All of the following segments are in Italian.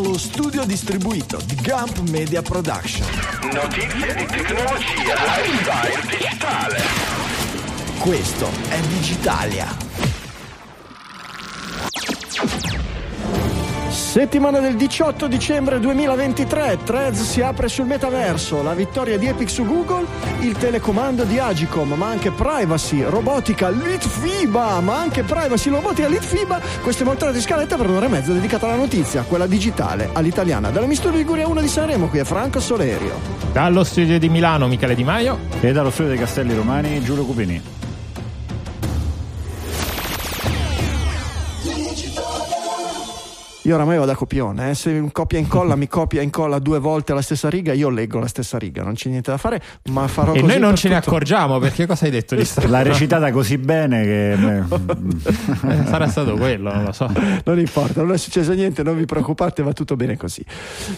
dallo studio distribuito di Gump Media Production. Notizie di tecnologia, lifestyle digitale. Questo è Digitalia. Settimana del 18 dicembre 2023, Threads si apre sul metaverso, la vittoria di Epic su Google, il telecomando di Agicom, ma anche privacy, robotica, Litfiba, ma anche privacy, robotica, Litfiba, queste molte di scaletta per un'ora e mezza dedicata alla notizia, quella digitale, all'italiana. Dalla Mistudio di Guria 1 di Sanremo, qui è Franco Solerio. Dallo studio di Milano, Michele Di Maio. E dallo studio dei Castelli Romani, Giulio Cupini. Io oramai vado da copione, eh. se un copia e incolla mi copia e incolla due volte la stessa riga, io leggo la stessa riga, non c'è niente da fare, ma farò e così. noi non ce tutto. ne accorgiamo perché cosa hai detto di strano? L'ha recitata così bene che... Eh, Sarà stato quello, non lo so. Non importa, non è successo niente, non vi preoccupate, va tutto bene così.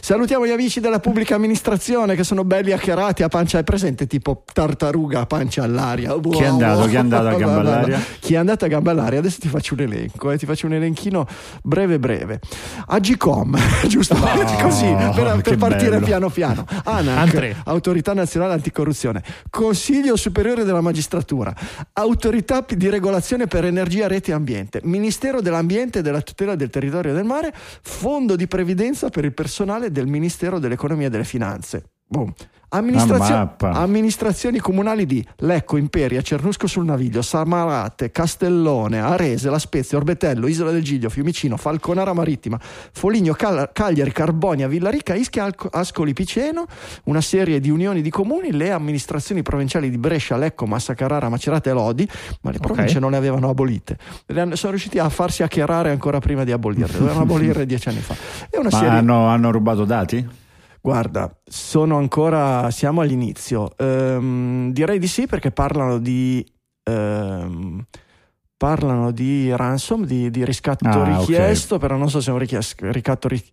Salutiamo gli amici della pubblica amministrazione che sono belli hackerati a pancia è presente, tipo tartaruga a pancia all'aria. Chi è andato? Chi è andato a gamba all'aria? Chi è andato a gamba all'aria? Adesso ti faccio un elenco, eh, ti faccio un elenchino breve breve. Agicom, giusto No, così, per, per partire bello. piano piano. ANAC, Antre. Autorità Nazionale Anticorruzione, Consiglio Superiore della Magistratura, Autorità di Regolazione per Energia, Reti e Ambiente, Ministero dell'Ambiente e della Tutela del Territorio e del Mare, Fondo di Previdenza per il personale del Ministero dell'Economia e delle Finanze. Boom. Amministrazio- amministrazioni comunali di Lecco, Imperia, Cernusco sul Naviglio, Samarate, Castellone, Arese, La Spezia, Orbetello, Isola del Giglio, Fiumicino, Falconara Marittima, Foligno, Cal- Cagliari, Carbonia, Villarica, Ischia, Alco- Ascoli, Piceno, una serie di unioni di comuni, le amministrazioni provinciali di Brescia, Lecco, Massa Carrara, Macerata e Lodi, ma le province non le avevano abolite. Le hanno- sono riusciti a farsi hackerare ancora prima di abolirle, dovevano abolirle dieci anni fa. È una Ma serie... hanno, hanno rubato dati? Guarda, sono ancora, siamo all'inizio. Ehm, direi di sì perché parlano di, ehm, parlano di ransom, di, di riscatto Ah, richiesto, però non so se è un, richies- ricatto ri-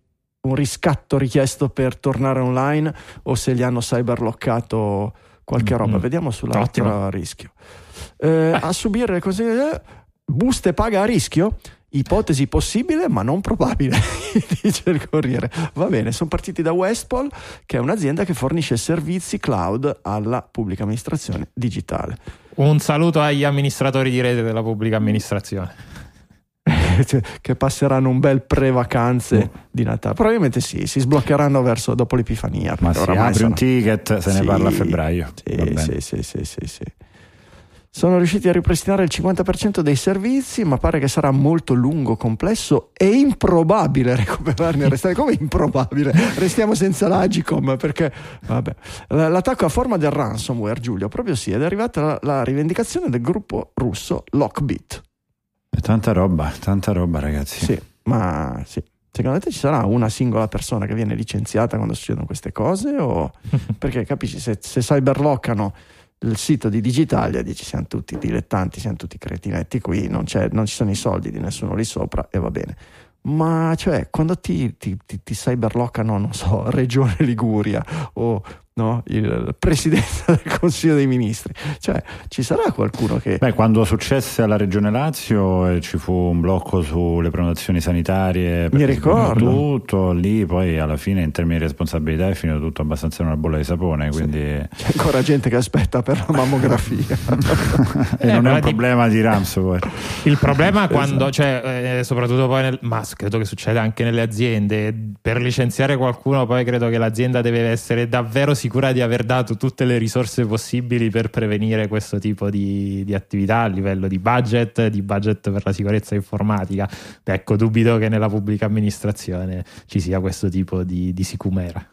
un riscatto richiesto per tornare online o se gli hanno cyberlockato qualche roba. Mm. Vediamo sull'altro Ottimo. rischio. Eh, a subire le conseguenze, buste paga a rischio? Ipotesi possibile ma non probabile, dice il Corriere. Va bene, sono partiti da Westpol, che è un'azienda che fornisce servizi cloud alla pubblica amministrazione digitale. Un saluto agli amministratori di rete della pubblica amministrazione. Cioè, che passeranno un bel pre-vacanze di Natale. Probabilmente sì, si sbloccheranno verso dopo l'Epifania. Ma si oramai apre sono- un ticket, se ne Sì, parla a febbraio. Va Sì, bene. sì, sì, sì, sì, sì. Sono riusciti a ripristinare il 50% dei servizi, ma pare che sarà molto lungo, complesso e improbabile recuperarne il restante. Come improbabile? Restiamo senza l'Agicom perché, vabbè. L'attacco a forma del ransomware, Giulio, proprio sì, ed è arrivata la, la rivendicazione del gruppo russo Lockbit. È Tanta roba, tanta roba ragazzi. Sì, ma sì. Secondo te ci sarà una singola persona che viene licenziata quando succedono queste cose? O... Perché capisci, se, se cyberloccano il sito di Digitalia, dici siamo tutti dilettanti, siamo tutti cretinetti qui, non, non ci sono i soldi di nessuno lì sopra e va bene. Ma cioè, quando ti, ti, ti, ti cyberloccano, non so, Regione Liguria o no, il presidenza del Consiglio dei Ministri, cioè ci sarà qualcuno che... Beh, quando successe alla Regione Lazio e ci fu un blocco sulle prenotazioni sanitarie, perché ricordo. tutto lì, poi alla fine in termini di responsabilità è finito tutto abbastanza in una bolla di sapone, quindi C'è ancora gente che aspetta per la mammografia. e Eh, non è un di- problema di ransomware. Il problema quando, cioè, eh, soprattutto poi nel, ma credo che succeda anche nelle aziende, per licenziare qualcuno poi credo che l'azienda deve essere davvero sicura di aver dato tutte le risorse possibili per prevenire questo tipo di, di attività a livello di budget, di budget per la sicurezza informatica. Ecco, dubito che nella pubblica amministrazione ci sia questo tipo di, di sicumera.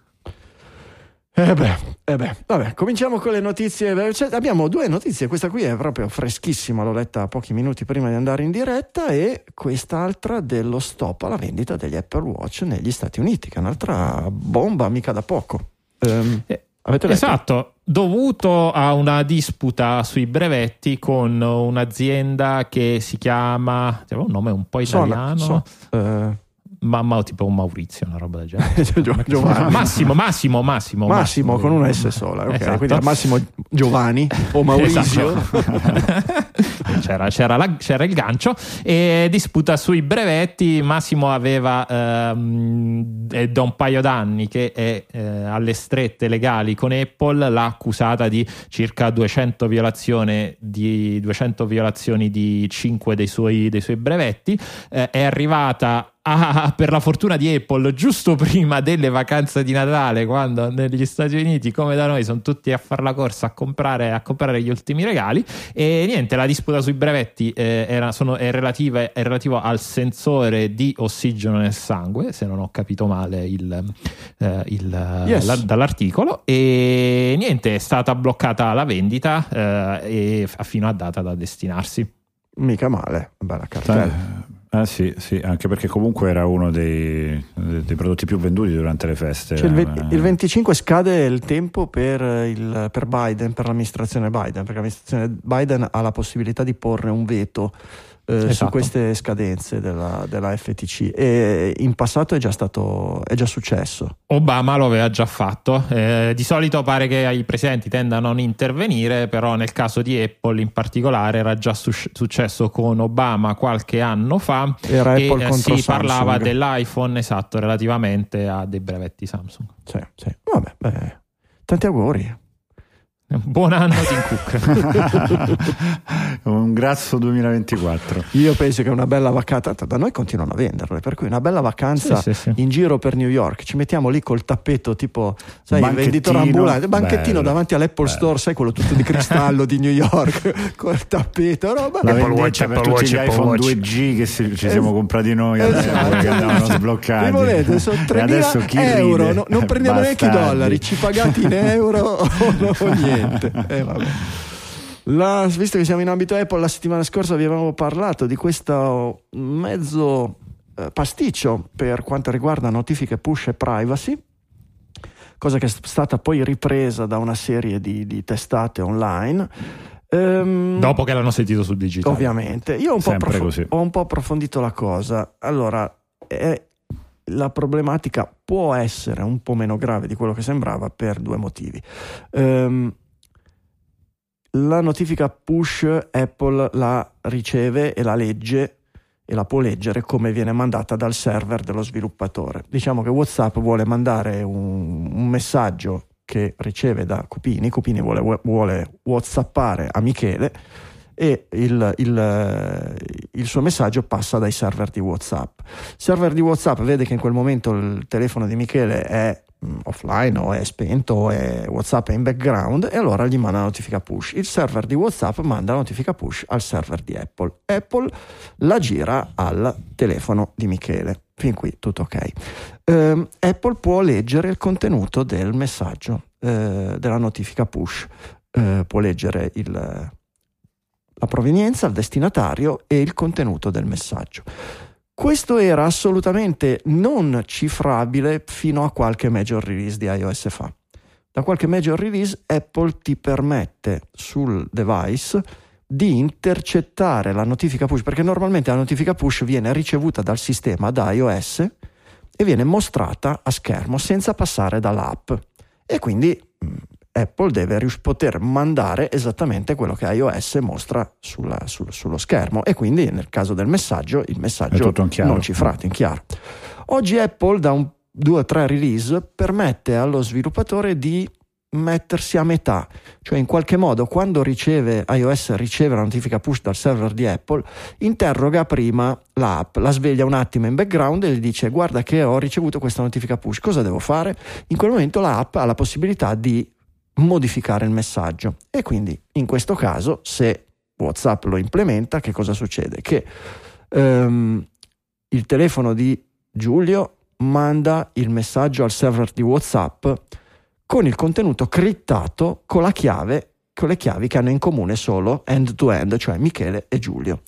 Eh beh, eh beh, vabbè, cominciamo con le notizie. Cioè, abbiamo due notizie, questa qui è proprio freschissima, l'ho letta pochi minuti prima di andare in diretta e quest'altra dello stop alla vendita degli Apple Watch negli Stati Uniti, che è un'altra bomba mica da poco. Ehm, Eh? Esatto, dovuto a una disputa sui brevetti con un'azienda che si chiama, un nome un po' italiano, so- eh, ma, ma tipo un Maurizio, una roba del genere. Gio- Giovanni. Massimo, Massimo, Massimo, Massimo con una S sola, ok? Esatto. Quindi massimo Giovanni o Maurizio. Esatto. c'era, c'era, la, c'era, il gancio e disputa sui brevetti Massimo aveva ehm, è da un paio d'anni che è eh, alle strette legali con Apple l'ha accusata di circa 200 violazioni di, 200 violazioni di 5 dei suoi, dei suoi brevetti eh, è arrivata ah, per la fortuna di Apple giusto prima delle vacanze di Natale, quando negli Stati Uniti, come da noi, sono tutti a fare la corsa a comprare, a comprare gli ultimi regali. E niente, la disputa sui brevetti eh, era, sono, è, relativa, è relativo al sensore di ossigeno nel sangue, se non ho capito male il, eh, il, yes. la, dall'articolo. E niente, è stata bloccata la vendita eh, e fino a data da destinarsi. Mica male, bella cartella. Ah sì, sì, anche perché comunque era uno dei, dei prodotti più venduti durante le feste. Cioè il, il, 25 scade il tempo per, il, per Biden, per l'amministrazione Biden, perché l'amministrazione Biden ha la possibilità di porre un veto eh, esatto. su queste scadenze della, della, FTC e in passato è già stato è già successo Obama lo aveva già fatto eh, di solito pare che i presidenti tendano a non intervenire però nel caso di Apple in particolare era già su- successo con Obama qualche anno fa era e Apple eh, si Samsung. parlava dell'iPhone esatto relativamente a dei brevetti Samsung sì, sì. vabbè beh, tanti auguri Buon anno Tim Cook. un grasso 2024. Io penso che una bella vacanza, da noi continuano a venderle, per cui una bella vacanza sì, sì, sì. in giro per New York, ci mettiamo lì col tappeto tipo, sai, il venditore ambulante, banchettino bello, davanti all'Apple bello. Store, sai quello tutto di cristallo di New York, col tappeto, roba. La Apple Watch, per Apple tutti Watch, gli iPhone 2G che si, ci siamo comprati noi esatto. che andavano sbloccati. Mi volete, sono 3.000 euro, no, non prendiamo neanche i dollari, ci pagate in euro o niente niente. Eh, la, visto che siamo in ambito Apple, la settimana scorsa vi avevamo parlato di questo mezzo eh, pasticcio per quanto riguarda notifiche push e privacy, cosa che è stata poi ripresa da una serie di, di testate online. Um, Dopo che l'hanno sentito sul digitale. Ovviamente. Io ho un, po approf- ho un po' approfondito la cosa. Allora, è, la problematica può essere un po' meno grave di quello che sembrava per due motivi. Um, la notifica push Apple la riceve e la legge e la può leggere come viene mandata dal server dello sviluppatore. Diciamo che WhatsApp vuole mandare un, un messaggio che riceve da Cupini, Cupini vuole, vuole WhatsAppare a Michele e il, il, il, suo messaggio passa dai server di WhatsApp. Il server di WhatsApp vede che in quel momento il telefono di Michele è offline o è spento o è WhatsApp è in background e allora gli manda la notifica push. Il server di WhatsApp manda la notifica push al server di Apple. Apple la gira al telefono di Michele. Fin qui tutto ok. Uh, Apple può leggere il contenuto del messaggio uh, della notifica push, uh, può leggere il, la provenienza, il destinatario e il contenuto del messaggio. Questo era assolutamente non cifrabile fino a qualche major release di iOS fa. Da qualche major release Apple ti permette sul device di intercettare la notifica push, perché normalmente la notifica push viene ricevuta dal sistema da iOS e viene mostrata a schermo senza passare dall'app. E quindi mm, Apple deve poter mandare esattamente quello che iOS mostra sulla, sul, sullo schermo e quindi nel caso del messaggio il messaggio non cifrato in chiaro. Oggi Apple da un 2 o 3 release permette allo sviluppatore di mettersi a metà, cioè in qualche modo quando riceve iOS riceve la notifica push dal server di Apple, interroga prima l'app, la sveglia un attimo in background e gli dice guarda che ho ricevuto questa notifica push, cosa devo fare? In quel momento l'app ha la possibilità di modificare il messaggio. E quindi in questo caso, se WhatsApp lo implementa, che cosa succede? Che um, il telefono di Giulio manda il messaggio al server di WhatsApp con il contenuto criptato con la chiave con le chiavi che hanno in comune solo end to end, cioè Michele e Giulio.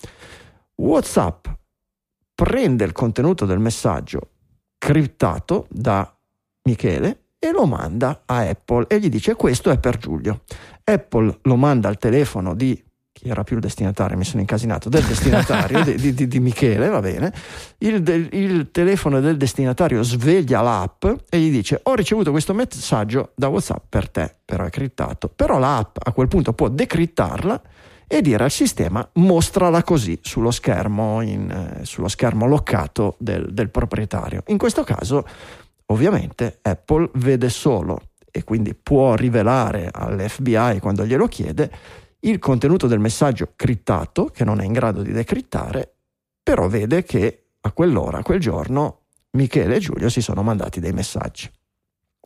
WhatsApp prende il contenuto del messaggio criptato da Michele e lo manda a Apple e gli dice questo è per Giulio. Apple lo manda al telefono di chi era più il destinatario, mi sono incasinato, del destinatario di, di, di, Michele, va bene, il, il, telefono del destinatario sveglia l'app e gli dice ho ricevuto questo messaggio da WhatsApp per te, però è criptato, però l'app a quel punto può decrittarla e dire al sistema mostrala così sullo schermo, in, eh, sullo schermo loccato del, del proprietario. In questo caso ovviamente Apple vede solo e quindi può rivelare all'FBI quando glielo chiede il contenuto del messaggio crittato che non è in grado di decrittare, però vede che a quell'ora, a quel giorno, Michele e Giulio si sono mandati dei messaggi.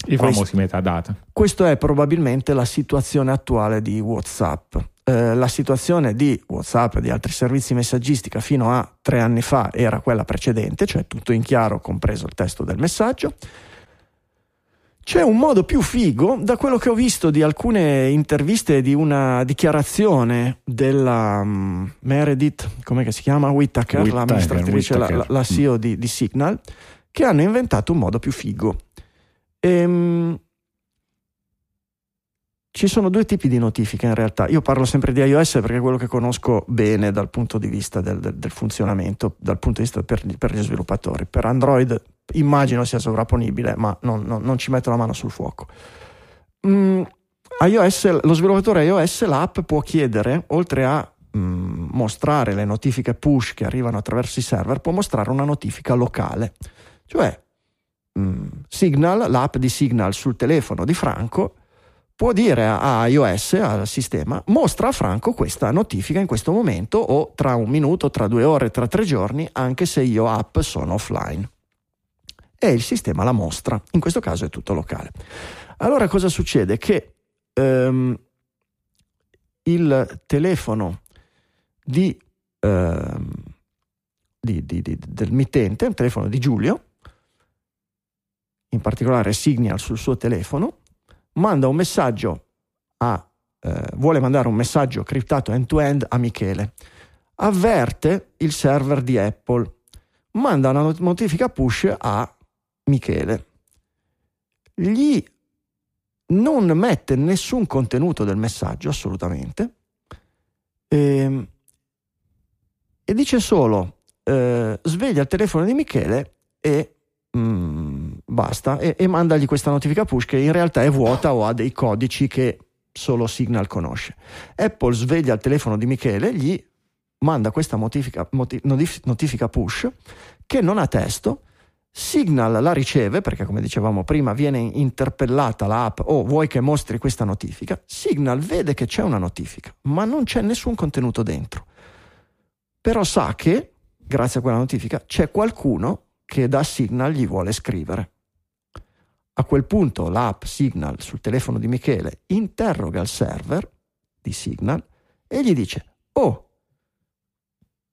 I famosi metadata. Questa è probabilmente la situazione attuale di WhatsApp. Eh, la situazione di WhatsApp e di altri servizi messaggistica fino a tre anni fa era quella precedente, cioè tutto in chiaro, compreso il testo del messaggio. C'è un modo più figo, da quello che ho visto di alcune interviste di una dichiarazione della um, Meredith, come si chiama? Whittaker, Whittaker l'amministratrice, Whittaker. La, la, CEO di, di, Signal, che hanno inventato un modo più figo. Ehm, ci sono due tipi di notifiche in realtà. Io parlo sempre di iOS perché è quello che conosco bene dal punto di vista del, del, del funzionamento, dal punto di vista per, per, gli sviluppatori. Per Android immagino sia sovrapponibile, ma non, non, non ci metto la mano sul fuoco. Mm, iOS, lo sviluppatore iOS, l'app può chiedere, oltre a mm, mostrare le notifiche push che arrivano attraverso i server, può mostrare una notifica locale. Cioè, mm, Signal, l'app di Signal sul telefono di Franco, può dire a iOS, al sistema, mostra a Franco questa notifica in questo momento o tra un minuto, tra due ore, tra tre giorni, anche se io app sono offline. E il sistema la mostra, in questo caso è tutto locale. Allora cosa succede? Che ehm, il telefono di, ehm, di, di, del mittente, il telefono di Giulio, in particolare Signal sul suo telefono, manda un messaggio a, eh, vuole mandare un messaggio criptato end-to-end a Michele. Avverte il server di Apple, manda una notifica push a Michele. Gli non mette nessun contenuto del messaggio, assolutamente, e, ehm, e dice solo eh, sveglia il telefono di Michele e mm, basta e, e mandagli questa notifica push che in realtà è vuota o ha dei codici che solo Signal conosce. Apple sveglia il telefono di Michele, gli manda questa notifica, notifica push che non ha testo. Signal la riceve perché, come dicevamo prima, viene interpellata l'app o oh, vuoi che mostri questa notifica. Signal vede che c'è una notifica, ma non c'è nessun contenuto dentro. Però sa che, grazie a quella notifica, c'è qualcuno che da Signal gli vuole scrivere. A quel punto l'app Signal sul telefono di Michele interroga il server di Signal e gli dice: Oh,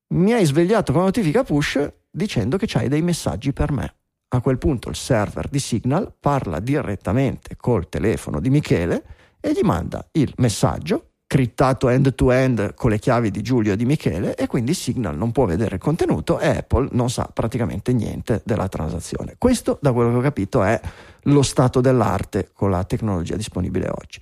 mi hai svegliato con notifica push dicendo che c'hai dei messaggi per me. A quel punto il server di Signal parla direttamente col telefono di Michele e gli manda il messaggio crittato end to end con le chiavi di Giulio e di Michele e quindi Signal non può vedere il contenuto e Apple non sa praticamente niente della transazione. Questo, da quello che ho capito, è lo stato dell'arte con la tecnologia disponibile oggi.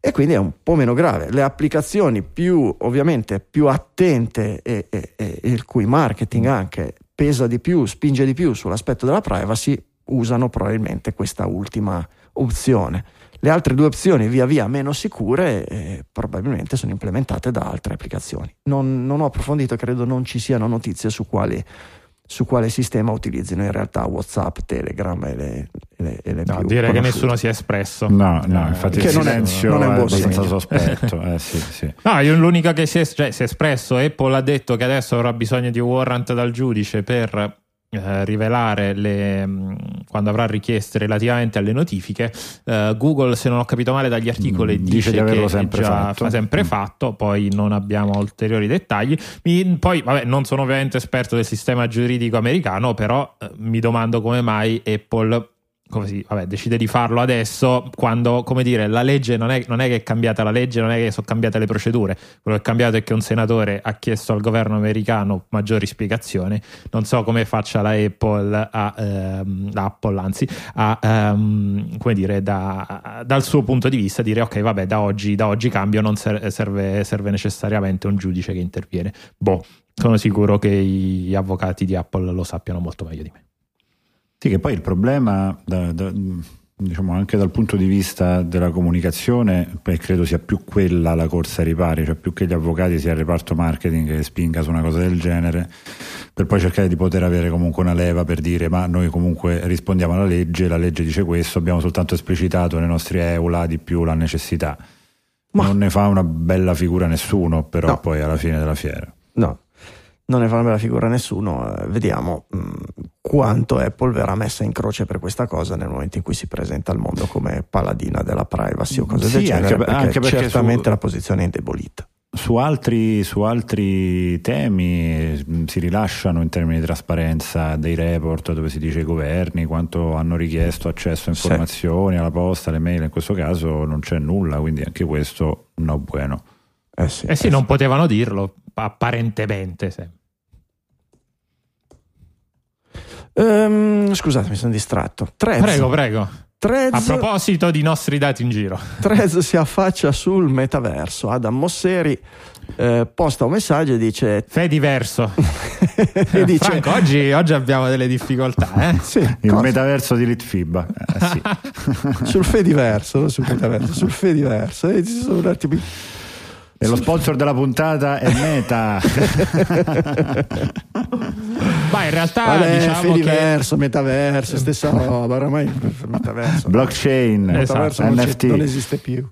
E quindi è un po' meno grave. Le applicazioni più, ovviamente, più attente e, e, e il cui marketing anche pesa di più, spinge di più sull'aspetto della privacy, usano probabilmente questa ultima opzione le altre due opzioni via via meno sicure eh, probabilmente sono implementate da altre applicazioni. Non, non, ho approfondito, credo non ci siano notizie su quali su quale sistema utilizzino in realtà WhatsApp, Telegram e le, le, e le no, direi che nessuno si è espresso. No, no, infatti che il silenzio non è, non è, è abbastanza sospetto. Eh, sì, sì. No, io l'unica che si è, cioè, si è espresso, Apple ha detto che adesso avrà bisogno di warrant dal giudice per eh, rivelare le, mm, quando avrà richieste relativamente alle notifiche. Uh, Google, se non ho capito male dagli articoli, mm, dice, dice che sempre già fatto. fa sempre mm. fatto, poi non abbiamo ulteriori dettagli. Mi, poi, vabbè, non sono ovviamente esperto del sistema giuridico americano, però uh, mi domando come mai Apple si, vabbè, decide di farlo adesso quando, come dire, la legge non è, non è, che è cambiata la legge, non è che sono cambiate le procedure, quello che è cambiato è che un senatore ha chiesto al governo americano maggiori spiegazioni, non so come faccia la Apple, a, ehm, Apple anzi, a, ehm, come dire, da, dal suo punto di vista dire ok, vabbè, da oggi, da oggi cambio, non serve, serve necessariamente un giudice che interviene. Boh, sono sicuro che gli avvocati di Apple lo sappiano molto meglio di me. Sì, che poi il problema, da, da, diciamo anche dal punto di vista della comunicazione, credo sia più quella la corsa ai ripari, cioè più che gli avvocati sia il reparto marketing che spinga su una cosa del genere, per poi cercare di poter avere comunque una leva per dire ma noi comunque rispondiamo alla legge, la legge dice questo, abbiamo soltanto esplicitato nei nostri EULA di più la necessità. Ma... Non ne fa una bella figura nessuno, però no. poi alla fine della fiera. No, non ne fa una bella figura nessuno. Eh, vediamo mh, mm, quanto Apple verrà messa in croce per questa cosa nel momento in cui si presenta al mondo come paladina della privacy o cose sì, del genere, anche, perché, anche perché certamente su... la posizione è indebolita. Su altri, su altri, temi mm, si rilasciano in termini di trasparenza dei report dove si dice i governi quanto hanno richiesto accesso a informazioni, sì. alla posta, alle mail, in questo caso non c'è nulla, quindi anche questo no bueno. Eh sì, eh sì, eh non sì. potevano dirlo apparentemente. Sì. Um, scusate, mi sono distratto. Trez. Prego, prego. Trez, a proposito di nostri dati in giro, Trez si affaccia sul metaverso. Adam Mosseri eh, posta un messaggio e dice: Fe diverso. e dice, Franco, oggi, oggi, abbiamo delle difficoltà. Eh? sì, Il cosa? metaverso di Litfib. Eh, sì. sul fe diverso, sul metaverso, sul fe diverso. E ci sono un attimo e lo sponsor della puntata è Meta. Ma in realtà Vabbè, diciamo diverso, che... metaverso, stessa roba, oramai metaverso. Blockchain, esatto. NFT. Non, non, esiste più.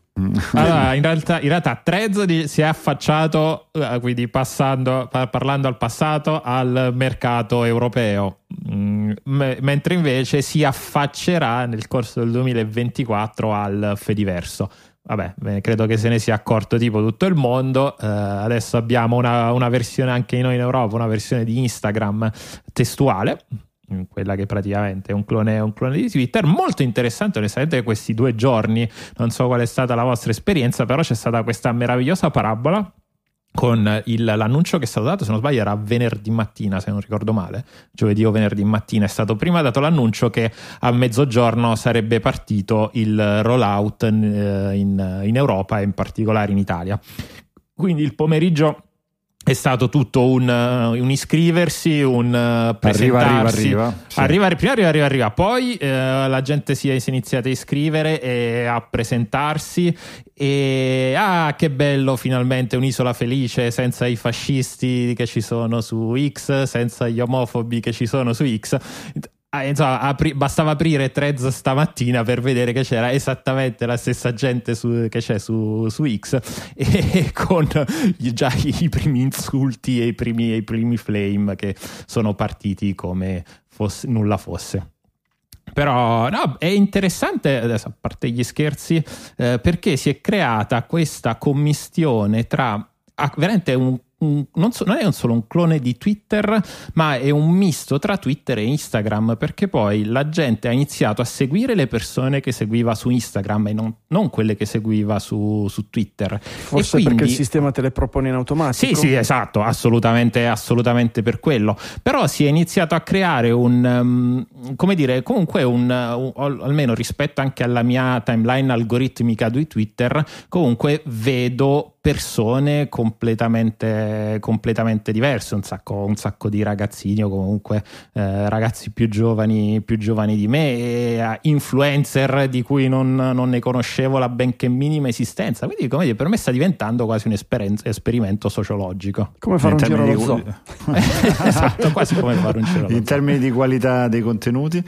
Allora, in realtà, in realtà Trezzo si è affacciato, eh, quindi passando, parlando al passato, al mercato europeo, mm, mentre invece si affaccerà nel corso del 2024 al Fediverso vabbè, beh, credo che se ne sia accorto tipo tutto il mondo. Uh, adesso abbiamo una, una, versione anche noi in Europa, una versione di Instagram testuale. Quella che praticamente è un clone, un clone di Twitter, molto interessante. Onestamente, questi due giorni, non so qual è stata la vostra esperienza, però c'è stata questa meravigliosa parabola con il, l'annuncio che è stato dato, se non sbaglio era venerdì mattina, se non ricordo male, giovedì o venerdì mattina è stato prima dato l'annuncio che a mezzogiorno sarebbe partito il rollout in, eh, in, in Europa e in particolare in Italia. Quindi il pomeriggio è stato tutto un, uh, un iscriversi, un presentarsi. Arriva, arriva, arriva. Sì. arriva prima arriva, arriva, arriva. Poi uh, la gente si è, si è, iniziata a iscrivere e a presentarsi e ah che bello finalmente un'isola felice senza i fascisti che ci sono su X, senza gli omofobi che ci sono su X Ah, insomma, apri- bastava aprire Threads stamattina per vedere che c'era esattamente la stessa gente su- che c'è su, su X e con già i primi insulti e i primi, i primi flame che sono partiti come fosse, nulla fosse. Però no, è interessante, adesso, a parte gli scherzi, eh, perché si è creata questa commistione tra ah, veramente un un, non, so, non, è solo un clone di Twitter, ma è un misto tra Twitter e Instagram, perché poi la gente ha iniziato a seguire le persone che seguiva su Instagram e non, non quelle che seguiva su, su Twitter. Forse quindi, perché il sistema te le propone in automatico? Sì, sì, esatto, assolutamente, assolutamente per quello. Però si è iniziato a creare un, um, come dire, comunque un, un, almeno rispetto anche alla mia timeline algoritmica di Twitter, comunque vedo persone completamente, completamente diverse, un sacco, un sacco, di ragazzini o comunque eh, ragazzi più giovani, più giovani di me, e, uh, influencer di cui non, non, ne conoscevo la benché minima esistenza. Quindi come dire, per me sta diventando quasi un esperimento sociologico. Come fare in un giro allo zoo. esatto, quasi come fare un giro In termini di qualità dei contenuti?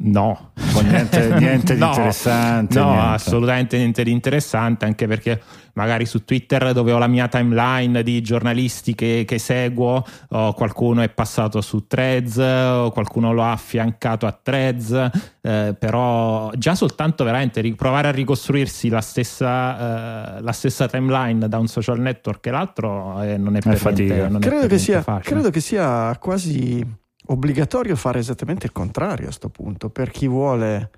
No, niente, niente di no, interessante. No, niente. assolutamente niente di interessante, anche perché magari su Twitter dove ho la mia timeline di giornalisti che, che seguo, o qualcuno è passato su Threads, o qualcuno lo ha affiancato a Threads, eh, però già soltanto veramente provare a ricostruirsi la stessa, eh, la stessa timeline da un social network e l'altro eh, non è, per è niente, non credo, è che sia, credo che sia quasi obbligatorio fare esattamente il contrario a questo punto per chi vuole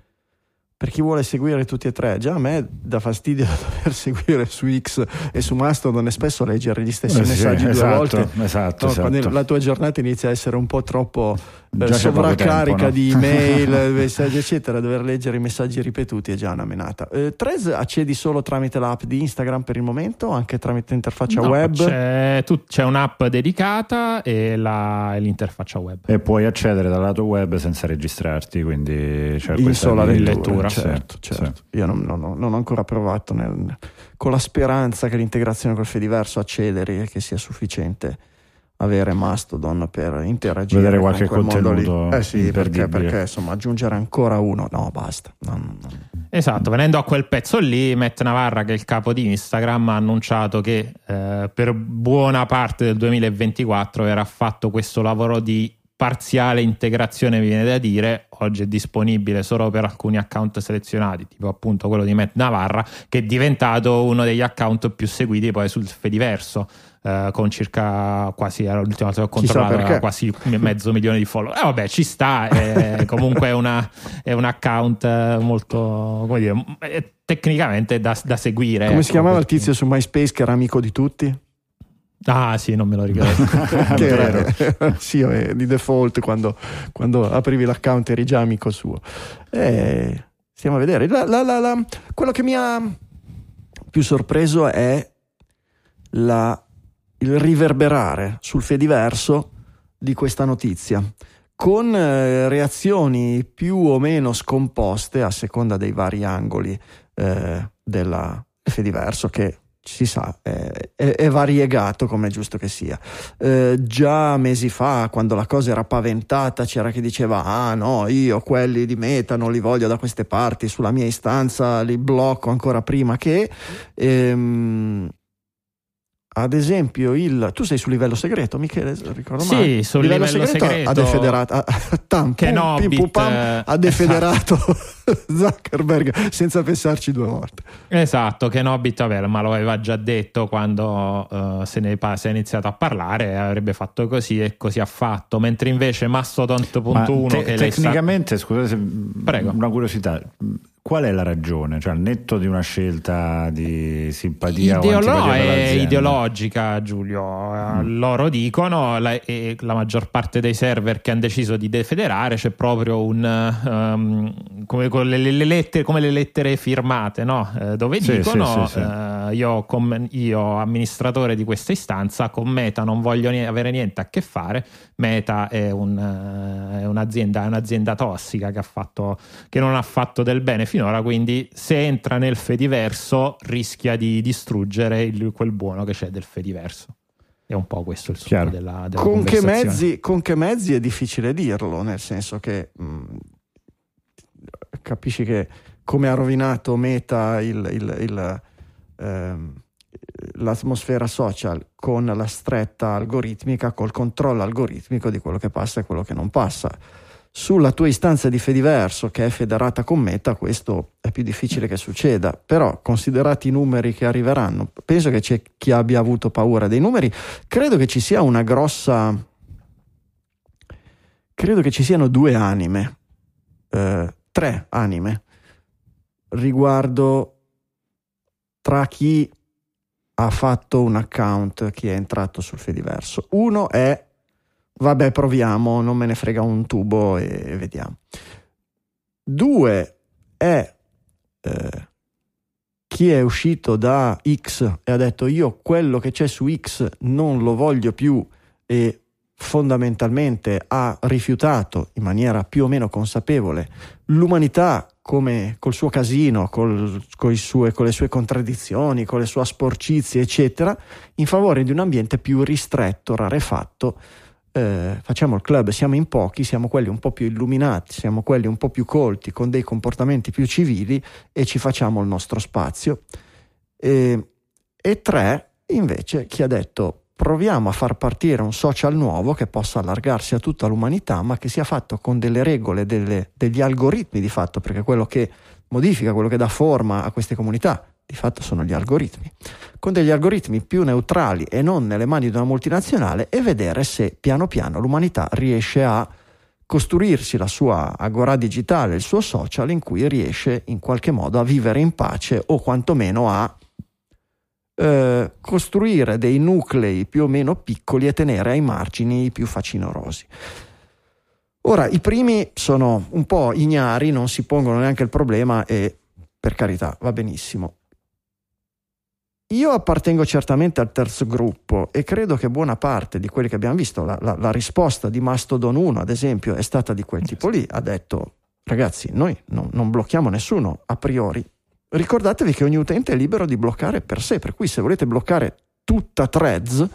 per chi vuole seguire tutti e tre, già a me dà fastidio dover seguire su X e su Mastodon e spesso leggere gli stessi Eh sì, messaggi due esatto, volte. esatto, No, esatto. la tua giornata inizia a essere un po' troppo Già sovraccarica tempo, no? di email, messaggi, eccetera, dover leggere i messaggi ripetuti è già una menata. Eh, Threads accedi solo tramite l'app di Instagram per il momento, o anche tramite interfaccia No, web. C'è, tu- c'è un'app dedicata e, la- e l'interfaccia web. E puoi accedere dal lato web senza registrarti, quindi c'è in questa sola lettura, sì, certo, sì. certo. Io non, non ho- non ho ancora provato nel- con la speranza che l'integrazione col Fediverso accederi e che sia sufficiente avere Mastodon per interagire Vedere con qualche lì. contenuto Eh sì, perché, perché insomma aggiungere ancora uno, no basta. Non- non- Esatto, venendo a quel pezzo lì, Matt Navarra, che è il capo di Instagram, ha annunciato che eh, per buona parte del 2024 verrà fatto questo lavoro di parziale integrazione, mi viene da dire. Oggi è disponibile solo per alcuni account selezionati, tipo appunto quello di Matt Navarra, che è diventato uno degli account più seguiti poi sul Fediverso. Eh, con circa quasi l'ultima volta che ho controllato quasi mezzo milione di follower. Eh, vabbè, ci sta. è- comunque è, una- è un account eh, molto come dire, tecnicamente da, da seguire. Come si chiamava il tizio su MySpace che era amico di tutti? Ah, sì, non me lo ricordo. che Vero. era, sì, eh, di default quando, quando aprivi l'account eri già amico suo. Eh, stiamo a vedere. La- la- la- quello che mi ha più sorpreso è la- il riverberare sul Fediverso di questa notizia con eh, reazioni più o meno scomposte a seconda dei vari angoli eh, della Fediverso che si sa è, è- è variegato come è giusto che sia. Eh, già mesi fa quando la cosa era paventata c'era chi diceva ah no io quelli di Meta non li voglio da queste parti sulla mia istanza li blocco ancora prima che ehm, ad esempio il tu sei sul livello segreto Michele ricordo Sì, male. sul livello segreto- ha defederato ha- tam, Che pum, no, pim, pum, pam, eh, ha defederato Zuckerberg senza pensarci due volte Esatto, che Nobit vabbè, ma lo aveva già detto quando eh, se, ne pa- se è iniziato a parlare, avrebbe fatto così e così ha fatto. Mentre invece Mastodon.1 Ma te- che lei sa- tecnicamente, scusate se Prego. una curiosità, qual è la ragione? Cioè, al netto di una scelta di simpatia o Ideolo- per è ideologica, Giulio. Eh, Loro dicono, la, e la maggior parte dei server che hanno deciso di defederare c'è proprio un ehm, come, con le, le lettere, come le lettere firmate, no? Eh, dove Sì, dicono sì, sì, eh, io, com- io, amministratore di questa istanza, con Meta non voglio ni- avere niente a che fare. Meta è, un, eh, è un'azienda, è un'azienda tossica che, ha fatto, che non ha fatto del bene finora, quindi se entra nel Fediverso rischia di distruggere il- quel buono che c'è del Fediverso. È un po' questo il succo della, della con che, mezzi, con che mezzi è difficile dirlo, nel senso che mh, capisci che come ha rovinato Meta il- il- il, ehm, l'atmosfera social con la stretta algoritmica, col controllo algoritmico di quello che passa e quello che non passa. Sulla tua istanza di Fediverso che è federata con Meta, questo è più difficile che succeda, però considerati i numeri che arriveranno, penso che c'è chi abbia avuto paura dei numeri, credo che ci sia una grossa credo che ci siano due anime eh, tre anime riguardo tra chi ha fatto un account chi è entrato sul Fediverso uno è vabbè proviamo non me ne frega un tubo e vediamo due è eh, chi è uscito da X e ha detto io quello che c'è su X non lo voglio più e fondamentalmente ha rifiutato in maniera più o meno consapevole l'umanità come col suo casino, col, sue- con le sue contraddizioni, con le sue sporcizie, eccetera, in favore di un ambiente più ristretto, rarefatto. Eh, facciamo il club, siamo in pochi, siamo quelli un po' più illuminati, siamo quelli un po' più colti, con dei comportamenti più civili e ci facciamo il nostro spazio. E, e tre, invece, chi ha detto proviamo a far partire un social nuovo che possa allargarsi a tutta l'umanità, ma che sia fatto con delle regole, delle- degli algoritmi di fatto, perché quello che modifica, quello che dà forma a queste comunità, di fatto sono gli algoritmi, con degli algoritmi più neutrali e non nelle mani di una multinazionale e vedere se piano piano l'umanità riesce a costruirsi la sua agora digitale, il suo social in cui riesce in qualche modo a vivere in pace o quantomeno a eh, costruire dei nuclei più o meno piccoli e tenere ai margini i più facinorosi. Ora, i primi sono un po' ignari, non si pongono neanche il problema e per carità va benissimo. Io appartengo certamente al terzo gruppo e credo che buona parte di quelli che abbiamo visto, la, la, la risposta di Mastodon 1 ad esempio è stata di quel tipo lì, ha detto ragazzi noi non, non blocchiamo nessuno a priori, ricordatevi che ogni utente è libero di bloccare per sé, per cui se volete bloccare tutta Threads,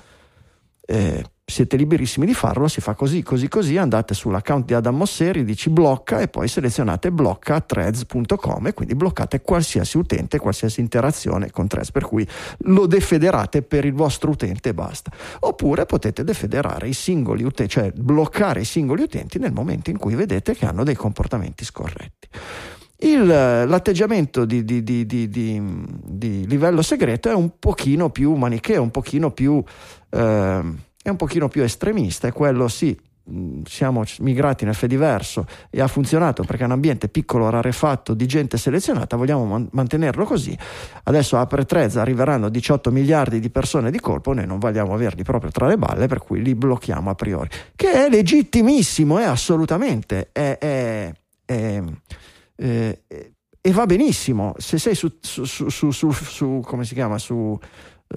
eh, siete liberissimi di farlo, si fa così, così, così, andate sull'account di Adam Mosseri, dici blocca e poi selezionate blocca threads.com e quindi bloccate qualsiasi utente, qualsiasi interazione con Threads, per cui lo defederate per il vostro utente e basta. Oppure potete defederare i singoli utenti, cioè bloccare i singoli utenti nel momento in cui vedete che hanno dei comportamenti scorretti. Il, l'atteggiamento di, di, di, di, livello segreto è un pochino più manicheo, un pochino più, eh, è un pochino più estremista, è quello sì, siamo migrati nel Fediverso e ha funzionato perché è un ambiente piccolo, rarefatto, di gente selezionata, vogliamo man- mantenerlo così. Adesso apre Trezza, arriveranno 18 miliardi di persone di colpo, noi non vogliamo averli proprio tra le balle, per cui li blocchiamo a priori. Che è legittimissimo, è assolutamente, è, è, è eh, e va benissimo se sei su, su, su, su come si chiama su,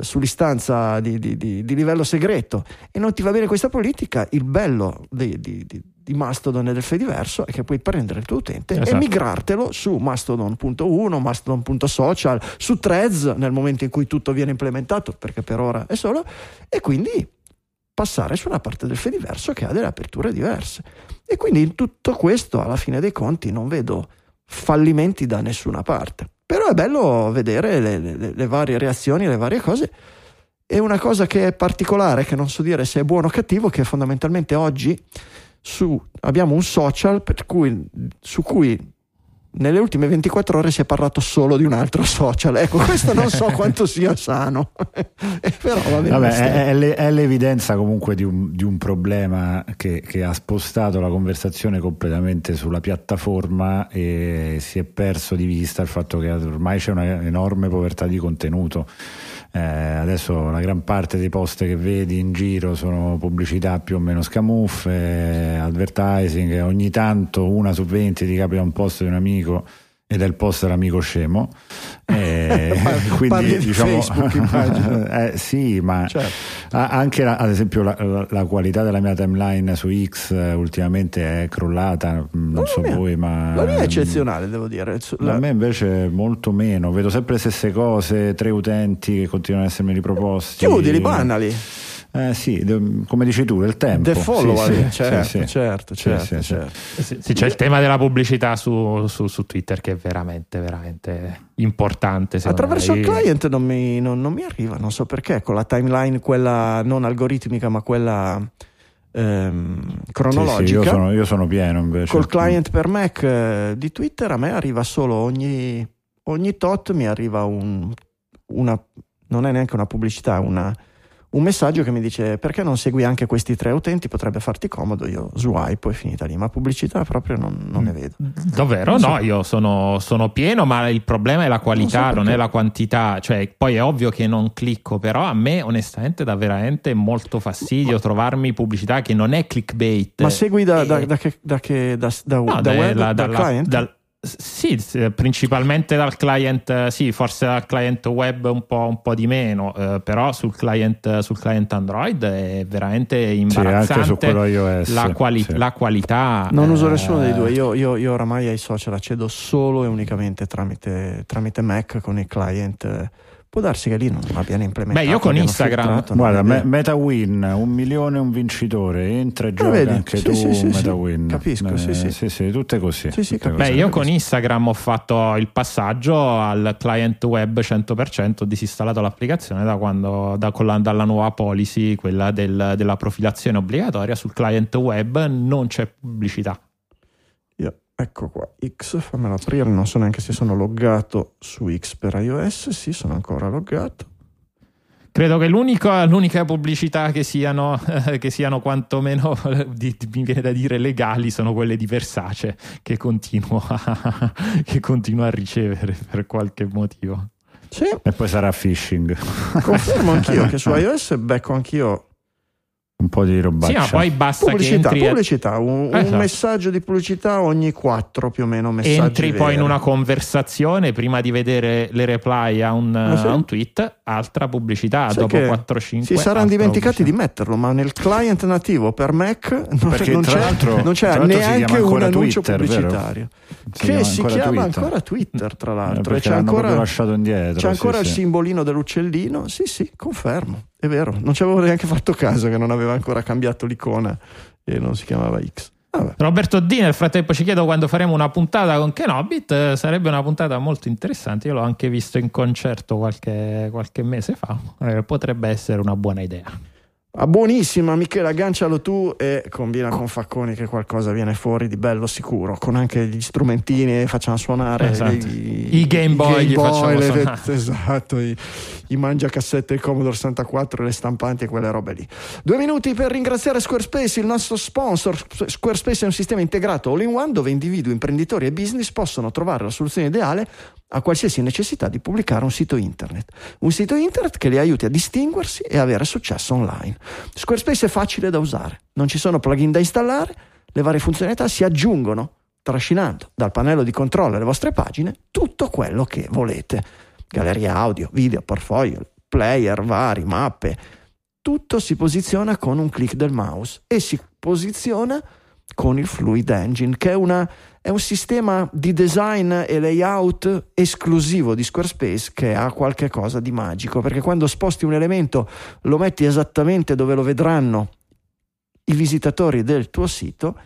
sull'istanza di, di, di, di, livello segreto e non ti va bene questa politica il bello di, di Mastodon e del Fediverso è che puoi prendere il tuo utente esatto. e migrartelo su Mastodon.1 Mastodon.social su Threads nel momento in cui tutto viene implementato perché per ora è solo e quindi passare su una parte del Fediverso che ha delle aperture diverse e quindi in tutto questo alla fine dei conti non vedo fallimenti da nessuna parte. Però è bello vedere le, le, le varie reazioni, le varie cose. E una cosa che è particolare, che non so dire se è buono o cattivo, che fondamentalmente oggi su, abbiamo un social cui, su cui nelle ultime 24 ore si è parlato solo di un altro social. Ecco, questo non so quanto sia sano, però va bene. Vabbè, è, è, è, l'evidenza comunque di un, di un problema che, che, ha spostato la conversazione completamente sulla piattaforma e si è perso di vista il fatto che ormai c'è un'enorme povertà di contenuto. Eh, adesso la gran parte dei post che vedi in giro sono pubblicità più o meno scamuffe, advertising, ogni tanto una su 20 ti capita un post di un amico ed è il post dell'amico scemo. Eh, quindi diciamo, eh, sì, ma certo. anche la, ad esempio la, la, la, qualità della mia timeline su X eh, ultimamente è crollata. Mm, non so mia, voi, ma la mia è eccezionale, devo dire. A me invece molto meno. Vedo sempre le stesse cose, tre utenti che continuano ad essermi riproposti. Chiudi, li banali. Eh, sì, come dici tu, il tempo. The follower, sì, sì, certo, sì, certo, certo, certo. Sì, c'è il tema della pubblicità su, su, su, Twitter che è veramente, veramente importante. Attraverso il client non mi, non, non mi, arriva, non so perché, con la timeline, quella non algoritmica, ma quella ehm, cronologica. Io sono, io, sono, pieno invece. Col client per Mac eh, di Twitter a me arriva solo ogni, ogni tot mi arriva un, una, non è neanche una pubblicità, una un messaggio che mi dice perché non segui anche questi tre utenti, potrebbe farti comodo, io swipe e finita lì, ma pubblicità proprio non, non ne vedo. Davvero? So. No, io sono, sono, pieno, ma il problema è la qualità, non, so non, è la quantità, cioè poi è ovvio che non clicco, però a me onestamente dà veramente molto fastidio ma... trovarmi pubblicità che non è clickbait. Ma segui da, e... da, da, che, da, che, da, da, no, da web, la, dal client? Dal, sì, principalmente dal client, sì, forse dal client web un po', un po di meno, eh, però sul client, sul client, Android è veramente imbarazzante sì, iOS, la, quali- sì. la, qualità. Non eh, uso nessuno dei due, io, io, io, oramai ai social accedo solo e unicamente tramite, tramite Mac con i client Può darsi che lì non abbiano implementato. Beh, io con Instagram. Guarda, me, MetaWin, un milione un vincitore, entra e gioca vedi, anche sì, tu sì, sì, MetaWin. Capisco, sì, sì. sì, sì, tutte così. Sì, sì, tutte Beh, io con Instagram ho fatto il passaggio al client web 100%, ho disinstallato l'applicazione da quando, da, la, dalla nuova policy, quella del, della profilazione obbligatoria sul client web, non c'è pubblicità. Ecco qua, X, fammelo aprire, non so neanche se sono loggato su X per iOS, sì, sono ancora loggato. Credo che l'unica, l'unica pubblicità che siano, che siano quantomeno, di, mi viene da dire, legali sono quelle di Versace che continuo a, che continuo a ricevere per qualche motivo. Sì, E poi sarà phishing. confermo anch'io che su iOS becco anch'io Un po' di robaccia. Sì, ma poi basta pubblicità, che entri, pubblicità, un, un Esatto. messaggio di pubblicità ogni quattro più o meno messaggi entri poi in veri. una conversazione prima di vedere le reply a un, Ah, sì? a un tweet, altra pubblicità Sai dopo che 4-5 Si saranno dimenticati di metterlo, ma nel client nativo per Mac non, Perché non c'è, l'altro- non c'è neanche un annuncio Twitter, pubblicitario. Si che si chiama Twitter. ancora Twitter, tra Eh, l'altro. e perché c'è ancora, indietro. c'è ancora sì, il sì. simbolino dell'uccellino. Sì, sì, confermo. È vero, non ci avevo neanche fatto caso che non aveva ancora cambiato l'icona e non si chiamava X. Vabbè. Roberto D nel frattempo ci chiedo quando faremo una puntata con Kenobit, eh, sarebbe una puntata molto interessante, io l'ho anche visto in concerto qualche, qualche mese fa, Eh, potrebbe essere una buona idea. Ah, buonissima, Michele, aggancialo tu e combina con Facconi che qualcosa viene fuori di bello sicuro, con anche gli strumentini, facciamo suonare Esatto. i, I Game Boy gli facciamo le- suonare. esatto, i, i mangiacassette del Commodore 64, le stampanti e quelle robe lì. Due minuti per ringraziare Squarespace, il nostro sponsor. Squarespace è un sistema integrato all-in-one dove individui, imprenditori e business possono trovare la soluzione ideale a qualsiasi necessità di pubblicare un sito internet. Un sito internet che li aiuti a distinguersi e avere successo online. Squarespace è facile da usare, non ci sono plugin da installare, le varie funzionalità si aggiungono trascinando dal pannello di controllo alle vostre pagine tutto quello che volete. Galleria audio, video, portfolio, player vari, mappe. Tutto si posiziona con un clic del mouse e si posiziona con il Fluid Engine, che è, una, è un sistema di design e layout esclusivo di Squarespace che ha qualche cosa di magico, perché quando sposti un elemento lo metti esattamente dove lo vedranno i visitatori del tuo sito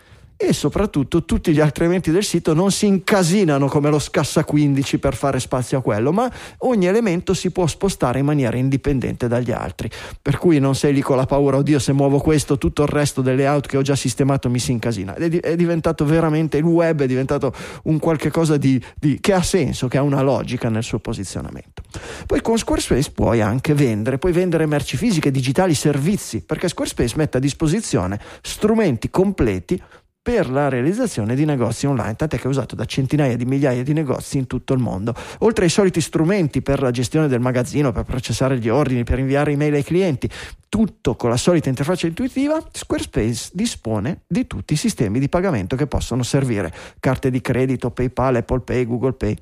e soprattutto tutti gli altri elementi del sito non si incasinano come lo scassa 15 per fare spazio a quello, ma ogni elemento si può spostare in maniera indipendente dagli altri. Per cui non sei lì con la paura, oddio, se muovo questo, tutto il resto del layout che ho già sistemato mi si incasina. È, di- è diventato veramente il web, è diventato un qualche cosa di, di- che ha senso, che ha una logica nel suo posizionamento. Poi con Squarespace puoi anche vendere, puoi vendere merci fisiche, digitali, servizi, perché Squarespace mette a disposizione strumenti completi per la realizzazione di negozi online, tant'è che è usato da centinaia di migliaia di negozi in tutto il mondo. Oltre ai soliti strumenti per la gestione del magazzino, per processare gli ordini, per inviare email ai clienti, tutto con la solita interfaccia intuitiva, Squarespace dispone di tutti i sistemi di pagamento che possono servire, carte di credito, PayPal, Apple Pay, Google Pay.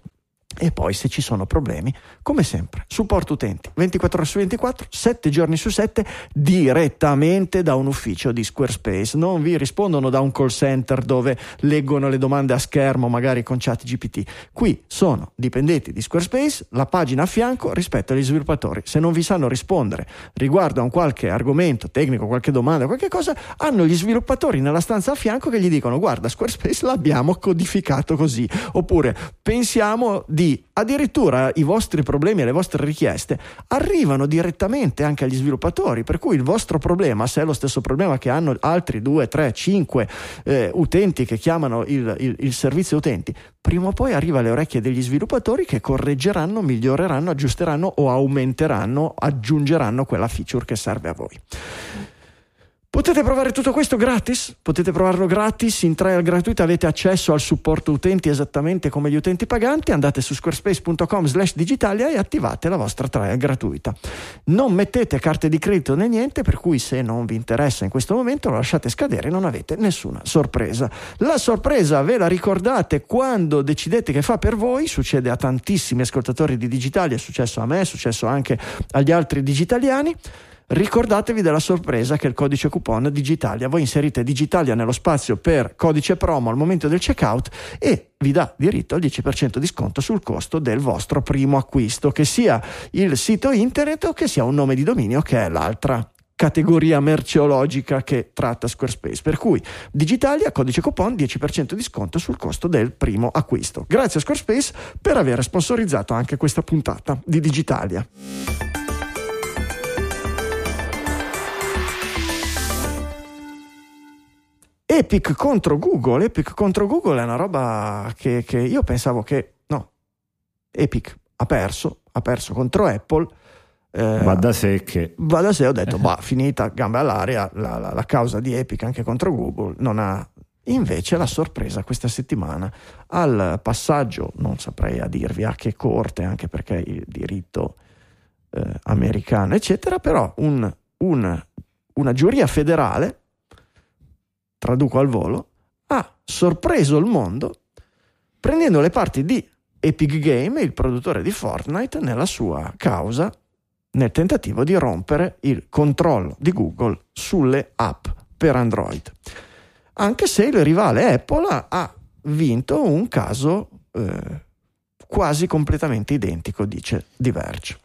E poi se ci sono problemi, come sempre, supporto utenti 24 ore su 24, 7 giorni su 7, direttamente da un ufficio di Squarespace. Non vi rispondono da un call center dove leggono le domande a schermo, magari con chat GPT. Qui sono dipendenti di Squarespace, la pagina a fianco rispetto agli sviluppatori. Se non vi sanno rispondere riguardo a un qualche argomento tecnico, qualche domanda, qualche cosa, hanno gli sviluppatori nella stanza a fianco che gli dicono guarda Squarespace l'abbiamo codificato così. Oppure pensiamo di addirittura i vostri problemi e le vostre richieste arrivano direttamente anche agli sviluppatori, per cui il vostro problema, se è lo stesso problema che hanno altri 2, 3, 5 eh, utenti che chiamano il, il- il servizio utenti, prima o poi arriva alle orecchie degli sviluppatori che correggeranno, miglioreranno, aggiusteranno o aumenteranno, aggiungeranno quella feature che serve a voi. Potete provare tutto questo gratis? Potete provarlo gratis in trial gratuita, avete accesso al supporto utenti esattamente come gli utenti paganti, andate su squarespace.com slash digitalia e attivate la vostra trial gratuita. Non mettete carte di credito né niente, per cui se non vi interessa in questo momento lo lasciate scadere e non avete nessuna sorpresa. La sorpresa ve la ricordate quando decidete che fa per voi, succede a tantissimi ascoltatori di Digitalia, è successo a me, è successo anche agli altri digitaliani. Ricordatevi della sorpresa che è il codice coupon Digitalia. Voi inserite Digitalia nello spazio per codice promo al momento del checkout e vi dà diritto al 10% di sconto sul costo del vostro primo acquisto, che sia il sito internet o che sia un nome di dominio che è l'altra categoria merceologica che tratta Squarespace. Per cui Digitalia, codice coupon 10% di sconto sul costo del primo acquisto. Grazie a Squarespace per aver sponsorizzato anche questa puntata di Digitalia. Epic contro Google. Epic contro Google è una roba che, che io pensavo che no. Epic ha perso, ha perso contro Apple. eh, Va da sé che va da sé, ho detto, bah, finita, gambe all'aria, la, la- la causa di Epic anche contro Google non ha... Invece la sorpresa questa settimana al passaggio, non saprei a dirvi a che corte, anche perché il diritto eh, americano, eccetera, però un- un- una giuria federale, traduco al volo, ha sorpreso il mondo prendendo le parti di Epic Game, il produttore di Fortnite, nella sua causa nel tentativo di rompere il controllo di Google sulle app per Android. Anche se il rivale Apple ha- vinto un caso eh, quasi completamente identico, dice Diverge.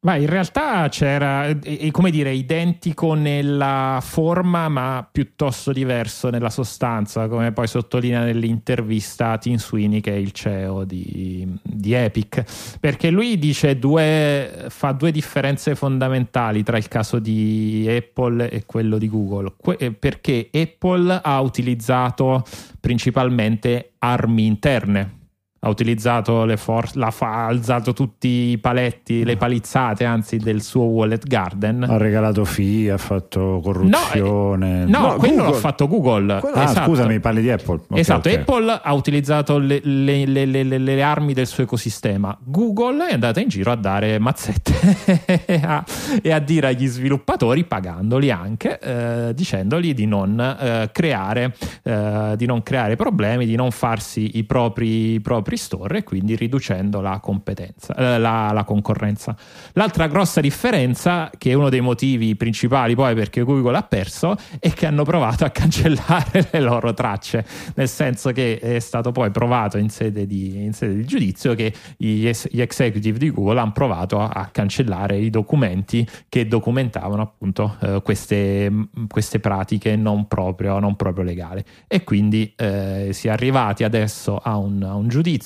Ma in realtà c'era, è, è come dire, identico nella forma, ma piuttosto diverso nella sostanza, come poi sottolinea nell'intervista Tim Sweeney, che è il CEO di, di Epic, perché lui dice due, fa due differenze fondamentali tra il caso di Apple e quello di Google, Que- perché Apple ha utilizzato principalmente armi interne ha utilizzato le forze, fa- ha alzato tutti i paletti, le palizzate anzi del suo wallet garden. ha regalato FI, ha fatto corruzione. No, No, quello Google. l'ha fatto Google. Quello- ah, Esatto. scusami, parli di Apple. Ok, esatto, ok. Apple ha utilizzato le, le- le- le- le- le armi del suo ecosistema. Google è andata in giro a dare mazzette e a- e a dire agli sviluppatori, pagandoli anche, eh, dicendogli di non, eh, creare, eh, di non creare problemi, di non farsi i propri, i propri store e quindi riducendo la competenza, eh, la, la concorrenza. L'altra grossa differenza, che è uno dei motivi principali poi perché Google ha perso, è che hanno provato a cancellare le loro tracce, nel senso che è stato poi provato in sede di, in sede di giudizio che gli, es- gli executive di Google hanno provato a, a cancellare i documenti che documentavano appunto eh, queste, queste pratiche non proprio, non proprio legali. E quindi eh, si è arrivati adesso a un, a un giudizio,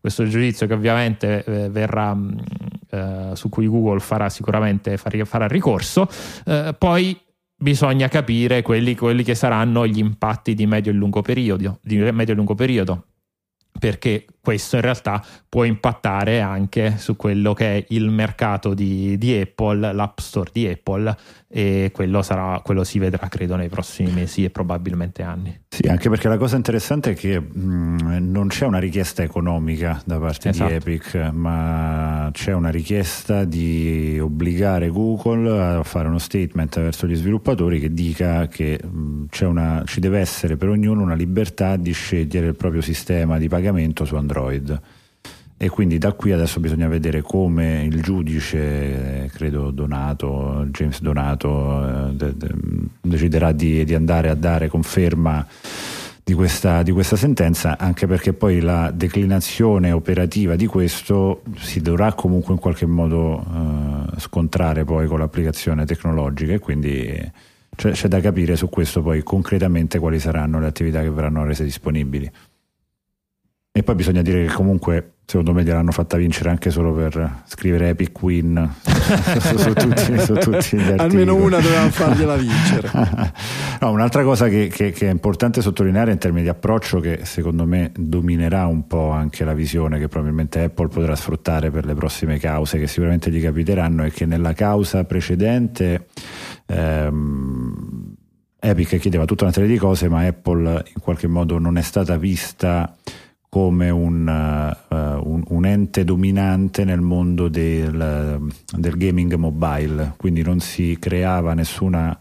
questo giudizio che ovviamente eh, verrà, mh, eh, su cui Google farà sicuramente farà ricorso, eh, poi bisogna capire quelli, quelli che saranno gli impatti di medio e lungo periodo, di medio e lungo periodo. Perché questo in realtà può impattare anche su quello che è il mercato di, di Apple, l'App Store di Apple e quello, sarà, quello si vedrà credo nei prossimi mesi e probabilmente anni. Sì, anche perché la cosa interessante è che mh, non c'è una richiesta economica da parte Esatto. di Epic, ma c'è una richiesta di obbligare Google a fare uno statement verso gli sviluppatori che dica che mh, c'è una, ci deve essere per ognuno una libertà di scegliere il proprio sistema di pagamento su Android. E quindi da qui adesso bisogna vedere come il giudice, eh, credo Donato, James Donato, eh, de- de- deciderà di, di andare a dare conferma di questa, di questa sentenza, anche perché poi la declinazione operativa di questo si dovrà comunque in qualche modo eh, scontrare poi con l'applicazione tecnologica e quindi c'è, c'è da capire su questo poi concretamente quali saranno le attività che verranno rese disponibili. E poi bisogna dire che comunque secondo me gliel'hanno fatta vincere anche solo per scrivere Epic Win su, su tutti, su tutti gli articoli. Almeno una dovevamo fargliela vincere. No, un'altra cosa che, che- che è importante sottolineare in termini di approccio, che secondo me dominerà un po' anche la visione che probabilmente Apple potrà sfruttare per le prossime cause che sicuramente gli capiteranno, è che nella causa precedente ehm, Epic chiedeva tutta una serie di cose, ma Apple in qualche modo non è stata vista come un, eh, un- un ente dominante nel mondo del, del gaming mobile, quindi non si creava nessuna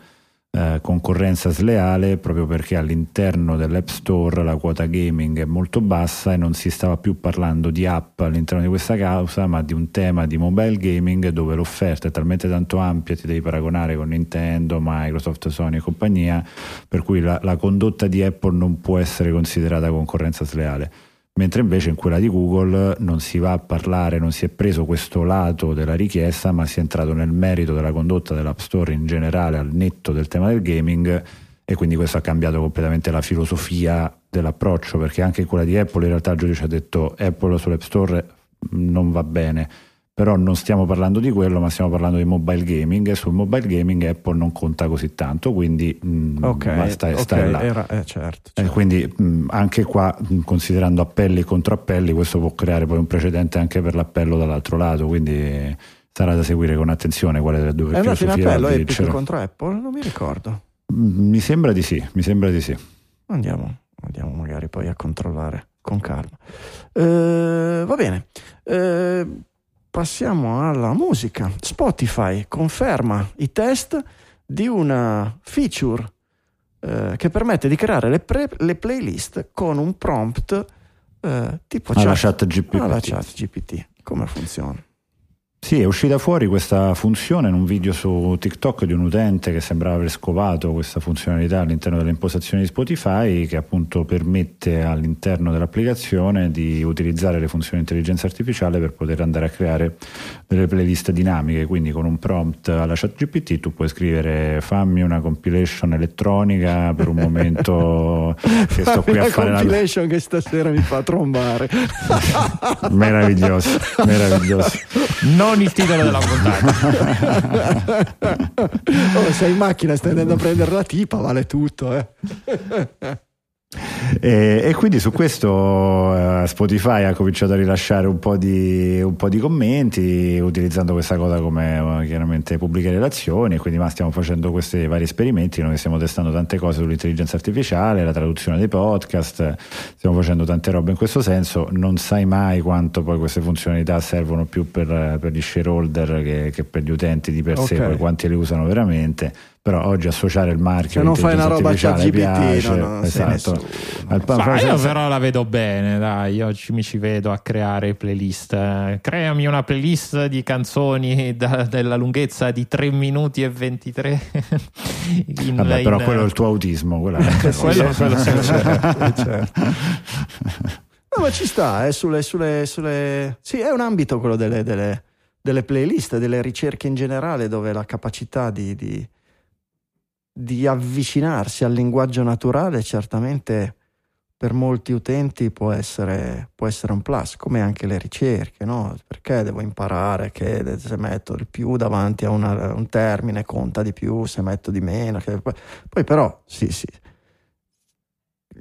eh, concorrenza sleale proprio perché all'interno dell'App Store la quota gaming è molto bassa e non si stava più parlando di app all'interno di questa causa, ma di un tema di mobile gaming dove l'offerta è talmente tanto ampia, ti devi paragonare con Nintendo, Microsoft, Sony e compagnia, per cui la, la condotta di Apple non può essere considerata concorrenza sleale mentre invece in quella di Google non si va a parlare, non si è preso questo lato della richiesta, ma si è entrato nel merito della condotta dell'App Store in generale al netto del tema del gaming e quindi questo ha cambiato completamente la filosofia dell'approccio, perché anche in quella di Apple in realtà il giudice ha detto Apple sull'App Store non va bene. Però non stiamo parlando di quello, ma stiamo parlando di mobile gaming e sul mobile gaming Apple non conta così tanto, quindi mm, Ok, basta ok, stare là. era- eh, certo, Eh, certo. quindi mh, anche qua, mh, considerando appelli e contrappelli, questo può creare poi un precedente anche per l'appello dall'altro lato, quindi eh, sarà da seguire con attenzione quale delle due È andato in filosofie appello contro Apple? Non mi ricordo. Mm, Mi sembra di sì, mi sembra di sì. Andiamo, andiamo magari poi a controllare con calma. Eh, va bene. Passiamo alla musica. Spotify conferma i test di una feature eh, che permette di creare le, pre- le playlist con un prompt eh, tipo Alla chat GPT. alla chat GPT. Come funziona? Sì, è uscita fuori questa funzione in un video su TikTok di un utente che sembrava aver scovato questa funzionalità all'interno delle impostazioni di Spotify che appunto permette all'interno dell'applicazione di utilizzare le funzioni di intelligenza artificiale per poter andare a creare delle playlist dinamiche, quindi con un prompt alla chat GPT tu puoi scrivere fammi una compilation elettronica per un momento che sto qui a Una fare la compilation che stasera mi fa trombare. meraviglioso, meraviglioso. Non il titolo della puntata. oh, sei in macchina, stai andando a prendere la tipa, vale tutto. Eh. E, e quindi su questo eh, Spotify ha cominciato a rilasciare un po, di, un po' di commenti utilizzando questa cosa come eh, chiaramente pubbliche relazioni quindi ma stiamo facendo questi vari esperimenti noi stiamo testando tante cose sull'intelligenza artificiale la traduzione dei podcast stiamo facendo tante robe in questo senso non sai mai quanto poi queste funzionalità servono più per, per gli shareholder che, che per gli utenti di per sé Ok. poi quanti le usano veramente però oggi associare il marchio Se non fai una roba artificiale GPT, piace, no, sei esatto. nessuno. Al pa- Ma io però la vedo bene, dai, io ci, mi ci vedo a creare playlist. Creami una playlist di canzoni da- della lunghezza di 3 minuti e 23. in- Vabbè, però in- quello è il tuo autismo. cosa. quello, quello sì, certo, certo. No, ma ci sta, eh, sulle, sulle, sulle- Sì, è un ambito quello delle, delle- delle playlist, delle ricerche in generale, dove la capacità di, di- di avvicinarsi al linguaggio naturale certamente per molti utenti può essere, può essere un plus, come anche le ricerche, no? Perché devo imparare che se metto il più davanti a una- un termine conta di più, se metto di meno. che- poi, però, sì, sì,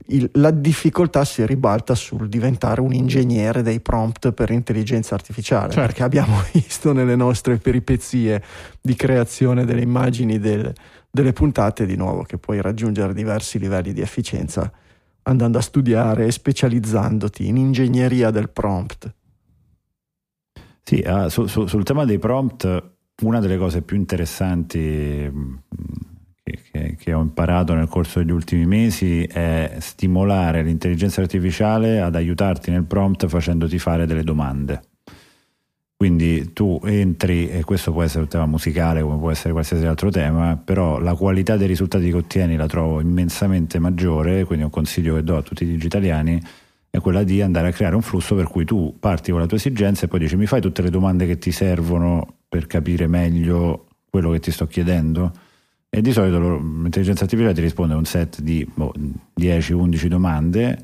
il- la difficoltà si ribalta sul diventare un ingegnere dei prompt per intelligenza artificiale, Certo. perché abbiamo visto nelle nostre peripezie di creazione delle immagini del- delle puntate di nuovo che puoi raggiungere diversi livelli di efficienza andando a studiare e specializzandoti in ingegneria del prompt. Sì, ah, su- su- sul tema dei prompt, una delle cose più interessanti mh, che, che- che ho imparato nel corso degli ultimi mesi è stimolare l'intelligenza artificiale ad aiutarti nel prompt facendoti fare delle domande. Quindi tu entri, e questo può essere un tema musicale come può essere qualsiasi altro tema, però la qualità dei risultati che ottieni la trovo immensamente maggiore, quindi un consiglio che do a tutti gli italiani è quella di andare a creare un flusso per cui tu parti con la tua esigenza e poi dici mi fai tutte le domande che ti servono per capire meglio quello che ti sto chiedendo? E di solito l'intelligenza artificiale ti risponde a un set di boh, 10-11 domande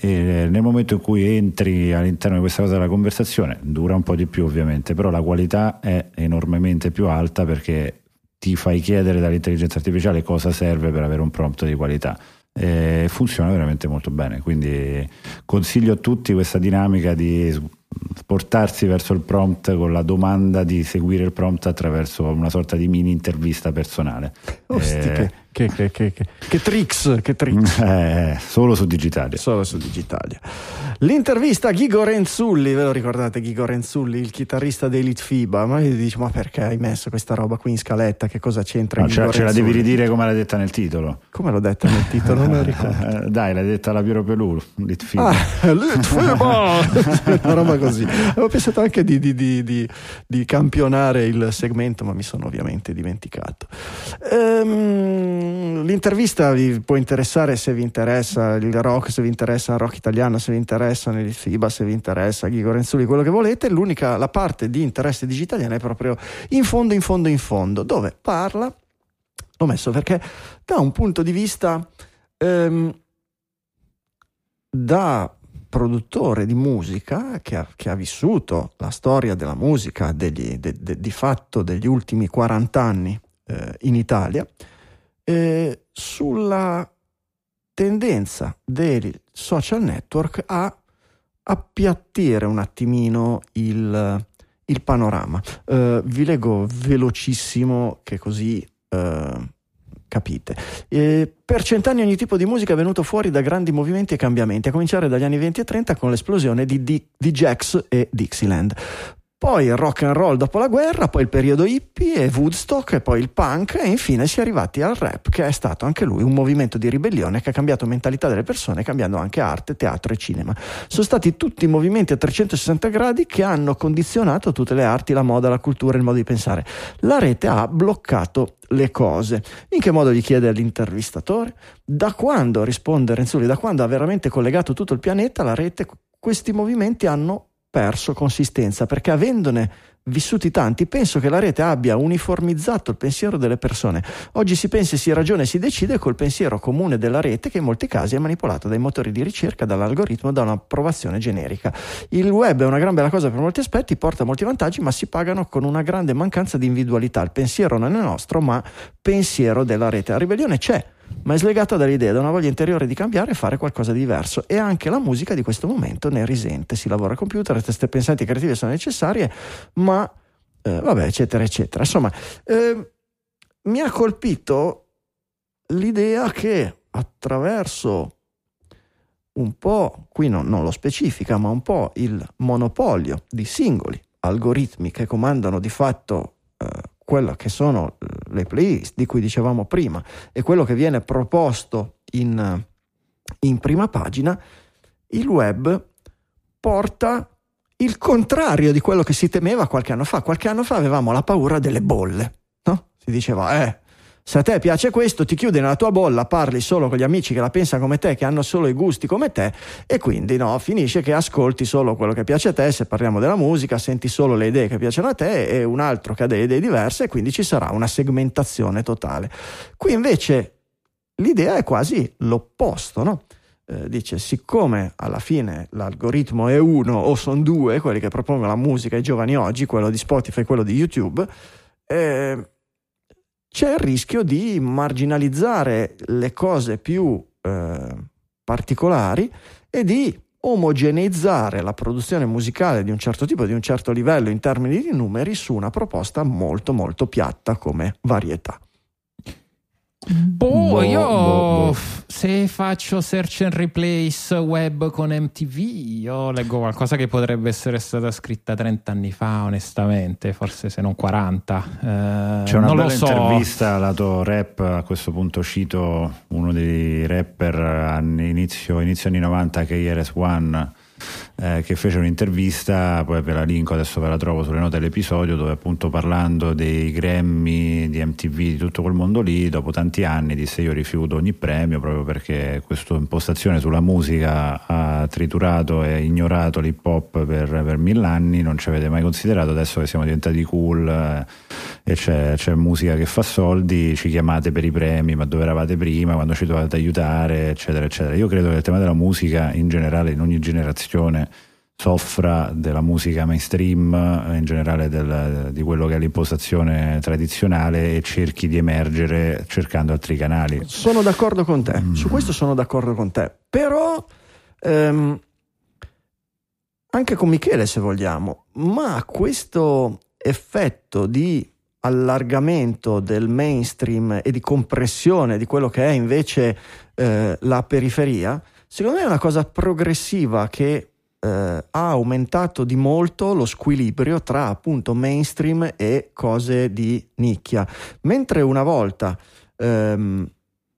e nel momento in cui entri all'interno di questa cosa della conversazione dura un po' di più ovviamente però la qualità è enormemente più alta perché ti fai chiedere dall'intelligenza artificiale cosa serve per avere un prompt di qualità. E funziona veramente molto bene quindi consiglio a tutti questa dinamica di portarsi verso il prompt con la domanda di seguire il prompt attraverso una sorta di mini intervista personale. Osti, Eh, che, che, che, che, tricks, che tricks. eh, solo su digitale Solo su Digitalia. L'intervista a Ghigo Renzulli, ve lo ricordate Ghigo Renzulli, il chitarrista dei Litfiba? Ma io dico, ma perché hai messo questa roba qui in scaletta? Che cosa c'entra? No, ce, ce la devi ridire come l'hai detta nel titolo Come l'ho detta nel titolo? Non me lo ricordo. Eh, dai l'hai detta alla Piero Pelù Litfiba Ah, Litfiba! Una roba così. Avevo pensato anche di, di- di- di- di campionare il segmento, ma mi sono ovviamente dimenticato. Ehm, l'intervista vi può interessare se vi interessa il rock, se vi interessa il rock italiano, se vi interessa il FIBA, se vi interessa Ghigo Renzulli, quello che volete. L'unica, la parte di interesse digitaliano è proprio in fondo, in fondo, in fondo, dove parla, l'ho messo perché da un punto di vista ehm, da produttore di musica che ha, che ha vissuto la storia della musica degli- de- de- di fatto degli ultimi 40 anni eh, in Italia, eh, sulla tendenza dei social network a appiattire un attimino il, il panorama. Eh, vi leggo velocissimo che così eh, capite. Eh, per cent'anni ogni tipo di musica è venuto fuori da grandi movimenti e cambiamenti, a cominciare dagli anni 20 e 30 con l'esplosione di, di, di Jax e Dixieland poi il rock and roll dopo la guerra, poi il periodo hippie e Woodstock e poi il punk e infine si è arrivati al rap che è stato anche lui un movimento di ribellione che ha cambiato mentalità delle persone cambiando anche arte, teatro e cinema. Sono stati tutti movimenti a 360 gradi che hanno condizionato tutte le arti, la moda, la cultura, il modo di pensare. La rete ha bloccato le cose. In che modo gli chiede all'intervistatore? Da quando, risponde Renzulli, da quando ha veramente collegato tutto il pianeta, la rete, questi movimenti hanno perso consistenza perché avendone vissuti tanti, penso che la rete abbia uniformizzato il pensiero delle persone. Oggi si pensa si ragiona e si decide col pensiero comune della rete che in molti casi è manipolato dai motori di ricerca, dall'algoritmo, da un'approvazione generica. Il web è una gran bella cosa per molti aspetti, porta molti vantaggi, ma si pagano con una grande mancanza di individualità. Il pensiero non è nostro, ma pensiero della rete. La ribellione c'è ma è slegata dall'idea, da una voglia interiore di cambiare e fare qualcosa di diverso. E anche la musica di questo momento ne risente. Si lavora al computer, le teste pensanti e creative sono necessarie, ma eh, vabbè, eccetera, eccetera. Insomma, eh, mi ha colpito l'idea che attraverso un po', qui non, non lo specifica, ma un po' il monopolio di singoli algoritmi che comandano di fatto eh, quello che sono le playlist di cui dicevamo prima e quello che viene proposto in, in prima pagina, il web porta il contrario di quello che si temeva qualche anno fa. Qualche anno fa avevamo la paura delle bolle, no? Si diceva, eh, se a te piace questo, ti chiudi nella tua bolla, parli solo con gli amici che la pensano come te, che hanno solo i gusti come te, e quindi no, finisce che ascolti solo quello che piace a te. Se parliamo della musica, senti solo le idee che piacciono a te e un altro che ha delle idee diverse, e quindi ci sarà una segmentazione totale. Qui invece l'idea è quasi l'opposto, no? Eh, dice siccome alla fine l'algoritmo è uno o sono due quelli che propongono la musica ai giovani oggi, quello di Spotify e quello di YouTube, eh, c'è il rischio di marginalizzare le cose più eh, particolari e di omogeneizzare la produzione musicale di un certo tipo, di un certo livello in termini di numeri su una proposta molto molto piatta come varietà. Boh, boh io boh, boh. Se faccio search and replace web con MTV, io leggo qualcosa che potrebbe essere stata scritta 30 anni fa, onestamente, forse se non 40. Eh, C'è una bella so. intervista lato rap, a questo punto cito uno dei rapper anni, inizio, inizio anni 90, KRS One eh, che fece un'intervista, poi ve la linko, adesso ve la trovo sulle note dell'episodio, dove appunto parlando dei Grammy, di MTV, di tutto quel mondo lì, dopo tanti anni disse io rifiuto ogni premio proprio perché questa impostazione sulla musica ha triturato e ignorato l'hip hop per, per mille anni, non ci avete mai considerato, adesso che siamo diventati cool eh, e c'è, c'è musica che fa soldi, ci chiamate per i premi, ma dove eravate prima, quando ci dovete aiutare, eccetera, eccetera. Io credo che il tema della musica in generale, in ogni generazione, soffra della musica mainstream, in generale del, di quello che è l'impostazione tradizionale e cerchi di emergere cercando altri canali. Sono d'accordo con te, mm. su questo sono d'accordo con te, però ehm, anche con Michele se vogliamo, ma questo effetto di allargamento del mainstream e di compressione di quello che è invece eh, la periferia, secondo me è una cosa progressiva che eh, ha aumentato di molto lo squilibrio tra appunto mainstream e cose di nicchia. Mentre una volta ehm,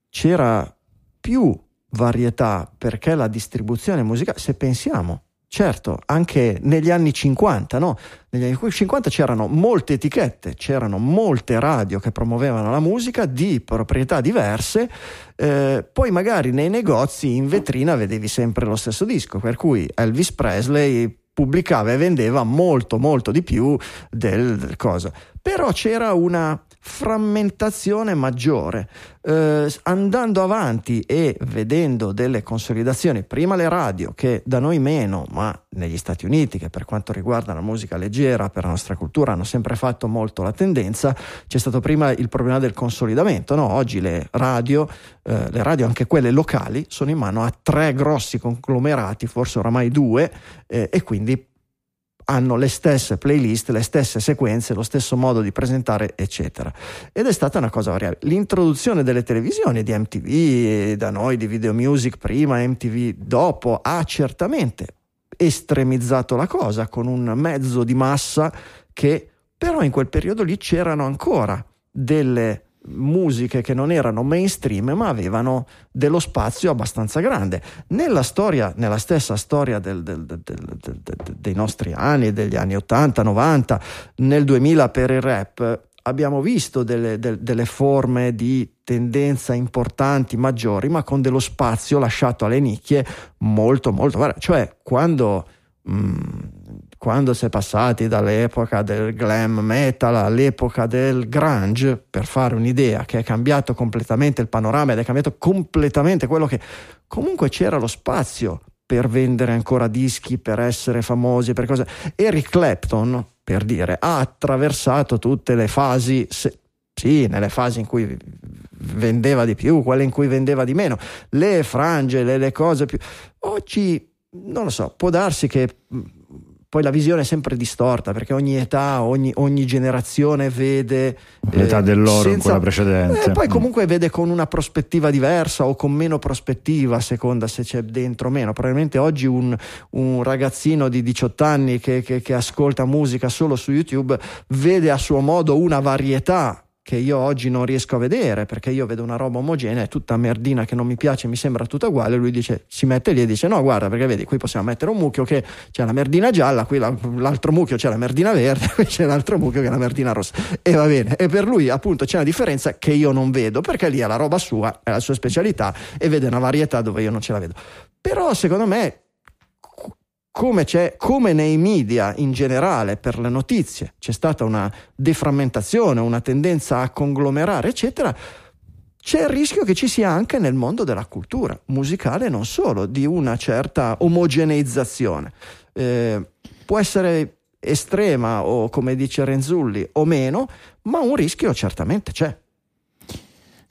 c'era più varietà perché la distribuzione musicale, se pensiamo Certo, anche negli anni 50, no? Negli anni 50 c'erano molte etichette, c'erano molte radio che promuovevano la musica di proprietà diverse, eh, poi magari nei negozi in vetrina vedevi sempre lo stesso disco, per cui Elvis Presley pubblicava e vendeva molto molto di più del, del cosa. Però c'era una frammentazione maggiore. Eh, andando avanti e vedendo delle consolidazioni, prima le radio che da noi meno, ma negli Stati Uniti che per quanto riguarda la musica leggera, per la nostra cultura hanno sempre fatto molto la tendenza, c'è stato prima il problema del consolidamento, no? oggi le radio, eh, le radio anche quelle locali, sono in mano a tre grossi conglomerati, forse oramai due, eh, e quindi hanno le stesse playlist, le stesse sequenze, lo stesso modo di presentare, eccetera. Ed è stata una cosa variabile. L'introduzione delle televisioni di MTV, da noi di Video Music prima, MTV dopo, ha certamente estremizzato la cosa con un mezzo di massa che però in quel periodo lì c'erano ancora delle musiche che non erano mainstream ma avevano dello spazio abbastanza grande. Nella storia, nella stessa storia del, del, del, dei nostri anni, degli anni 80, 90, nel 2000 per il rap, abbiamo visto delle, delle forme di tendenza importanti, maggiori, ma con dello spazio lasciato alle nicchie molto, molto... Cioè, quando... Mm, quando si è passati dall'epoca del glam metal all'epoca del grunge, per fare un'idea, che è cambiato completamente il panorama ed è cambiato completamente quello che comunque c'era lo spazio per vendere ancora dischi, per essere famosi, per cose. Eric Clapton, per dire, ha attraversato tutte le fasi, se, sì, nelle fasi in cui vendeva di più, quelle in cui vendeva di meno, le frange, le, le cose più. Oggi non lo so, può darsi che poi la visione è sempre distorta perché ogni età, ogni, ogni generazione vede l'età eh, dell'oro senza, in quella precedente. Eh, poi mm. comunque vede con una prospettiva diversa o con meno prospettiva a seconda se c'è dentro o meno. Probabilmente oggi un, un ragazzino di 18 anni che, che, che ascolta musica solo su YouTube vede a suo modo una varietà che io oggi non riesco a vedere perché io vedo una roba omogenea, è tutta merdina che non mi piace, mi sembra tutta uguale. Lui dice, si mette lì e dice: No, guarda, perché vedi, qui possiamo mettere un mucchio che c'è la merdina gialla, qui l'altro mucchio c'è la merdina verde, qui c'è l'altro mucchio che è la merdina rossa. E va bene. E per lui, appunto, c'è una differenza che io non vedo perché lì è la roba sua, è la sua specialità e vede una varietà dove io non ce la vedo. Però secondo me come, come, nei media in generale per le notizie c'è stata una deframmentazione, una tendenza a conglomerare, eccetera, c'è il rischio che ci sia anche nel mondo della cultura musicale, non solo, di una certa omogeneizzazione. Eh, può essere estrema o come dice Renzulli o meno, ma un rischio certamente c'è.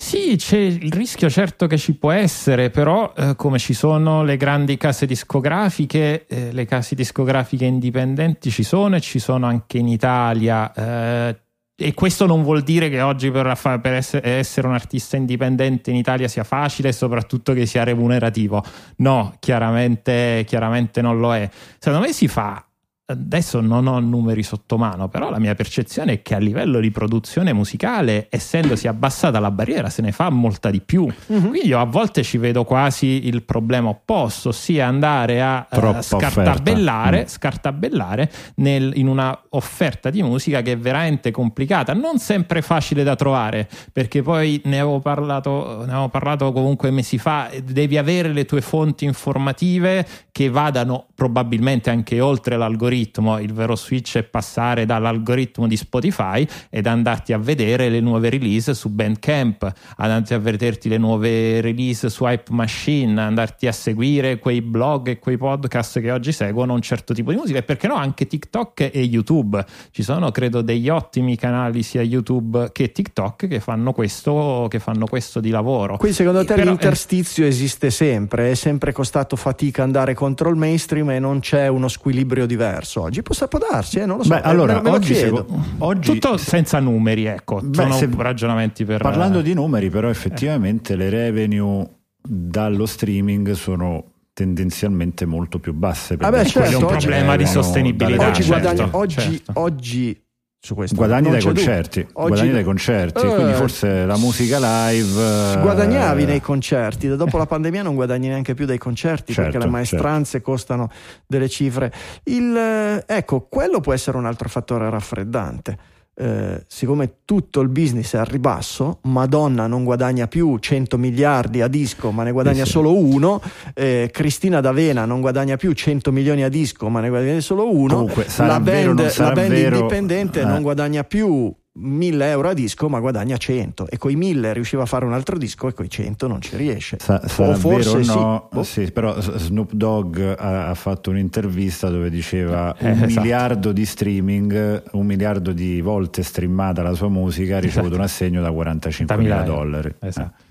Sì, c'è il rischio certo che ci può essere, però eh, come ci sono le grandi case discografiche, eh, le case discografiche indipendenti ci sono e ci sono anche in Italia. Eh, e questo non vuol dire che oggi per, per essere, essere, un artista indipendente in Italia sia facile e soprattutto che sia remunerativo. No, chiaramente, chiaramente non lo è. Secondo me si fa adesso non ho numeri sotto mano, però la mia percezione è che a livello di produzione musicale, essendosi abbassata la barriera, se ne fa molta di più. Mm-hmm. Quindi io a volte ci vedo quasi il problema opposto, ossia andare a uh, scartabellare, mm. scartabellare nel, in una offerta di musica che è veramente complicata, non sempre facile da trovare, perché poi ne avevo parlato, ne avevo parlato comunque mesi fa, devi avere le tue fonti informative che vadano probabilmente anche oltre l'algoritmo l'algoritmo, il vero switch è passare dall'algoritmo di Spotify ed andarti a vedere le nuove release su Bandcamp, andarti a vederti le nuove release su Hype Machine, andarti a seguire quei blog e quei podcast che oggi seguono un certo tipo di musica e perché no anche TikTok e YouTube. Ci sono credo degli ottimi canali sia YouTube che TikTok che fanno questo, che fanno questo di lavoro. Quindi secondo te Però, l'interstizio eh, esiste sempre, è sempre costato fatica andare contro il mainstream e non c'è uno squilibrio diverso? Diverso oggi? Può, può darsi, eh? non lo so. Beh, allora, me, me oggi, se, oggi, Tutto senza numeri, ecco. Beh, sono se, ragionamenti per... Parlando di numeri, però effettivamente eh. le revenue dallo streaming sono tendenzialmente molto più basse. Per ah certo, è un problema di sostenibilità. Oggi, certo, guadagni, oggi, certo. oggi su questo. Guadagni dai concerti, Oggi... guadagni dai concerti, eh, quindi forse la musica live. Eh... Guadagnavi nei concerti, dopo la pandemia non guadagni neanche più dai concerti certo, perché le maestranze certo. costano delle cifre. Il, ecco, quello può essere un altro fattore raffreddante eh, siccome tutto il business è al ribasso, Madonna non guadagna più 100 miliardi a disco, ma ne guadagna eh sì. solo uno, eh, Cristina D'Avena non guadagna più 100 milioni a disco, ma ne guadagna solo uno, Comunque, la band, la band vero, indipendente non guadagna più 1000 euro a disco ma guadagna 100 e coi 1000 riusciva a fare un altro disco e coi 100 non ci riesce Sa- o forse no, sì. Boh. sì. però Snoop Dogg ha, ha, fatto un'intervista dove diceva eh, un esatto. miliardo di streaming un miliardo di volte streamata la sua musica ha ricevuto esatto. un assegno da 45 mila dollari esatto. eh.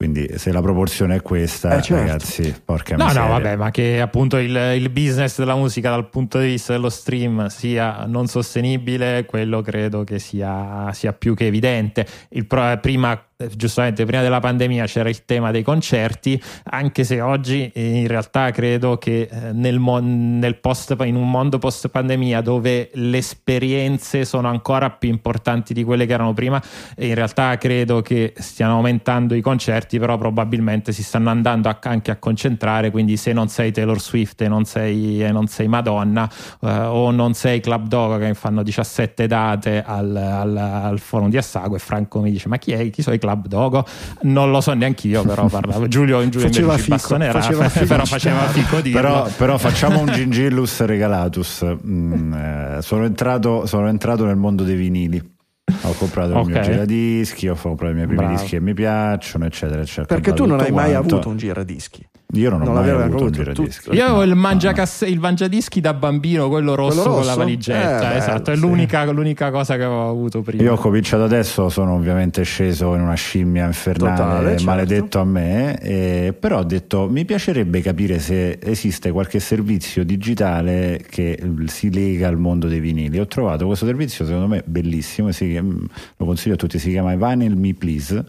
Quindi se la proporzione è questa, Eh, certo. ragazzi, porca No, miseria. no, vabbè, ma che appunto il, il business della musica dal punto di vista dello stream sia non sostenibile, quello credo che sia, sia più che evidente. Il prima, giustamente, prima della pandemia c'era il tema dei concerti, anche se oggi eh, in realtà credo che eh, nel, nel post, in un mondo post pandemia dove le esperienze sono ancora più importanti di quelle che erano prima, in realtà credo che stiano aumentando i concerti, però probabilmente si stanno andando a- anche a concentrare, quindi se non sei Taylor Swift e non sei, e non sei Madonna eh, o non sei Club Dogo che fanno 17 date al, al- al forum di Assago e Franco mi dice ma chi è? Chi sono i Club Dogo? Non lo so neanche io però parlavo Giulio, Giulio Faceva fico, bastonerà faceva fico. però faceva fico dirlo. Però, però facciamo un gingillus regalatus. Mm, eh, sono, entrato, sono entrato nel mondo dei vinili. Ho comprato il mio giradischi, ho comprato i miei primi Bravo. dischi che mi piacciono, eccetera, eccetera. Perché tu non hai mai quanto. avuto un giradischi. Io non ho non mai l'avevi avuto un avuto, giradischi. Io avevo il, mangiacasse- il mangiadischi da bambino, quello rosso, Quello con la rosso? valigetta. Eh, esatto, è bello, l'unica, l'unica cosa che avevo avuto prima. Io ho cominciato adesso, sono ovviamente sceso in una scimmia infernale, Totale, certo. maledetto a me, eh, però ho detto mi piacerebbe capire se esiste qualche servizio digitale che si lega al mondo dei vinili. Ho trovato questo servizio secondo me bellissimo, si chiama- lo consiglio a tutti, si chiama Vinyl Me Please.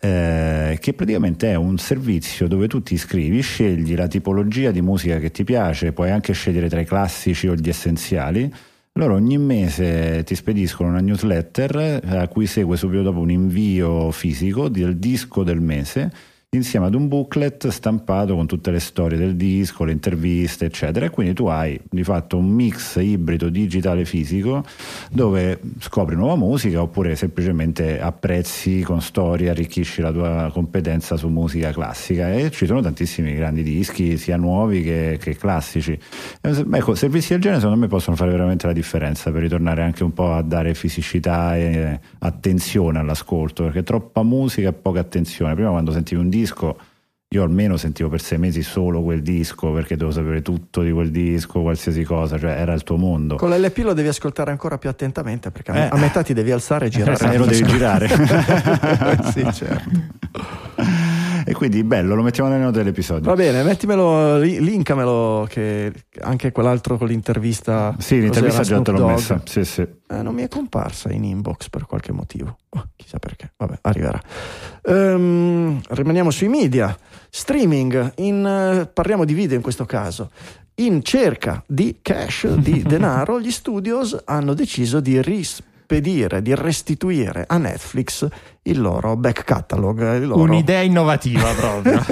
Eh, che praticamente è un servizio dove tu ti iscrivi, scegli la tipologia di musica che ti piace, puoi anche scegliere tra i classici o gli essenziali. Loro ogni mese ti spediscono una newsletter eh, a cui segue subito dopo un invio fisico del disco del mese insieme ad un booklet stampato con tutte le storie del disco, le interviste, eccetera. E quindi tu hai di fatto un mix ibrido digitale fisico dove scopri nuova musica oppure semplicemente apprezzi con storie, arricchisci la tua competenza su musica classica. E ci sono tantissimi grandi dischi, sia nuovi che, che classici. Eh, Ecco, servizi del genere secondo me possono fare veramente la differenza per ritornare anche un po' a dare fisicità e attenzione all'ascolto, perché troppa musica e poca attenzione. Prima quando sentivi un disco, io almeno sentivo per sei mesi solo quel disco, perché dovevo sapere tutto di quel disco, qualsiasi cosa, cioè era il tuo mondo. Con l'LP lo devi ascoltare ancora più attentamente perché a- Eh. a metà ti devi alzare e girare. E lo devi girare. sì, certo. quindi bello, lo mettiamo nelle note dell'episodio. Va bene, mettimelo, li- linkamelo che anche quell'altro con l'intervista. Sì, l'intervista già te l'ho Snoop messa. Sì, sì. Eh, non mi è comparsa in inbox per qualche motivo. Oh, chissà perché. Vabbè, arriverà. Ehm, rimaniamo sui media. Streaming, in, eh, parliamo di video in questo caso. In cerca di cash, di denaro, gli studios hanno deciso di rispedire, di restituire a Netflix il loro back catalog. il loro- Un'idea innovativa proprio.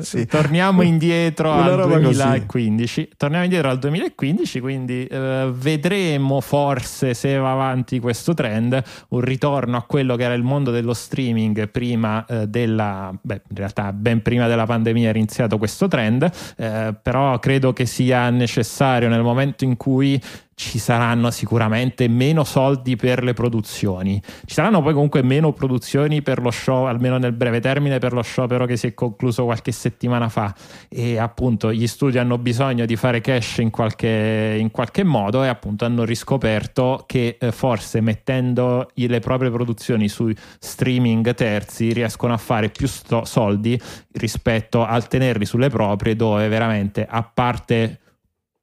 Sì. Torniamo indietro Una al roba così. 2015. Torniamo indietro al 2015, quindi eh, vedremo forse se va avanti questo trend un ritorno a quello che era il mondo dello streaming prima eh, della beh, in realtà ben prima della pandemia era iniziato questo trend, eh, però credo che sia necessario nel momento in cui ci saranno sicuramente meno soldi per le produzioni. Ci saranno poi comunque meno produzioni per lo show, almeno nel breve termine, per lo sciopero che si è concluso qualche settimana fa. E appunto gli studi hanno bisogno di fare cash in qualche, in qualche modo e appunto hanno riscoperto che eh, forse mettendo le proprie produzioni sui streaming terzi riescono a fare più sto- soldi rispetto al tenerli sulle proprie, dove veramente a parte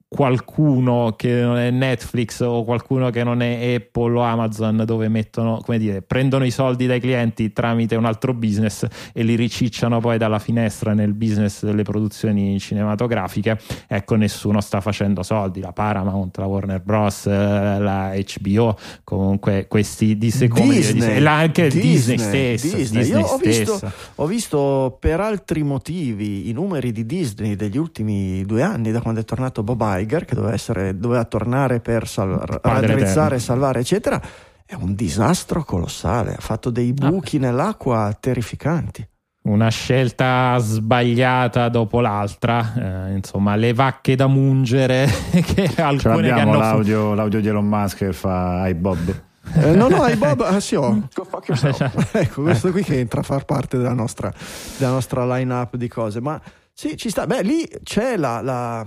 qualcuno che non è Netflix o qualcuno che non è Apple o Amazon dove mettono, come dire, prendono i soldi dai clienti tramite un altro business e li ricicciano poi dalla finestra nel business delle produzioni cinematografiche, ecco nessuno sta facendo soldi, la Paramount, la Warner Bros, eh, la HBO, comunque questi di secondo Disney, e la- anche il Disney, Disney, stesso, Disney. Disney Io ho visto, ho visto per altri motivi i numeri di Disney degli ultimi due anni, da quando è tornato Bob Iger, che doveva, essere, doveva tornare per sal- raddrizzare, salvare, eccetera. È un disastro colossale. Ha fatto dei buchi nell'acqua terrificanti. una scelta sbagliata dopo l'altra, eh, insomma, le vacche da mungere che Ce alcune che l'abbiamo hanno l'audio, l'audio di Elon Musk che fa Hi Bob. Eh, no, no, i Bob, ah, sì, ho. Go fuck yourself. ecco, questo qui che entra a far parte della nostra, della nostra line-up di cose. Ma sì, ci sta. Beh, lì c'è la, la,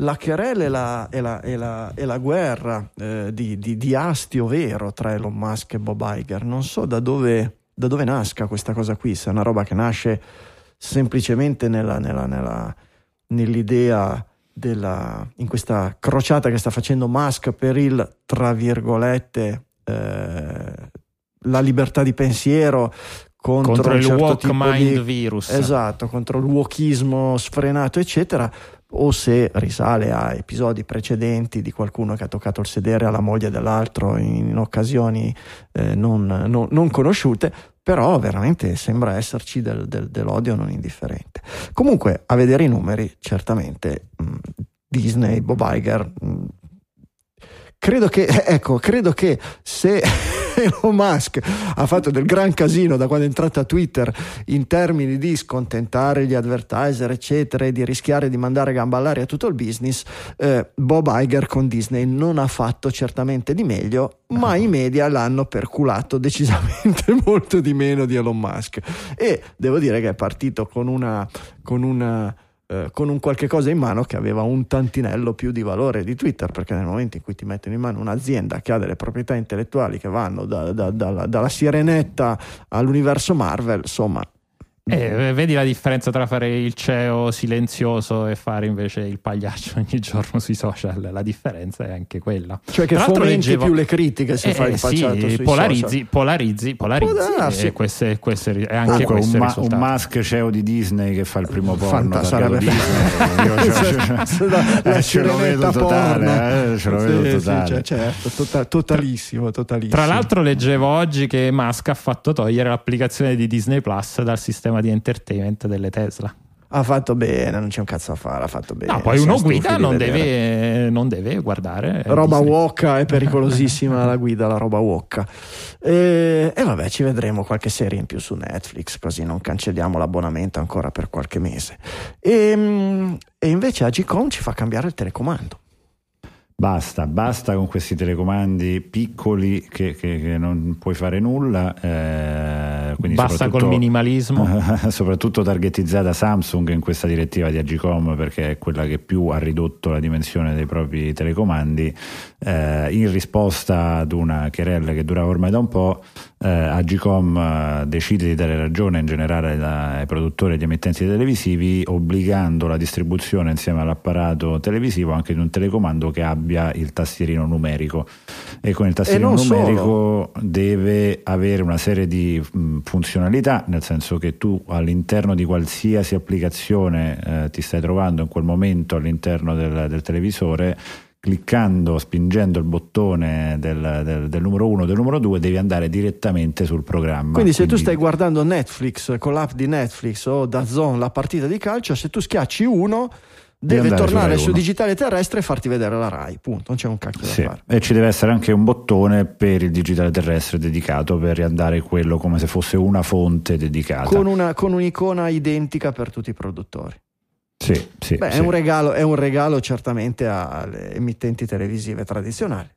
la querela e la, e la, e la, e la guerra eh, di, di, di astio vero tra Elon Musk e Bob Iger. Non so da dove, da dove nasca questa cosa qui, se è una roba che nasce semplicemente nella, nella, nella, nell'idea della, in questa crociata che sta facendo Musk per il, tra virgolette, eh, la libertà di pensiero contro, Contro il certo woke tipo mind di- virus. Esatto, contro il wokismo sfrenato, eccetera, o se risale a episodi precedenti di qualcuno che ha toccato il sedere alla moglie dell'altro in, occasioni eh, non, non- non conosciute, però veramente sembra esserci del- del- dell'odio non indifferente. Comunque, a vedere i numeri, certamente mh, Disney, Bob Iger, mh, credo che, ecco, credo che se Elon Musk ha fatto del gran casino da quando è entrato a Twitter in termini di scontentare gli advertiser, eccetera, e di rischiare di mandare a gamba all'aria tutto il business, eh, Bob Iger con Disney non ha fatto certamente di meglio, ma i media l'hanno perculato decisamente molto di meno di Elon Musk. E devo dire che è partito con una. Con una eh, con un qualche cosa in mano che aveva un tantinello più di valore di Twitter, perché nel momento in cui ti mettono in mano un'azienda che ha delle proprietà intellettuali che vanno da- da- dalla, dalla sirenetta all'universo Marvel, insomma, Eh, vedi la differenza tra fare il CEO silenzioso e fare invece il pagliaccio ogni giorno sui social? La differenza è anche quella. cioè che fomenti leggevo- più le critiche se Eh, fai il sì, facciato sui polarizzi, social. polarizzi, polarizzi, Può darsi. e queste, queste, e anche questo un, il ma- un. Musk CEO di Disney che fa il primo porno sarebbe- Disney, io ce- ce- la, eh, ce lo vedo totale, eh, ce lo Sì, vedo sì, totale. cioè, certo, tota- totalissimo, totalissimo. Tra l'altro leggevo oggi che Musk ha fatto togliere l'applicazione di Disney Plus dal sistema di entertainment delle Tesla. ha fatto bene, non c'è un cazzo a fare, ha fatto bene. No, poi siamo uno guida non deve, non deve guardare. eh, roba Disney. wokka è pericolosissima la guida la roba wokka e, e vabbè ci vedremo qualche serie in più su Netflix così non cancelliamo l'abbonamento ancora per qualche mese e, mm, e invece Agicom ci fa cambiare il telecomando Basta, basta con questi telecomandi piccoli che, che- che non puoi fare nulla. eh, Basta col minimalismo. soprattutto targetizzata Samsung in questa direttiva di Agicom perché è quella che più ha ridotto la dimensione dei propri telecomandi eh, in risposta ad una querella che durava ormai da un po' eh, Agicom eh, decide di dare ragione in generale ai produttori e agli emittenti televisivi obbligando la distribuzione insieme all'apparato televisivo anche di un telecomando che abbia il tastierino numerico e con il tastierino non solo. numerico deve avere una serie di mh, funzionalità, nel senso che tu all'interno di qualsiasi applicazione eh, ti stai trovando in quel momento all'interno del, del televisore, cliccando, spingendo il bottone del, del- del numero 1 o del numero 2 devi andare direttamente sul programma. quindi se tu stai guardando Netflix con l'app di Netflix o da Zone la partita di calcio se tu schiacci uno deve andare su tornare su uno. digitale terrestre e farti vedere la Rai punto non c'è un cacchio Sì, da fare E ci deve essere anche un bottone per il digitale terrestre dedicato per riandare quello come se fosse una fonte dedicata. con, una- con un'icona identica per tutti i produttori Sì, sì, Beh, sì. è, un regalo, è un regalo certamente alle emittenti televisive tradizionali.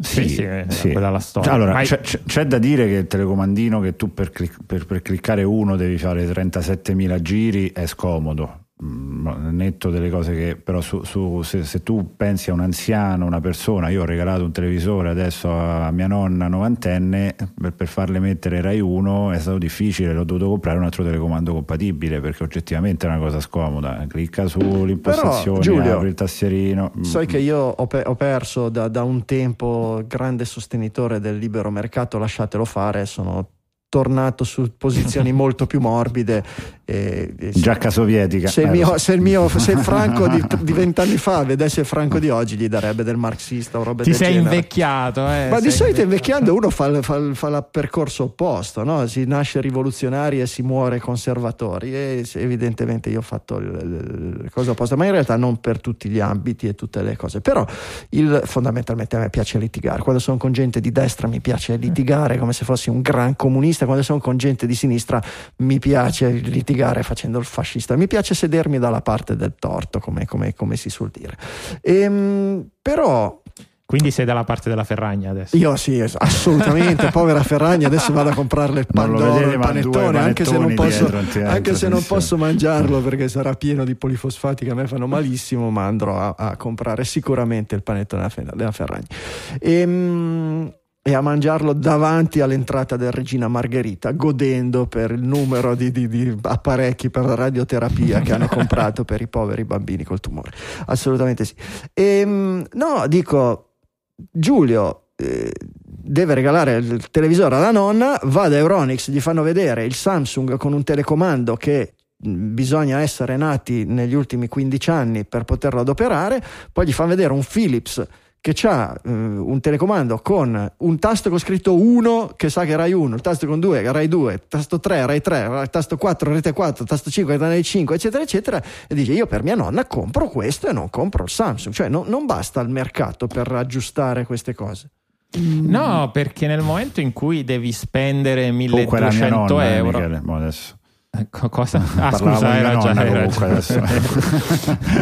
Sì, sì, eh, quella è la storia. Allora, Ma- c'è, c'è- c'è da dire che il telecomandino che tu per, clic- per- per cliccare uno devi fare 37.000 giri è scomodo. Mm, netto delle cose che però su, su- se, se tu pensi a un anziano, una persona, io ho regalato un televisore adesso a mia nonna novantenne per, per farle mettere Rai 1 è stato difficile, l'ho dovuto comprare un altro telecomando compatibile perché oggettivamente è una cosa scomoda. Clicca sull'impostazione, Giulio, apri il tastierino. Sai Mm, che io ho, pe- ho perso da, da un tempo grande sostenitore del libero mercato, lasciatelo fare, sono tornato su posizioni molto più morbide. E, e se- Giacca sovietica. Se il Eh, mio, se il mio- se il Franco di di vent'anni fa vedesse il Franco di oggi, gli darebbe del marxista o roba Ti del sei genere. invecchiato, eh, Ma di solito invecchiando uno fa, il- fa fa il percorso opposto, no? si nasce rivoluzionari e si muore conservatori e evidentemente io ho fatto il cosa opposta, ma in realtà non per tutti gli ambiti e tutte le cose, però il- fondamentalmente a me piace litigare, quando sono con gente di destra mi piace litigare come se fossi un gran comunista, quando sono con gente di sinistra mi piace litigare facendo il fascista, mi piace sedermi dalla parte del torto come, come- come si suol dire. Ehm, però Quindi sei dalla parte della Ferragna adesso. io sì, assolutamente, povera Ferragna, adesso vado a comprarle il pandoro, vedete, il panettone, anche se non posso, dietro, anche se non posso mangiarlo perché sarà pieno di polifosfati che a me fanno malissimo, ma andrò a, a comprare sicuramente il panettone della Ferragna. Ehm, e a mangiarlo davanti all'entrata del Regina Margherita, godendo per il numero di, di, di apparecchi per la radioterapia che hanno comprato per i poveri bambini col tumore. Assolutamente sì. E, no, dico, Giulio eh, deve regalare il televisore alla nonna, va da Euronix, gli fanno vedere il Samsung con un telecomando che bisogna essere nati negli ultimi 15 anni per poterlo adoperare, poi gli fanno vedere un Philips che ha eh, un telecomando con un tasto con scritto 1 che sa che Rai 1, il tasto con 2 Rai 2, tasto 3 Rai 3, tasto 4 Rete 4, tasto 5 Rai 5, eccetera, eccetera, e dice io per mia nonna compro questo e non compro il Samsung, cioè no, non basta il mercato per aggiustare queste cose. No, perché nel momento in cui devi spendere 1200 nonna, eh, euro, Michele. Cosa? Ah, scusa, hai ragione. Hai ragione.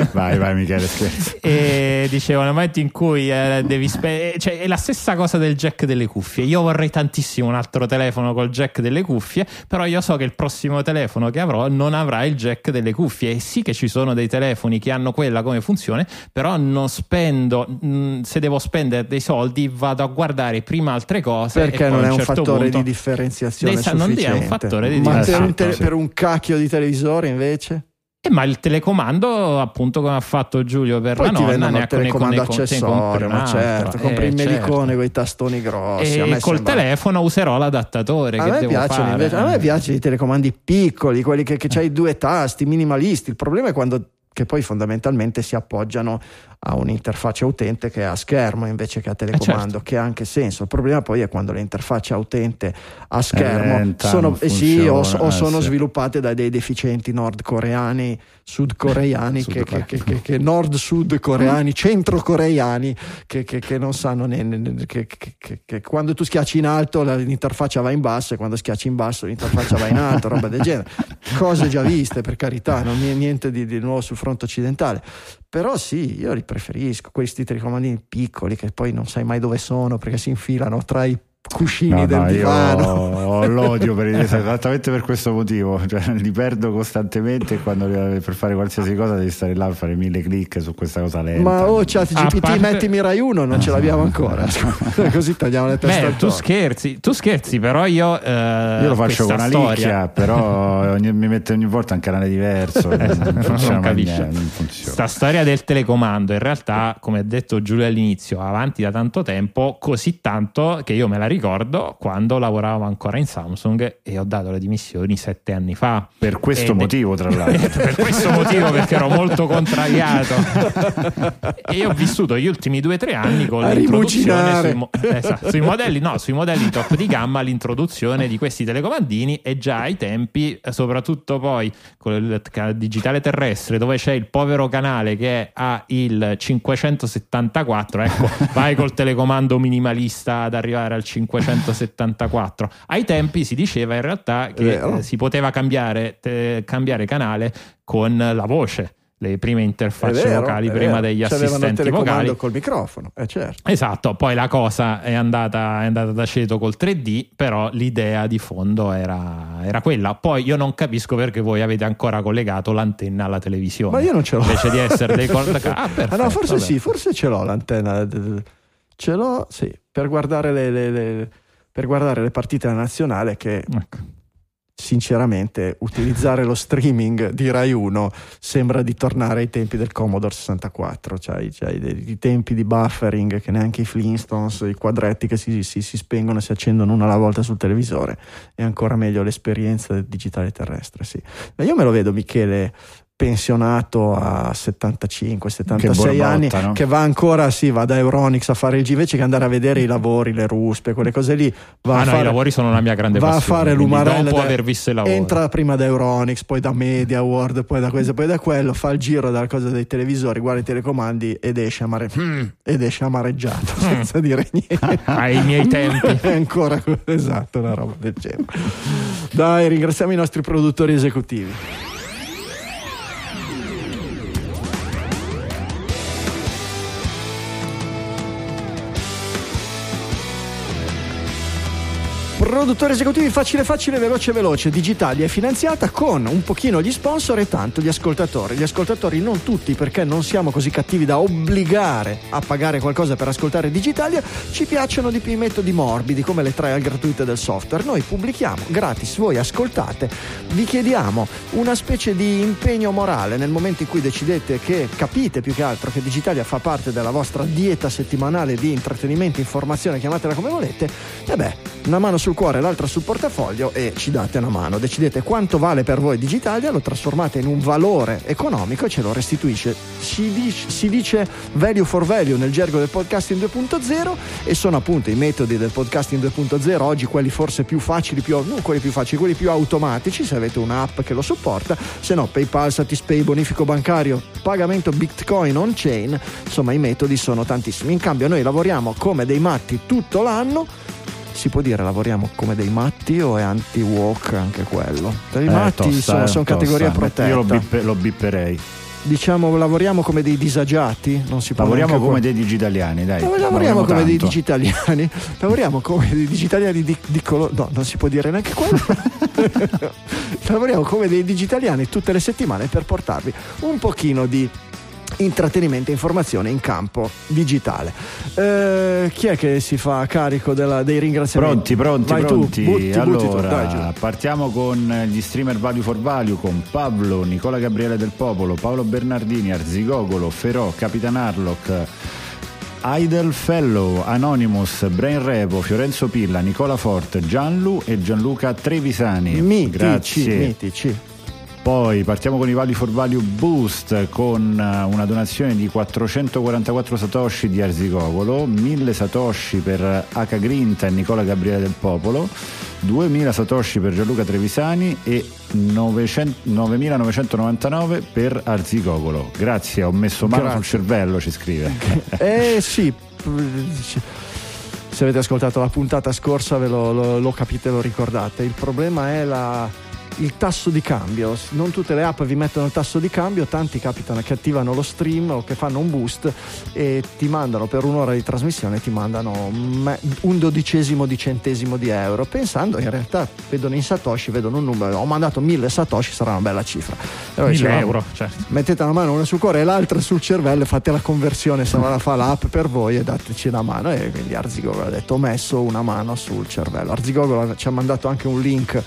vai, vai, Michele, scherzo. E dicevo, nel momento in cui eh, devi spendere, cioè, è la stessa cosa del jack delle cuffie. Io vorrei tantissimo un altro telefono col jack delle cuffie, però io so che il prossimo telefono che avrò non avrà il jack delle cuffie. E sì che ci sono dei telefoni che hanno quella come funzione, però non spendo, mh, mm, se devo spendere dei soldi, vado a guardare prima altre cose. Perché non è un, certo fattore punto, di differenziazione? Non è un fattore di differenziazione. Per, per un cacchio di televisore invece? Eh, ma il telecomando, appunto, come ha fatto Giulio per Poi la nonna, ne ha telecomando accessorio, ma certo, compri eh, il certo. melicone con i tastoni grossi. E col sembra... telefono userò l'adattatore. A, me piacciono, invece, a me piacciono i telecomandi piccoli, quelli che, che c'hai due tasti, minimalisti. Il problema è quando che poi fondamentalmente si appoggiano a un'interfaccia utente che è a schermo invece che a telecomando, eh certo. che ha anche senso. Il problema poi è quando le interfacce utente a schermo sono, eh sì, o, o sono eh, sviluppate da dei deficienti nordcoreani, sudcoreani, che, che, che, che, nord-sud coreani, centro-coreani, che, non sanno ne, ne, che, quando tu schiacci in alto l'interfaccia va in basso e quando schiacci in basso l'interfaccia va in alto, roba del genere. Cose già viste per carità, non è niente di, di nuovo sul fronte occidentale. Però sì, io li preferisco, questi telecomandi piccoli che poi non sai mai dove sono perché si infilano tra i cuscini no, del no, divano. Io l'odio per, esattamente per questo motivo, cioè, li perdo costantemente e quando per fare qualsiasi cosa devi stare là a fare mille click su questa cosa lenta. Ma oh, chat GPT, parte... mettimi Rai 1, non ce l'abbiamo ancora. Così tagliamo le teste. Beh, tu scherzi, tu scherzi, però io. Eh, io lo faccio con una storia... licchia, però ogni, mi mette ogni volta un canale diverso. eh, non, non capisce. Questa storia del telecomando, in realtà, come ha detto Giulio all'inizio, avanti da tanto tempo, così tanto che io me la ricordo ricordo quando lavoravo ancora in Samsung e ho dato le dimissioni sette anni fa. Per questo Ed motivo, tra l'altro. per questo motivo, perché ero molto contrariato. e ho vissuto gli ultimi due o tre anni con A l'introduzione sui, esatto, sui, modelli, no, sui modelli top di gamma, l'introduzione di questi telecomandini e già ai tempi, soprattutto poi con il digitale terrestre, dove c'è il povero canale che ha il 574, ecco, vai col telecomando minimalista ad arrivare al 5 574. Ai tempi si diceva in realtà che eh, si poteva cambiare, te, cambiare canale con la voce le prime interfacce vero, vocali prima degli assistenti vocali. col microfono eh certo. esatto poi la cosa è andata, è andata da ceto col 3D però l'idea di fondo era, era, quella. Poi io non capisco perché voi avete ancora collegato l'antenna alla televisione. Ma io non ce l'ho. Invece di essere dei cord ah, perfetto, ah, no forse vabbè. sì forse ce l'ho l'antenna. Ce l'ho sì per guardare le, le, le, per guardare le partite della nazionale che ecco. sinceramente utilizzare lo streaming di Rai 1 sembra di tornare ai tempi del Commodore 64 cioè, cioè i, tempi di buffering che neanche i Flintstones i quadretti che si, si, si, spengono e si accendono una alla volta sul televisore è ancora meglio l'esperienza del digitale terrestre sì. Ma io me lo vedo Michele pensionato a 75 76 anni no? che va ancora sì, va da Euronix a fare il G invece che andare a vedere i lavori le ruspe quelle cose lì va ah, a no, fare, i lavori sono la mia grande va passione a fare l'umarella dopo aver visto i lavori entra prima da Euronix poi da Media World poi da questo poi da quello fa il giro dalla cosa dei televisori guarda i telecomandi ed esce, amare- mm. ed esce amareggiato mm. senza dire niente ai miei tempi è ancora esatto una roba del genere dai ringraziamo i nostri produttori esecutivi Produttori esecutivi facile facile, veloce veloce, Digitalia è finanziata con un pochino gli sponsor e tanto gli ascoltatori. Gli ascoltatori non tutti perché non siamo così cattivi da obbligare a pagare qualcosa per ascoltare Digitalia, ci piacciono di più i metodi morbidi come le trial gratuite del software. Noi pubblichiamo gratis, voi ascoltate, vi chiediamo una specie di impegno morale nel momento in cui decidete che capite più che altro che Digitalia fa parte della vostra dieta settimanale di intrattenimento, informazione, chiamatela come volete, e beh, una mano sul cuore e l'altra sul portafoglio e ci date una mano. Decidete quanto vale per voi Digitalia, lo trasformate in un valore economico e ce lo restituisce. Si dice, si dice value for value nel gergo del podcasting 2.0 e sono appunto i metodi del podcasting 2.0, oggi quelli forse più facili, più, non quelli più facili, quelli più automatici, se avete un'app che lo supporta, se no PayPal, Satispay, bonifico bancario, pagamento Bitcoin on chain, insomma i metodi sono tantissimi. In cambio noi lavoriamo come dei matti tutto l'anno si può dire lavoriamo come dei matti o è anti-walk anche quello? I Eh, matti sono, eh, sono tosta. categoria protetta. Io lo, bippe- lo bipperei. Diciamo lavoriamo come dei disagiati, non si può Lavoriamo come dei digitaliani, dai. No, lavoriamo come dei tanto. digitaliani, lavoriamo come dei digitaliani di, di colore, no, non si può dire neanche quello. lavoriamo come dei digitaliani tutte le settimane per portarvi un pochino di intrattenimento e informazione in campo digitale. Eh, chi è che si fa carico della- dei ringraziamenti? Pronti, pronti, Vai pronti. Tu, butti, butti tu, allora, dai, partiamo con gli streamer Value for Value con Pablo, Nicola Gabriele del Popolo, Paolo Bernardini, Arzigogolo, Ferò, Capitan Harlock. Idle Fellow, Anonymous, Brain Repo, Fiorenzo Pilla, Nicola Fort, Gianlu e Gianluca Trevisani. Mitici, Grazie. mitici. Poi partiamo con i Value for Value Boost con eh, una donazione di 444 satoshi di Arzigogolo, 1000 satoshi per H Grinta e Nicola Gabriele del Popolo, 2000 satoshi per Gianluca Trevisani e 900 9999 per Arzigogolo. Grazie, ho messo mano Grazie. sul cervello, ci scrive. Eh sì, se avete ascoltato la puntata scorsa ve lo, lo- lo capite, lo ricordate. Il problema è la- il tasso di cambio. Non tutte le app vi mettono il tasso di cambio, tanti capitano che attivano lo stream o che fanno un boost e ti mandano per un'ora di trasmissione ti mandano un dodicesimo di centesimo di euro, pensando in realtà vedono in Satoshi, vedono un numero, ho mandato mille Satoshi, sarà una bella cifra. Allora 1000 dicevamo, euro, certo. mettete una mano una sul cuore e l'altra sul cervello fate la conversione se non la fa l'app per voi e dateci una mano e quindi Arzigogolo ha detto ho messo una mano sul cervello Arzigogolo ci ha mandato anche un link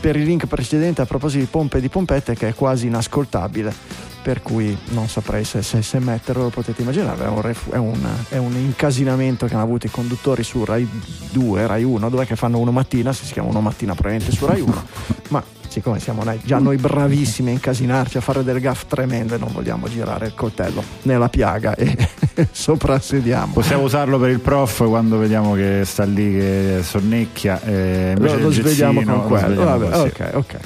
per il link precedente a proposito di pompe e di pompette che è quasi inascoltabile per cui non saprei se, se- se metterlo lo potete immaginare è un, è un- è un incasinamento che hanno avuto i conduttori su Rai 2 Rai 1 dove che fanno uno mattina se si chiama uno mattina probabilmente su Rai 1 ma siccome siamo noi- già noi bravissimi a incasinarci a fare delle gaff tremende non vogliamo girare il coltello nella piaga e soprassediamo. Possiamo usarlo per il prof quando vediamo che sta lì che sonnecchia. eh, lo, lo gezzino, con lo quello. svegliamo Vabbè, ok ok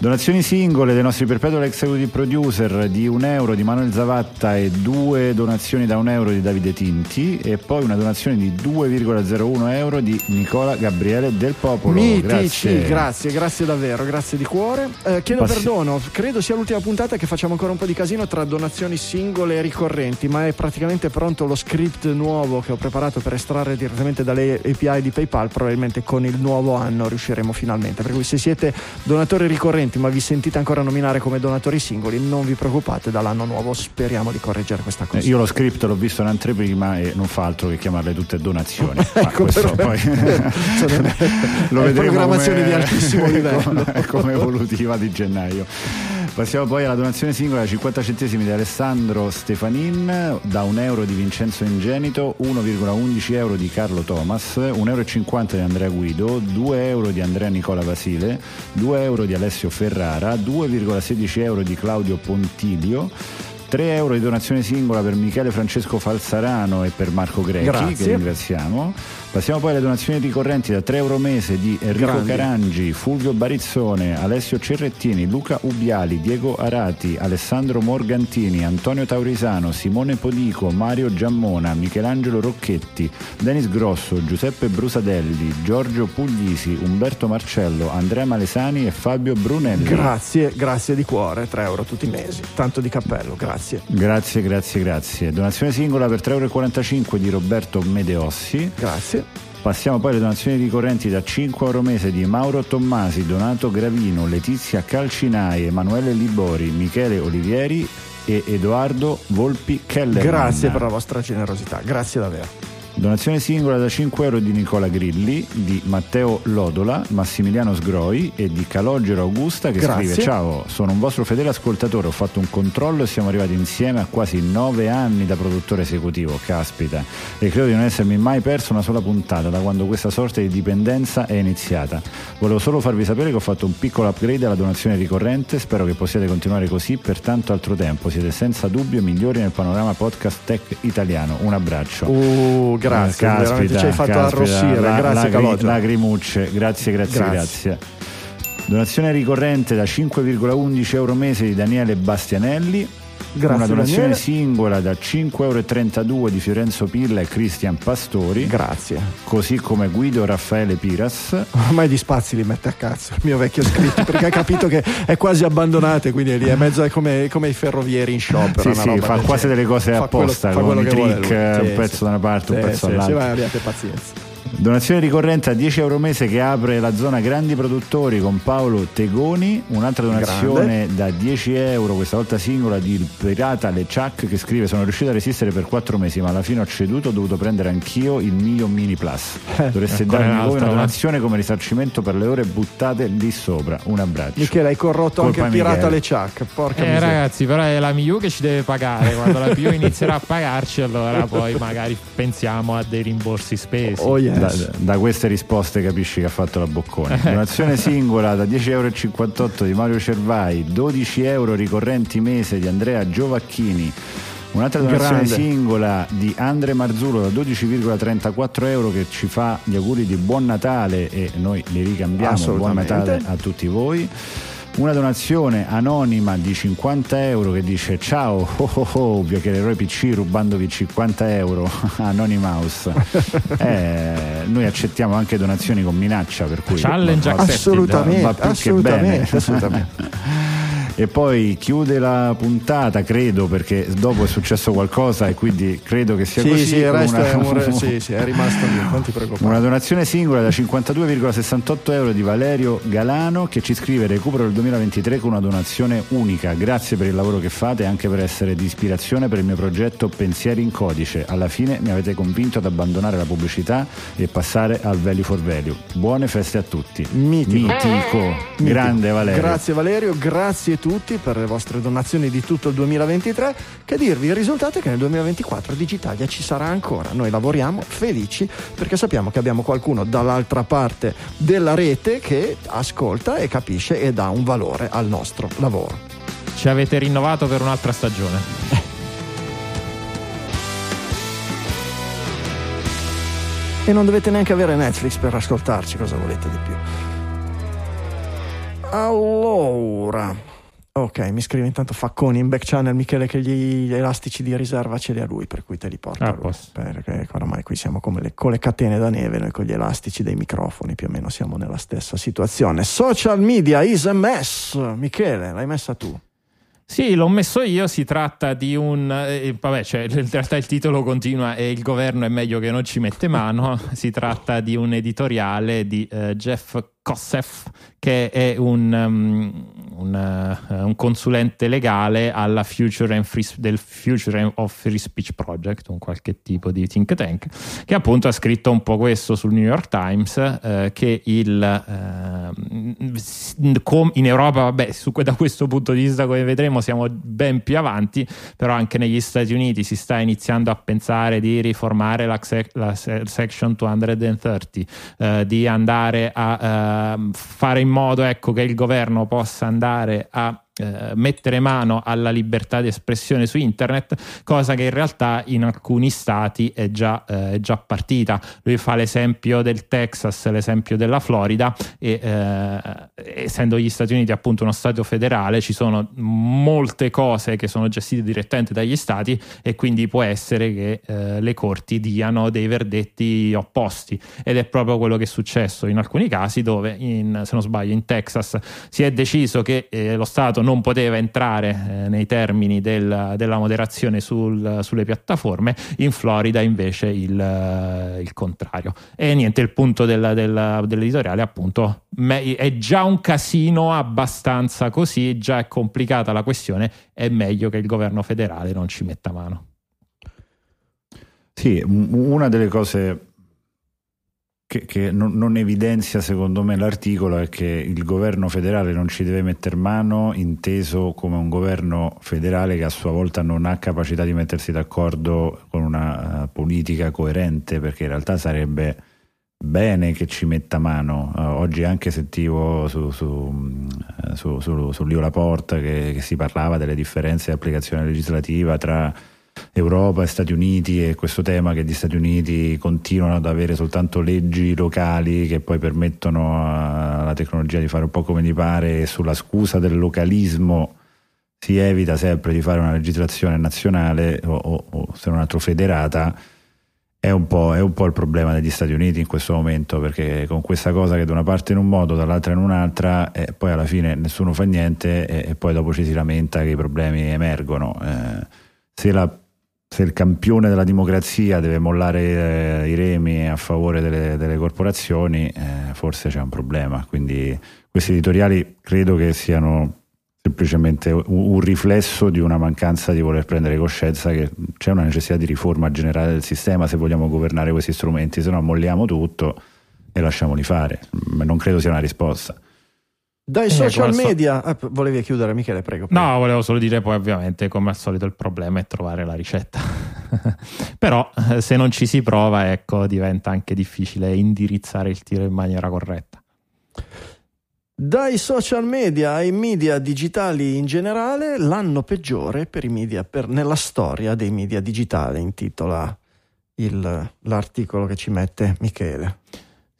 Donazioni singole dei nostri perpetual executive producer di un euro di Manuel Zavatta e due donazioni da un euro di Davide Tinti e poi una donazione di 2,01 euro di Nicola Gabriele del Popolo. Mitici, Grazie. grazie, grazie davvero, grazie di cuore. Eh, chiedo Passi- perdono, credo sia l'ultima puntata che facciamo ancora un po' di casino tra donazioni singole e ricorrenti, ma è praticamente pronto lo script nuovo che ho preparato per estrarre direttamente dalle API di PayPal. Probabilmente con il nuovo anno riusciremo finalmente. Per cui se siete donatori ricorrenti ma vi sentite ancora nominare come donatori singoli, non vi preoccupate, dall'anno nuovo speriamo di correggere questa Eh, cosa. Io lo script l'ho visto in anteprima e non fa altro che chiamarle tutte donazioni. Ecco, questo poi Sono- lo vedremo programmazione come- di altissimo livello. come evolutiva di gennaio. Passiamo poi alla donazione singola, 50 centesimi di Alessandro Stefanin, da un euro di Vincenzo Ingenito, 1,11 euro di Carlo Thomas, 1,50 euro di Andrea Guido, 2 euro di Andrea Nicola Basile, 2 euro di Alessio Ferrara, 2,16 euro di Claudio Pontilio. 3 euro di donazione singola per Michele Francesco Falsarano e per Marco Grechi, Grazie. che ringraziamo. Passiamo poi alle donazioni ricorrenti da 3 euro mese di Enrico Grandi. Carangi, Fulvio Barizzone, Alessio Cerrettini, Luca Ubiali, Diego Arati, Alessandro Morgantini, Antonio Taurisano, Simone Podico, Mario Giammona, Michelangelo Rocchetti, Denis Grosso, Giuseppe Brusadelli, Giorgio Puglisi, Umberto Marcello, Andrea Malesani e Fabio Brunelli. Grazie, grazie di cuore, 3 euro tutti i mesi, tanto di cappello, grazie. Grazie, grazie, grazie. Donazione singola per 3,45 euro di Roberto Medeossi. Grazie. Passiamo poi alle donazioni ricorrenti da 5 euro mese di Mauro Tommasi, Donato Gravino, Letizia Calcinai, Emanuele Libori, Michele Olivieri e Edoardo Volpi Keller. Grazie per la vostra generosità, grazie davvero. Donazione singola da 5 euro di Nicola Grilli, di Matteo Lodola, Massimiliano Sgroi e di Calogero Augusta che Grazie. scrive Ciao, sono un vostro fedele ascoltatore, ho fatto un controllo e siamo arrivati insieme a quasi 9 anni da produttore esecutivo, caspita, e credo di non essermi mai perso una sola puntata da quando questa sorta di dipendenza è iniziata. Volevo solo farvi sapere che ho fatto un piccolo upgrade alla donazione ricorrente, spero che possiate continuare così per tanto altro tempo, siete senza dubbio migliori nel panorama podcast tech italiano. Un abbraccio. Uh, grazie, Eh, veramente ci hai fatto caspita, arrossire, la- grazie lagri- Calogero. Lacrimucce, grazie, grazie, Grazie. grazie. Donazione ricorrente da 5,11 euro mese di Daniele Bastianelli. Grazie, Una donazione Daniele. singola da 5,32 euro di Fiorenzo Pilla e Cristian Pastori. Grazie. così come Guido Raffaele Piras. Ormai di spazi li mette a cazzo il mio vecchio scritto perché ha capito che è quasi abbandonato quindi è lì è mezzo come, come i ferrovieri in sciopero. Sì, sì, fa quasi delle cose quello- apposta, fa con quello i vuole trick, Sì, un pezzo sì. da una parte, un pezzo dall'altra. Sì, ma abbiate pazienza. Donazione ricorrente a 10 euro mese che apre la zona grandi produttori con Paolo Tegoni. Un'altra donazione da 10 euro, questa volta singola, di Il Pirata Leciac che scrive: Sono riuscito a resistere per 4 mesi, ma alla fine ho ceduto, ho dovuto prendere anch'io il mio Mini Plus. Dovreste ancora darmi voi una eh. donazione come risarcimento per le ore buttate lì sopra. Un abbraccio. Michele, hai corrotto Colpa anche il pirata Michele. Le Chuck. Porca Eh miseria. ragazzi, però è la Miu che ci deve pagare. Quando la Miu inizierà a pagarci, allora poi magari pensiamo a dei rimborsi spesi. Oh yes. Da, da queste risposte capisci che ha fatto la boccone. Donazione singola da 10,58 euro di Mario Cervai, 12 euro ricorrenti mese di Andrea Giovacchini. Un'altra donazione Grande. singola di Andre Marzulo da 12,34 euro che ci fa gli auguri di buon Natale e noi li ricambiamo. Buon. Natale a tutti voi. Una donazione anonima di 50 euro che dice ciao, oh oh oh, vi hackererò i PC rubandovi 50 euro Anonymous. Eh, noi accettiamo anche donazioni con minaccia, per cui Challenge accepted. Assolutamente, va più che assolutamente, bene. assolutamente. E poi chiude la puntata, credo, perché dopo è successo qualcosa e quindi credo che sia Sì, così. sì, un una- re- sì, sì, è rimasto lì, non ti Una preoccupare. donazione singola da 52,68 euro di Valerio Galano che ci scrive recupero il 2023 con una donazione unica. Grazie per il lavoro che fate e anche per essere di ispirazione per il mio progetto Pensieri in codice. Alla fine mi avete convinto ad abbandonare la pubblicità e passare al value for value. Buone feste a tutti. Mitico. Mitico. Grande Valerio. Grazie Valerio, grazie a tutti per le vostre donazioni di tutto il 2023. Che dirvi, il risultato è che nel 2024 Digitalia ci sarà ancora. Noi lavoriamo felici perché sappiamo che abbiamo qualcuno dall'altra parte della rete che ascolta e capisce e dà un valore al nostro lavoro. Ci avete rinnovato per un'altra stagione. E non dovete neanche avere Netflix per ascoltarci, cosa volete di più? Allora, ok, mi scrive intanto Facconi in back channel Michele che gli, elastici di riserva ce li ha lui, per cui te li porta Ah, lui. Perché oramai qui siamo come le, con le catene da neve, noi con gli elastici dei microfoni, più o meno siamo nella stessa situazione. Social media is a mess. Michele, l'hai messa tu. Sì, l'ho messo io, si tratta di un... eh, vabbè, cioè, in realtà il titolo continua e il governo è meglio che non ci mette mano, si tratta di un editoriale di eh, Jeff Kosseff che è un, um, un, eh, un consulente legale Future Free, del Future of Free Speech Project, un qualche tipo di think tank, che appunto ha scritto un po' questo sul New York Times, eh, che il, com- in Europa, vabbè, su- da questo punto di vista, come vedremo, siamo ben più avanti, però anche negli Stati Uniti si sta iniziando a pensare di riformare la, la se- Section 230, eh, di andare a fare in modo ecco, che il governo possa andare a eh, mettere mano alla libertà di espressione su internet, cosa che in realtà in alcuni stati è già, eh, è già partita. Lui fa l'esempio del Texas, l'esempio della Florida e eh, essendo gli Stati Uniti appunto uno stato federale ci sono molte cose che sono gestite direttamente dagli stati e quindi può essere che eh, le corti diano dei verdetti opposti ed è proprio quello che è successo in alcuni casi dove in, se non sbaglio in Texas si è deciso che eh, lo stato non non poteva entrare eh, nei termini del, della moderazione sul, sulle piattaforme, in Florida invece il, eh, il contrario. E niente, il punto della, della, dell'editoriale appunto è già un casino abbastanza così, già è complicata la questione, è meglio che il governo federale non ci metta mano. Sì, una delle cose che, che non, non, evidenzia secondo me l'articolo è che il governo federale non ci deve mettere mano, inteso come un governo federale che a sua volta non ha capacità di mettersi d'accordo con una uh, politica coerente, perché in realtà sarebbe bene che ci metta mano. Uh, oggi anche sentivo su, su, uh, su, su, su Lio Laporta che, che si parlava delle differenze di applicazione legislativa tra Europa e Stati Uniti e questo tema che gli Stati Uniti continuano ad avere soltanto leggi locali che poi permettono alla tecnologia di fare un po' come gli pare sulla scusa del localismo si evita sempre di fare una legislazione nazionale o, o, o se non altro federata è un, è un, po', il problema degli Stati Uniti in questo momento perché con questa cosa che da una parte in un modo, dall'altra in un'altra e poi alla fine nessuno fa niente e, e poi dopo ci si lamenta che i problemi emergono. Eh, se la se il campione della democrazia deve mollare eh, i remi a favore delle, delle corporazioni, eh, forse c'è un problema. Quindi questi editoriali credo che siano semplicemente un, un, riflesso di una mancanza di voler prendere coscienza che c'è una necessità di riforma generale del sistema se vogliamo governare questi strumenti, se no molliamo tutto e lasciamoli fare. Non credo sia una risposta. Dai eh, social media, so... ah, volevi chiudere Michele, prego, prego, No, volevo solo dire poi ovviamente come al solito il problema è trovare la ricetta. Però eh, se non ci si prova, ecco, diventa anche difficile indirizzare il tiro in maniera corretta. Dai social media ai media digitali in generale, l'anno peggiore per i media, per, nella storia dei media digitali, intitola il, l'articolo che ci mette Michele.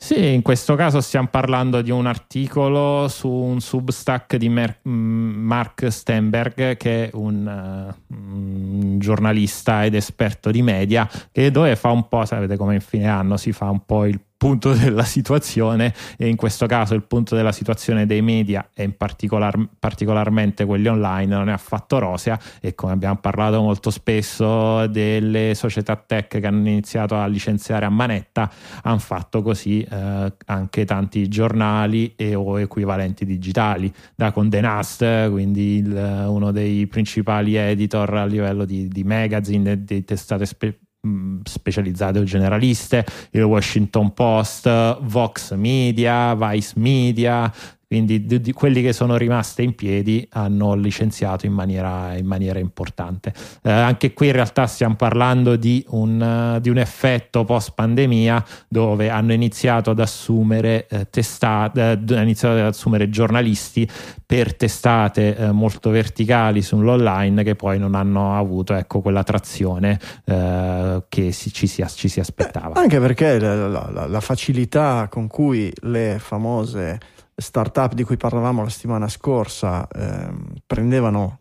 Sì, in questo caso stiamo parlando di un articolo su un substack di Mer- mm, Mark Stenberg, che è un, uh, un, giornalista ed esperto di media, che dove fa un po', sapete come in fine anno si fa un po' il punto della situazione e in questo caso il punto della situazione dei media e in particolar, particolarmente quelli online non è affatto rosea e come abbiamo parlato molto spesso delle società tech che hanno iniziato a licenziare a manetta hanno fatto così eh, anche tanti giornali e o equivalenti digitali da Condé Nast quindi il, uno dei principali editor a livello di, di magazine e di testate speciali specializzate o generaliste, il Washington Post, Vox Media, Vice Media, quindi di, di quelli che sono rimaste in piedi hanno licenziato in maniera, in maniera importante. Eh, anche qui in realtà stiamo parlando di un, uh, di un, effetto post pandemia dove hanno iniziato ad assumere eh, testate, eh, iniziato ad assumere giornalisti per testate eh, molto verticali sull'online che poi non hanno avuto ecco, quella trazione eh, che si, ci, si, ci, si, aspettava. anche perché la, la, la facilità con cui le famose startup di cui parlavamo la settimana scorsa ehm, prendevano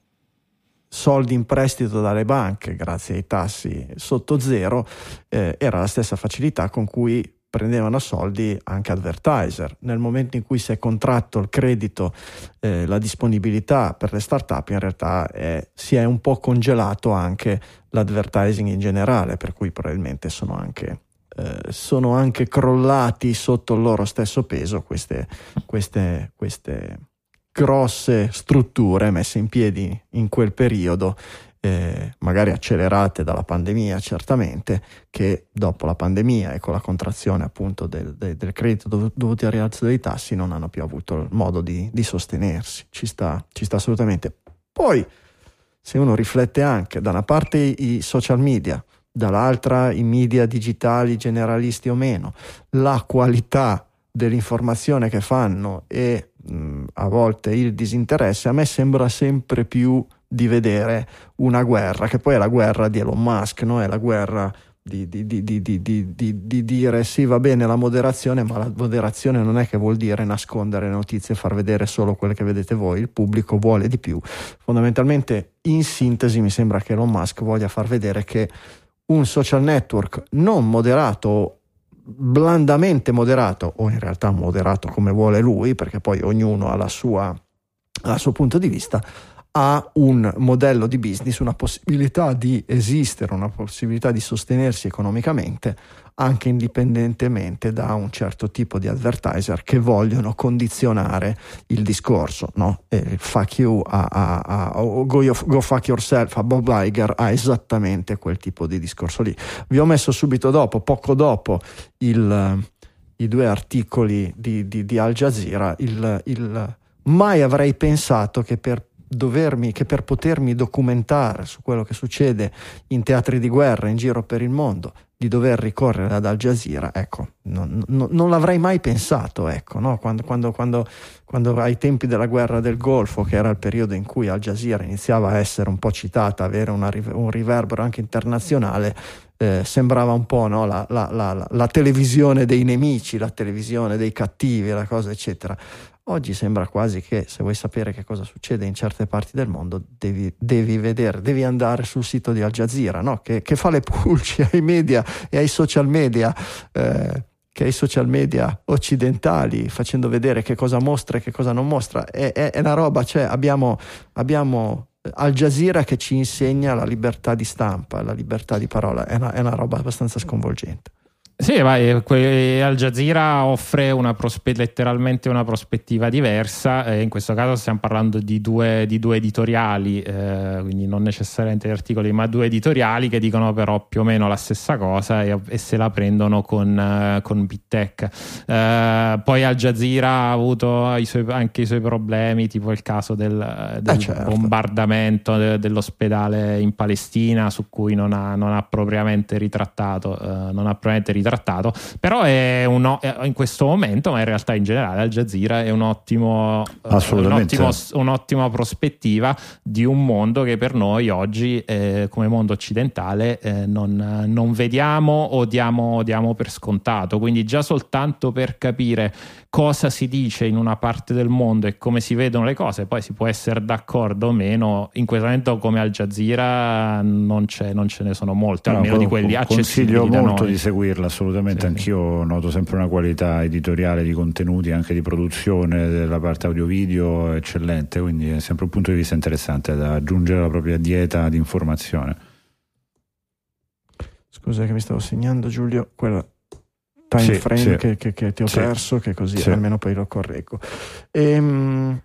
soldi in prestito dalle banche grazie ai tassi sotto zero, eh, era la stessa facilità con cui prendevano soldi anche advertiser. Nel momento in cui si è contratto il credito, eh, la disponibilità per le startup, in realtà è, si è un po' congelato anche l'advertising in generale, per cui probabilmente sono anche eh, sono anche crollati sotto il loro stesso peso queste, queste, queste grosse strutture messe in piedi in quel periodo, eh, magari accelerate dalla pandemia certamente, che dopo la pandemia e con la contrazione appunto del, del, del credito dov- dovuti al rialzo dei tassi non hanno più avuto il modo di, di sostenersi, ci sta, ci sta assolutamente. Poi se uno riflette anche da una parte i social media, dall'altra i media digitali generalisti o meno, la qualità dell'informazione che fanno e mh, a volte il disinteresse, a me sembra sempre più di vedere una guerra, che poi è la guerra di Elon Musk, no? è la guerra di, di, di, di, dire sì va bene la moderazione, ma la moderazione non è che vuol dire nascondere le notizie e far vedere solo quelle che vedete voi, il pubblico vuole di più. Fondamentalmente, in sintesi, mi sembra che Elon Musk voglia far vedere che un social network non moderato, blandamente moderato, o in realtà moderato come vuole lui, perché poi ognuno ha la sua dal suo punto di vista, ha un modello di business, una possibilità di esistere, una possibilità di sostenersi economicamente anche indipendentemente da un certo tipo di advertiser che vogliono condizionare il discorso. No? E fuck you a, a, a, go, go, fuck yourself a Bob Iger ha esattamente quel tipo di discorso lì. Vi ho messo subito dopo, poco dopo, il, i due articoli di, di, di Al Jazeera. Il, il, mai avrei pensato che per dovermi, che per potermi documentare su quello che succede in teatri di guerra in giro per il mondo, di dover ricorrere ad Al Jazeera, ecco, non, non, non l'avrei mai pensato, ecco, no? quando, quando, quando, quando, ai tempi della guerra del Golfo, che era il periodo in cui Al Jazeera iniziava a essere un po' citata, avere una, un riverbero anche internazionale, eh, sembrava un po' no? la, la, la, la televisione dei nemici, la televisione dei cattivi, la cosa eccetera. Oggi sembra quasi che se vuoi sapere che cosa succede in certe parti del mondo devi, devi vedere, devi andare sul sito di Al Jazeera, no? che, che, fa le pulci ai media e ai social media. Eh, che ai social media occidentali facendo vedere che cosa mostra e che cosa non mostra è, è, è una roba, cioè abbiamo, abbiamo Al Jazeera che ci insegna la libertà di stampa, la libertà di parola, è una, è una roba abbastanza sconvolgente. Sì, vai, que- Al Jazeera offre una prospe- letteralmente una prospettiva diversa, eh, in questo caso stiamo parlando di due, di due editoriali, eh, quindi non necessariamente gli articoli, ma due editoriali che dicono però più o meno la stessa cosa e, e se la prendono con, uh, con Big Tech. Uh, poi Al Jazeera ha avuto i suoi, anche i suoi problemi, tipo il caso del, del eh certo. bombardamento de- dell'ospedale in Palestina, su cui non ha, non ha propriamente ritrattato, uh, non ha propriamente ritrattato trattato, però è uno, in questo momento, ma in realtà in generale Al Jazeera è un ottimo, un ottimo, un'ottima prospettiva di un mondo che per noi oggi eh, come mondo occidentale eh, non, non, vediamo o diamo, diamo per scontato, quindi già soltanto per capire cosa si dice in una parte del mondo e come si vedono le cose, poi si può essere d'accordo o meno, in questo momento come Al Jazeera non, non ce ne sono molte, no, almeno di quelli accessibili Consiglio molto di seguirla assolutamente, sì, anch'io noto sempre una qualità editoriale di contenuti, anche di produzione della parte audio-video eccellente, quindi è sempre un punto di vista interessante da aggiungere alla propria dieta di informazione. Scusa che mi stavo segnando Giulio, quella time sì, frame sì. Che, che, che, ti ho sì. perso, che così almeno poi lo correggo. E, ehm,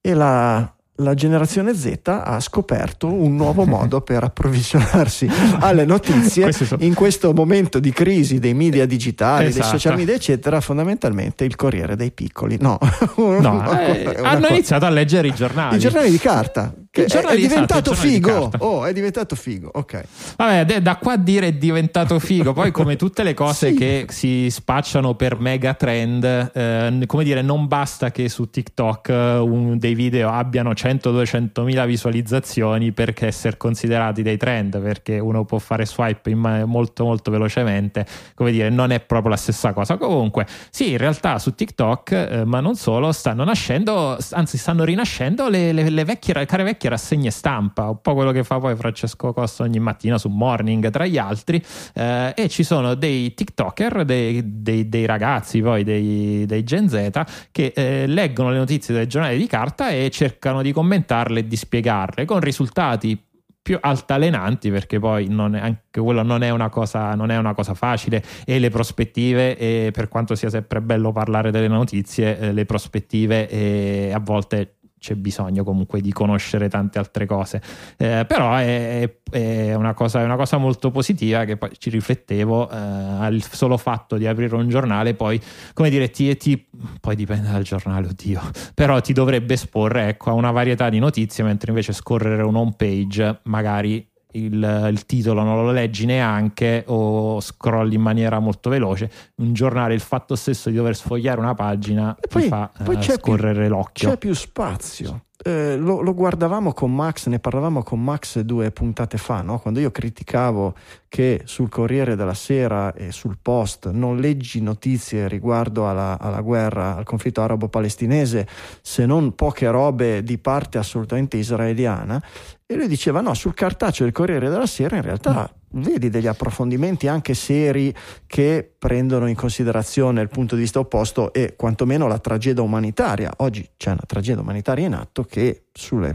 e la, la generazione Z ha scoperto un nuovo modo per approvvigionarsi alle notizie in questo momento di crisi dei media digitali, esatto. dei social media, eccetera. Fondamentalmente il Corriere dei Piccoli. No, no eh, hanno iniziato a leggere i giornali. I giornali di carta. Che è, è, diventato esatto, figo. Oh, è diventato figo. Ok. Vabbè, da qua a dire è diventato figo. Poi, come tutte le cose sì. che si spacciano per mega trend, eh, come dire, non basta che su TikTok uh, un, dei video abbiano 100-200 mila visualizzazioni perché essere considerati dei trend. Perché uno può fare swipe in, molto, molto velocemente. Come dire, non è proprio la stessa cosa. Comunque, sì, in realtà su TikTok, eh, ma non solo, stanno nascendo, anzi, stanno rinascendo le, le, le vecchie, care vecchie vecchie rassegne stampa, un po' quello che fa poi Francesco Costa ogni mattina su Morning tra gli altri, eh, e ci sono dei TikToker, dei, dei, dei ragazzi poi dei, dei, Gen Z che eh, leggono le notizie dai giornali di carta e cercano di commentarle e di spiegarle con risultati più altalenanti perché poi è, anche quello non è, cosa, non è, una cosa, facile e le prospettive e per quanto sia sempre bello parlare delle notizie eh, le prospettive eh, a volte c'è bisogno comunque di conoscere tante altre cose. Eh, però è, è, una cosa, è, una cosa, molto positiva che poi ci riflettevo eh, al solo fatto di aprire un giornale, poi come dire, ti, ti, poi dipende dal giornale, oddio, però ti dovrebbe esporre ecco, a una varietà di notizie, mentre invece scorrere un home page magari il, il, titolo non lo leggi neanche o scrolli in maniera molto veloce. Un giornale, il fatto stesso di dover sfogliare una pagina poi, ti fa poi uh, scorrere più, l'occhio. C'è più spazio. Eh, lo, lo, guardavamo con Max, ne parlavamo con Max due puntate fa, no? quando io criticavo che sul Corriere della Sera e sul Post non leggi notizie riguardo alla, alla guerra, al conflitto arabo-palestinese, se non poche robe di parte assolutamente israeliana, e lui diceva no, sul cartaceo del Corriere della Sera in realtà vedi degli approfondimenti anche seri che prendono in considerazione il punto di vista opposto e quantomeno la tragedia umanitaria. Oggi c'è una tragedia umanitaria in atto che sulle...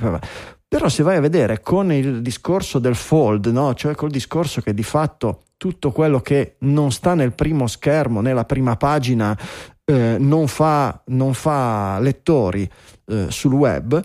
Però se vai a vedere con il discorso del fold, no? cioè col discorso che di fatto tutto quello che non sta nel primo schermo, nella prima pagina, eh, non, fa, non, fa, lettori eh, sul web,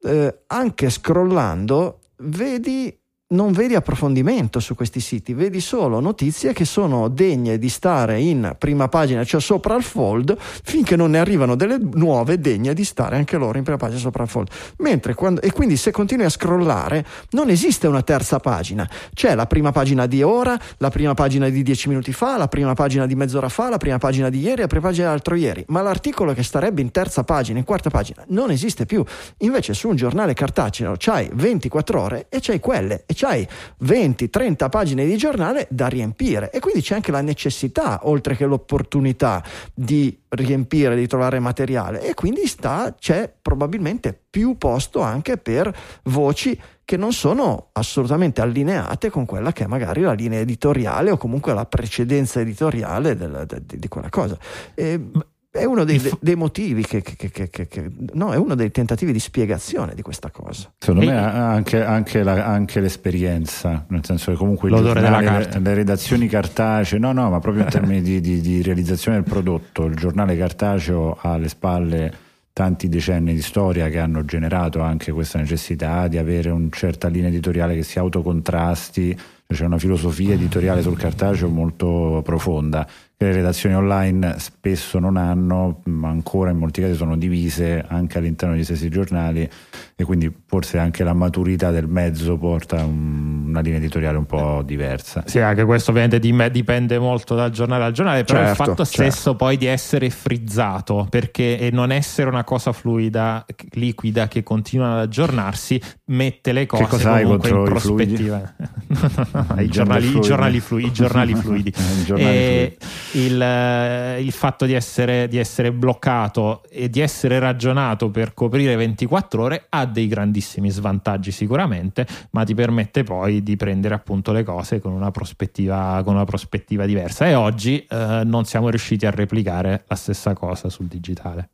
eh, anche scrollando vedi non vedi approfondimento su questi siti, vedi solo notizie che sono degne di stare in prima pagina, cioè sopra il fold, finché non ne arrivano delle nuove degne di stare anche loro in prima pagina sopra il fold. Mentre quando, e quindi se continui a scrollare, non esiste una terza pagina. C'è la prima pagina di ora, la prima pagina di dieci minuti fa, la prima pagina di mezz'ora fa, la prima pagina di ieri, la prima pagina dell'altro ieri. Ma l'articolo che starebbe in terza pagina, in quarta pagina, non esiste più. Invece su un giornale cartaceo c'hai 24 ore e c'hai quelle. E c'hai 20-30 pagine di giornale da riempire e quindi c'è anche la necessità, oltre che l'opportunità di riempire, di trovare materiale e quindi sta, c'è probabilmente più posto anche per voci che non sono assolutamente allineate con quella che è magari la linea editoriale o comunque la precedenza editoriale del, de, de, di quella cosa. E, è uno dei, dei motivi che, che, che, che, no, è uno dei tentativi di spiegazione di questa cosa. Secondo e... me anche, anche, la, anche, l'esperienza, nel senso che comunque L'odore giornali, le, le, redazioni cartacee, no, no, ma proprio in termini di, di, di realizzazione del prodotto, il giornale cartaceo ha alle spalle tanti decenni di storia che hanno generato anche questa necessità di avere una certa linea editoriale che si autocontrasti, c'è una filosofia editoriale sul cartaceo molto profonda che le redazioni online spesso non hanno, ma ancora in molti casi sono divise anche all'interno degli stessi giornali e quindi forse anche la maturità del mezzo porta un, una linea editoriale un po' diversa. Sì, anche questo ovviamente dipende molto dal giornale al giornale, però certo, il fatto certo. stesso poi di essere frizzato perché e non essere una cosa fluida, liquida che continua ad aggiornarsi mette le cose comunque in prospettiva. I, giornali, i, giornali fluidi, i giornali fluidi. e il, eh, il, fatto di essere, di essere bloccato e di essere ragionato per coprire 24 ore ha dei grandissimi svantaggi sicuramente, ma ti permette poi di prendere appunto le cose con una prospettiva, con una prospettiva diversa. E oggi eh, non siamo riusciti a replicare la stessa cosa sul digitale.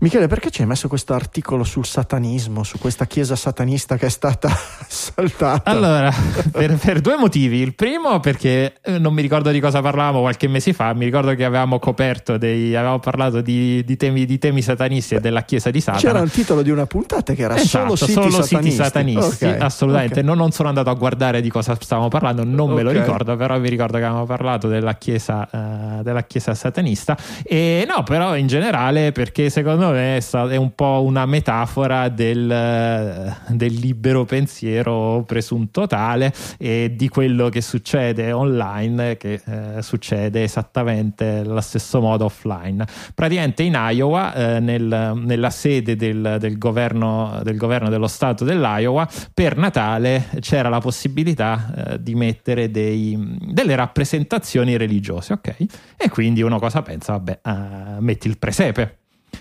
Michele, perché ci hai messo questo articolo sul satanismo, su questa chiesa satanista che è stata saltata? Allora, per, per, due motivi. Il primo perché eh, non mi ricordo di cosa parlavamo qualche mese fa, mi ricordo che avevamo coperto dei, avevamo parlato di, di, temi, di temi satanisti e della chiesa di Satana. C'era il titolo di una puntata che era esatto, solo siti solo satanisti. Siti satanisti okay, assolutamente. Okay. Non, non, sono andato a guardare di cosa stavamo parlando, non me lo ricordo, però vi ricordo che avevamo parlato della chiesa, uh, della chiesa satanista. E no, però in generale, perché secondo me è, un po' una metafora del, del libero pensiero presunto tale e di quello che succede online, che eh, succede esattamente allo stesso modo offline. Praticamente in Iowa, eh, nel, nella sede del, del governo del governo dello Stato dell'Iowa, per Natale c'era la possibilità eh, di mettere dei, delle rappresentazioni religiose, ok? E quindi uno cosa pensa? Vabbè, uh, metti il presepe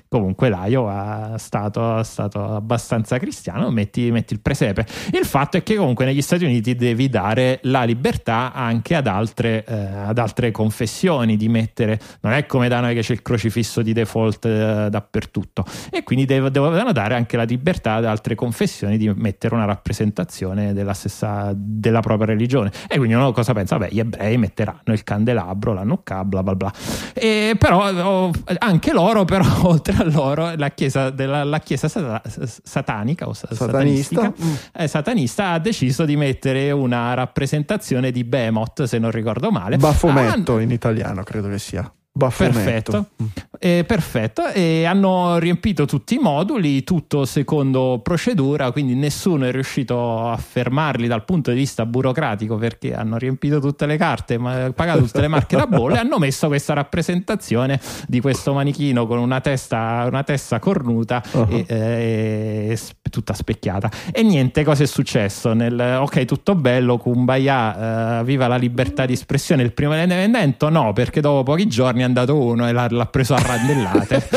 comunque l'Iowa è stato, stato abbastanza cristiano, metti, metti, il presepe. Il fatto è che comunque negli Stati Uniti devi dare la libertà anche ad altre, eh, ad altre confessioni di mettere, non è come da noi che c'è il crocifisso di default eh, dappertutto, e quindi dev, devono dare anche la libertà ad altre confessioni di mettere una rappresentazione della stessa, della propria religione. E quindi uno cosa pensa? Beh, gli ebrei metteranno il candelabro, la nucca, bla bla bla. E però oh, anche loro però oltre a loro la chiesa, della, la chiesa sata, satanica o satanista. Eh, satanista ha deciso di mettere una rappresentazione di Behemoth se non ricordo male Baffometto ah, in italiano credo che sia Perfetto. Mm. Eh, perfetto, e hanno riempito tutti i moduli, tutto secondo procedura, quindi nessuno è riuscito a fermarli dal punto di vista burocratico perché hanno riempito tutte le carte, ma, pagato tutte le marche da bollo e hanno messo questa rappresentazione di questo manichino con una testa, una testa cornuta uh-huh. e, e, e, tutta specchiata. E niente, cosa è successo? Nel, ok, tutto bello, Kumbaya, uh, viva la libertà di espressione, il primo evento? No, perché dopo pochi giorni è andato uno e l'ha, l'ha preso a randellate,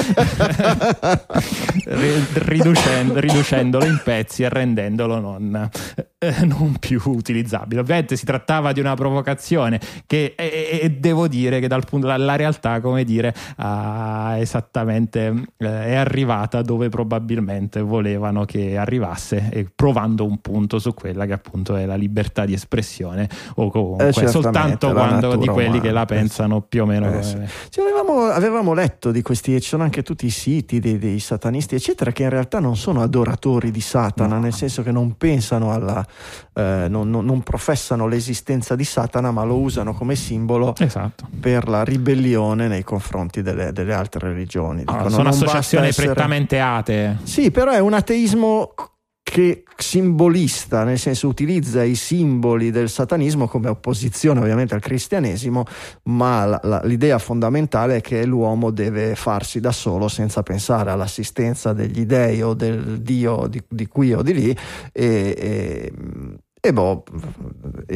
riducendo, riducendolo in pezzi e rendendolo non, eh, non più utilizzabile. Ovviamente si trattava di una provocazione che e, e devo dire che dal punto la realtà, come dire, ha esattamente eh, è arrivata dove probabilmente volevano che arrivasse e provando un punto su quella che appunto è la libertà di espressione o comunque eh, soltanto quando di quelli umana, che la pensano più o meno eh, sì. Sì, avevamo, avevamo, letto di questi ci sono anche tutti i siti dei, dei, satanisti eccetera che in realtà non sono adoratori di Satana no. nel senso che non pensano alla eh, non, non, non, professano l'esistenza di Satana ma lo usano come simbolo esatto. per la ribellione nei confronti delle, delle altre religioni ah, Dicono, sono associazioni essere... prettamente atee sì però è un ateismo che simbolista, nel senso utilizza i simboli del satanismo come opposizione ovviamente al cristianesimo, ma la, la, l'idea fondamentale è che l'uomo deve farsi da solo senza pensare all'assistenza degli dei o del Dio di, di qui o di lì e, e e boh,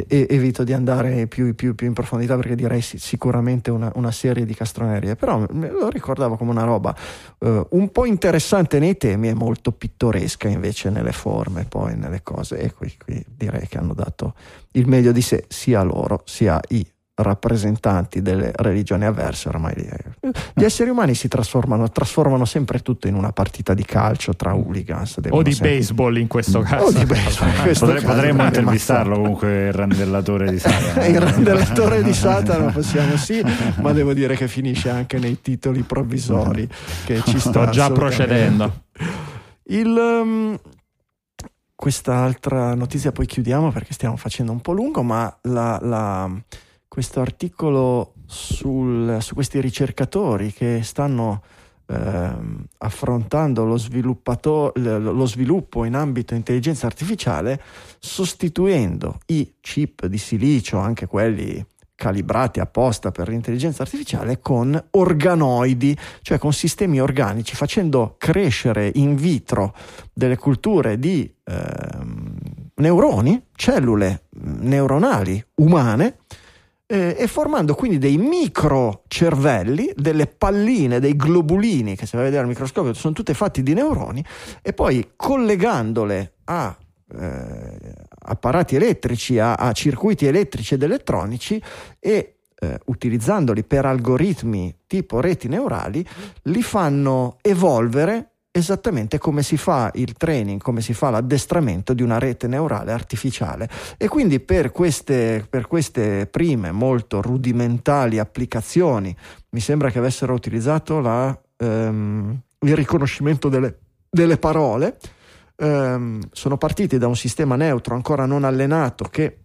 evito di andare più, più, più, in profondità perché direi sicuramente una, una, serie di castronerie, però me lo ricordavo come una roba uh, un po' interessante nei temi e molto pittoresca invece nelle forme, poi nelle cose. E qui, qui direi che hanno dato il meglio di sé sia loro sia i rappresentanti delle religioni avverse ormai gli esseri umani si trasformano, trasformano sempre tutto in una partita di calcio tra hooligans o di sempre... baseball in questo caso, di baseball in questo Potre, caso. potremmo intervistarlo comunque il randellatore di Satana. Il randellatore di Satana possiamo sì ma devo dire che finisce anche nei titoli provvisori che ci sto già procedendo. Il, um, quest'altra notizia poi chiudiamo perché stiamo facendo un po' lungo ma la, la questo articolo sul, su questi ricercatori che stanno eh, affrontando lo, lo sviluppo in ambito intelligenza artificiale sostituendo i chip di silicio, anche quelli calibrati apposta per l'intelligenza artificiale con organoidi, cioè con sistemi organici, facendo crescere in vitro delle culture di eh, neuroni, cellule neuronali umane, eh, e formando quindi dei microcervelli, delle palline, dei globulini che se vai a vedere al microscopio sono tutte fatti di neuroni e poi collegandole a eh, apparati elettrici, a, a, circuiti elettrici ed elettronici e eh, utilizzandoli per algoritmi tipo reti neurali, li fanno evolvere esattamente come si fa il training, come si fa l'addestramento di una rete neurale artificiale. E quindi per queste, per queste prime molto rudimentali applicazioni mi sembra che avessero utilizzato la, ehm, il riconoscimento delle, delle parole. Ehm, sono partiti da un sistema neutro ancora non allenato che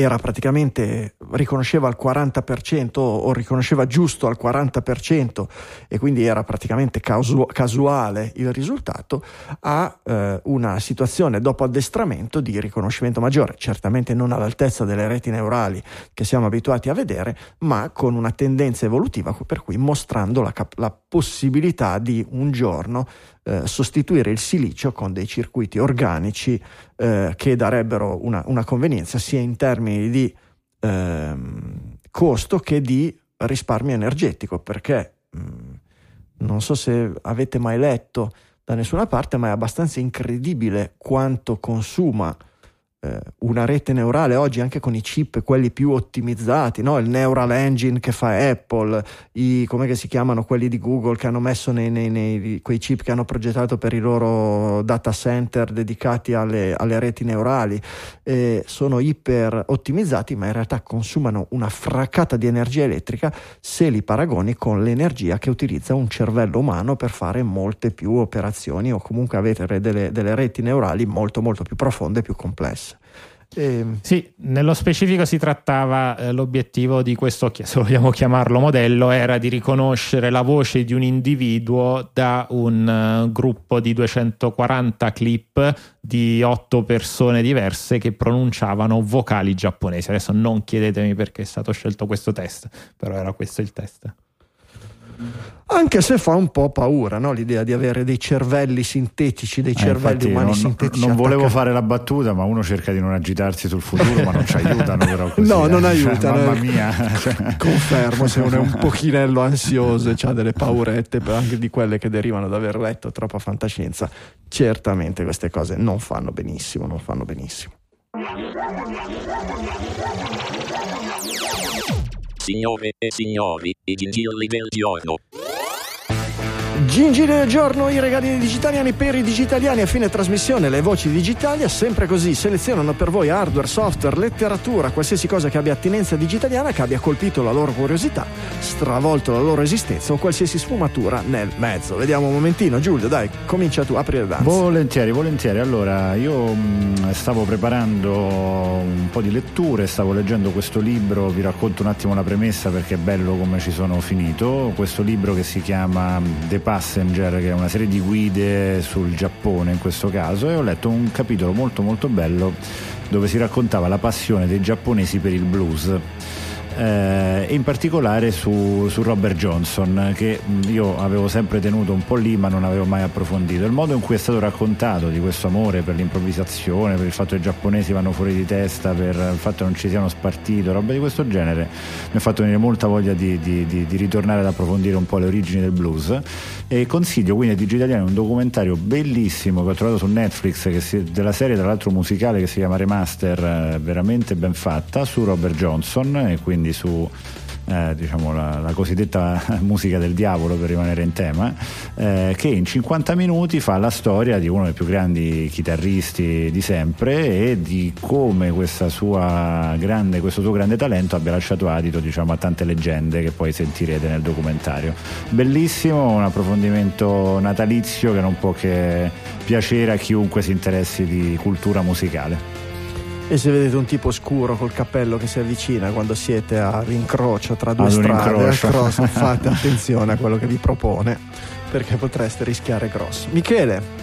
era praticamente riconosceva al 40% o riconosceva giusto al 40% e quindi era praticamente casu- casuale il risultato a eh, una situazione dopo addestramento di riconoscimento maggiore, certamente non all'altezza delle reti neurali che siamo abituati a vedere, ma con una tendenza evolutiva per cui mostrando la, cap- la possibilità di un giorno eh, sostituire il silicio con dei circuiti organici eh, che darebbero una, una, convenienza sia in termini di eh, costo che di risparmio energetico, perché mh, mm, non so se avete mai letto da nessuna parte, ma è abbastanza incredibile quanto consuma una rete neurale oggi anche con i chip quelli più ottimizzati, no? il Neural Engine che fa Apple, i, come si chiamano quelli di Google che hanno messo nei, nei, nei, quei chip che hanno progettato per i loro data center dedicati alle, alle reti neurali, eh, sono iper ottimizzati ma in realtà consumano una fraccata di energia elettrica se li paragoni con l'energia che utilizza un cervello umano per fare molte più operazioni o comunque avere delle, delle reti neurali molto molto più profonde e più complesse. Eh, sì, nello specifico si trattava, eh, l'obiettivo di questo, se vogliamo chiamarlo modello, era di riconoscere la voce di un individuo da un uh, gruppo di 240 clip di otto persone diverse che pronunciavano vocali giapponesi. Adesso non chiedetemi perché è stato scelto questo test, però era questo il test. Anche se fa un po' paura no? l'idea di avere dei cervelli sintetici, dei eh, cervelli umani non, sintetici. Non volevo attaccati. fare la battuta, ma uno cerca di non agitarsi sul futuro, ma non ci aiutano. Però così, no, eh. non aiutano. mamma mia. Confermo, se uno è un pochinello ansioso e ha delle paurette, anche di quelle che derivano da aver letto troppa fantascienza, certamente queste cose non fanno benissimo, non fanno benissimo. Signore e signori, i gingilli del giorno. Gingili del giorno, i regali digitaliani per i digitaliani a fine trasmissione, le voci digitali, sempre così selezionano per voi hardware, software, letteratura, qualsiasi cosa che abbia attinenza digitaliana, che abbia colpito la loro curiosità, stravolto la loro esistenza o qualsiasi sfumatura nel mezzo. Vediamo un momentino, Giulio, dai, comincia tu, apri le danze. Volentieri, volentieri. Allora, io mh, stavo preparando un po' di letture, stavo leggendo questo libro, vi racconto un attimo la premessa perché è bello come ci sono finito. Questo libro che si chiama The Passenger, che è una serie di guide sul Giappone in questo caso, e ho letto un capitolo molto molto bello dove si raccontava la passione dei giapponesi per il blues. Eh, in particolare su, su, Robert Johnson che io avevo sempre tenuto un po' lì ma non avevo mai approfondito. Il modo in cui è stato raccontato di questo amore per l'improvvisazione per il fatto che i giapponesi vanno fuori di testa per il fatto che non ci siano spartito roba di questo genere mi ha fatto venire molta voglia di, di, di, di ritornare ad approfondire un po' le origini del blues. E consiglio quindi ai digitaliani un documentario bellissimo che ho trovato su Netflix si, della serie tra l'altro musicale che si chiama Remaster eh, veramente ben fatta su Robert Johnson e quindi su eh, diciamo la, la, cosiddetta musica del diavolo per rimanere in tema, eh, che in 50 minuti fa la storia di uno dei più grandi chitarristi di sempre e di come grande, questo suo grande talento abbia lasciato adito diciamo, a tante leggende che poi sentirete nel documentario. Bellissimo, un approfondimento natalizio che non può che piacere a chiunque si interessi di cultura musicale. E se vedete un tipo scuro col cappello che si avvicina quando siete all'incrocio tra due Ad strade, cross, fate attenzione a quello che vi propone perché potreste rischiare grosso. Michele,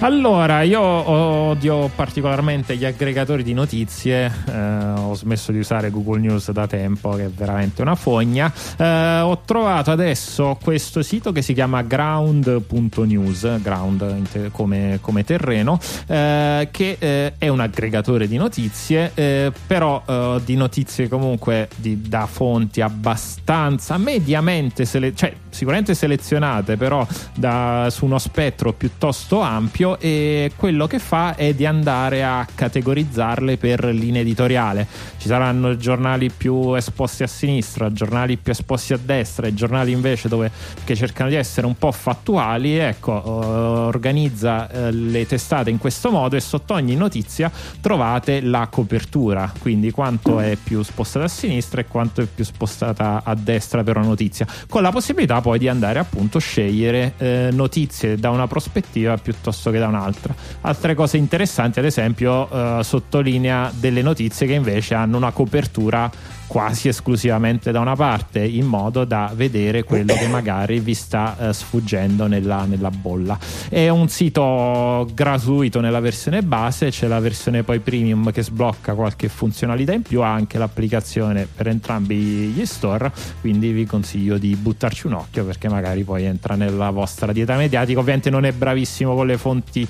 allora, io odio particolarmente gli aggregatori di notizie, eh, ho smesso di usare Google News da tempo, che è veramente una fogna. Eh, ho trovato adesso questo sito che si chiama ground.news, ground come, come terreno, eh, che eh, è un aggregatore di notizie, eh, però eh, di notizie comunque di, da fonti abbastanza mediamente, sele- cioè sicuramente selezionate, però da, su uno spettro piuttosto ampio esempio e quello che fa è di andare a categorizzarle per linea editoriale. Ci saranno giornali più esposti a sinistra, giornali più esposti a destra e giornali invece dove, che cercano di essere un po' fattuali. Ecco, organizza eh, le testate in questo modo e sotto ogni notizia trovate la copertura, quindi quanto è più spostata a sinistra e quanto è più spostata a destra per una notizia, con la possibilità poi di andare appunto a scegliere eh, notizie da una prospettiva piuttosto che che da un'altra. Altre cose interessanti, ad esempio, eh, sottolinea delle notizie che invece hanno una copertura quasi esclusivamente da una parte in modo da vedere quello che magari vi sta eh, sfuggendo nella, nella, bolla. È un sito gratuito nella versione base c'è la versione poi premium che sblocca qualche funzionalità in più ha anche l'applicazione per entrambi gli store quindi vi consiglio di buttarci un occhio perché magari poi entra nella vostra dieta mediatica. Ovviamente non è bravissimo con le fonti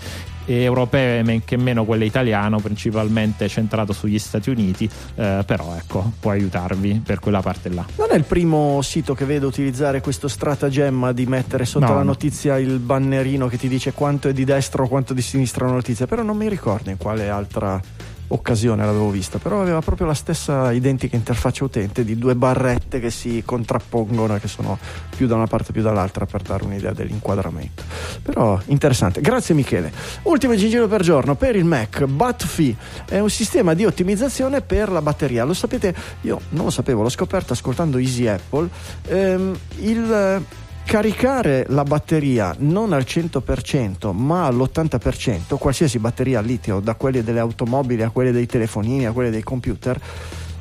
europee men che meno quelle italiano principalmente centrato sugli Stati Uniti eh, però ecco può aiutarvi per quella parte là. Non è il primo sito che vedo utilizzare questo stratagemma di mettere sotto no, la notizia il bannerino che ti dice quanto è di destra o quanto di sinistra una notizia però non mi ricordo in quale altra occasione l'avevo vista, però aveva proprio la stessa identica interfaccia utente di due barrette che si contrappongono e che sono più da una parte più dall'altra per dare un'idea dell'inquadramento. Però interessante. Grazie Michele. Ultimo giro per giorno per il Mac. BatFi è un sistema di ottimizzazione per la batteria. Lo sapete, io non lo sapevo, l'ho scoperto ascoltando Easy Apple. Ehm, il caricare la batteria non al 100% ma all'80%, qualsiasi batteria litio, da quelle delle automobili a quelle dei telefonini a quelle dei computer,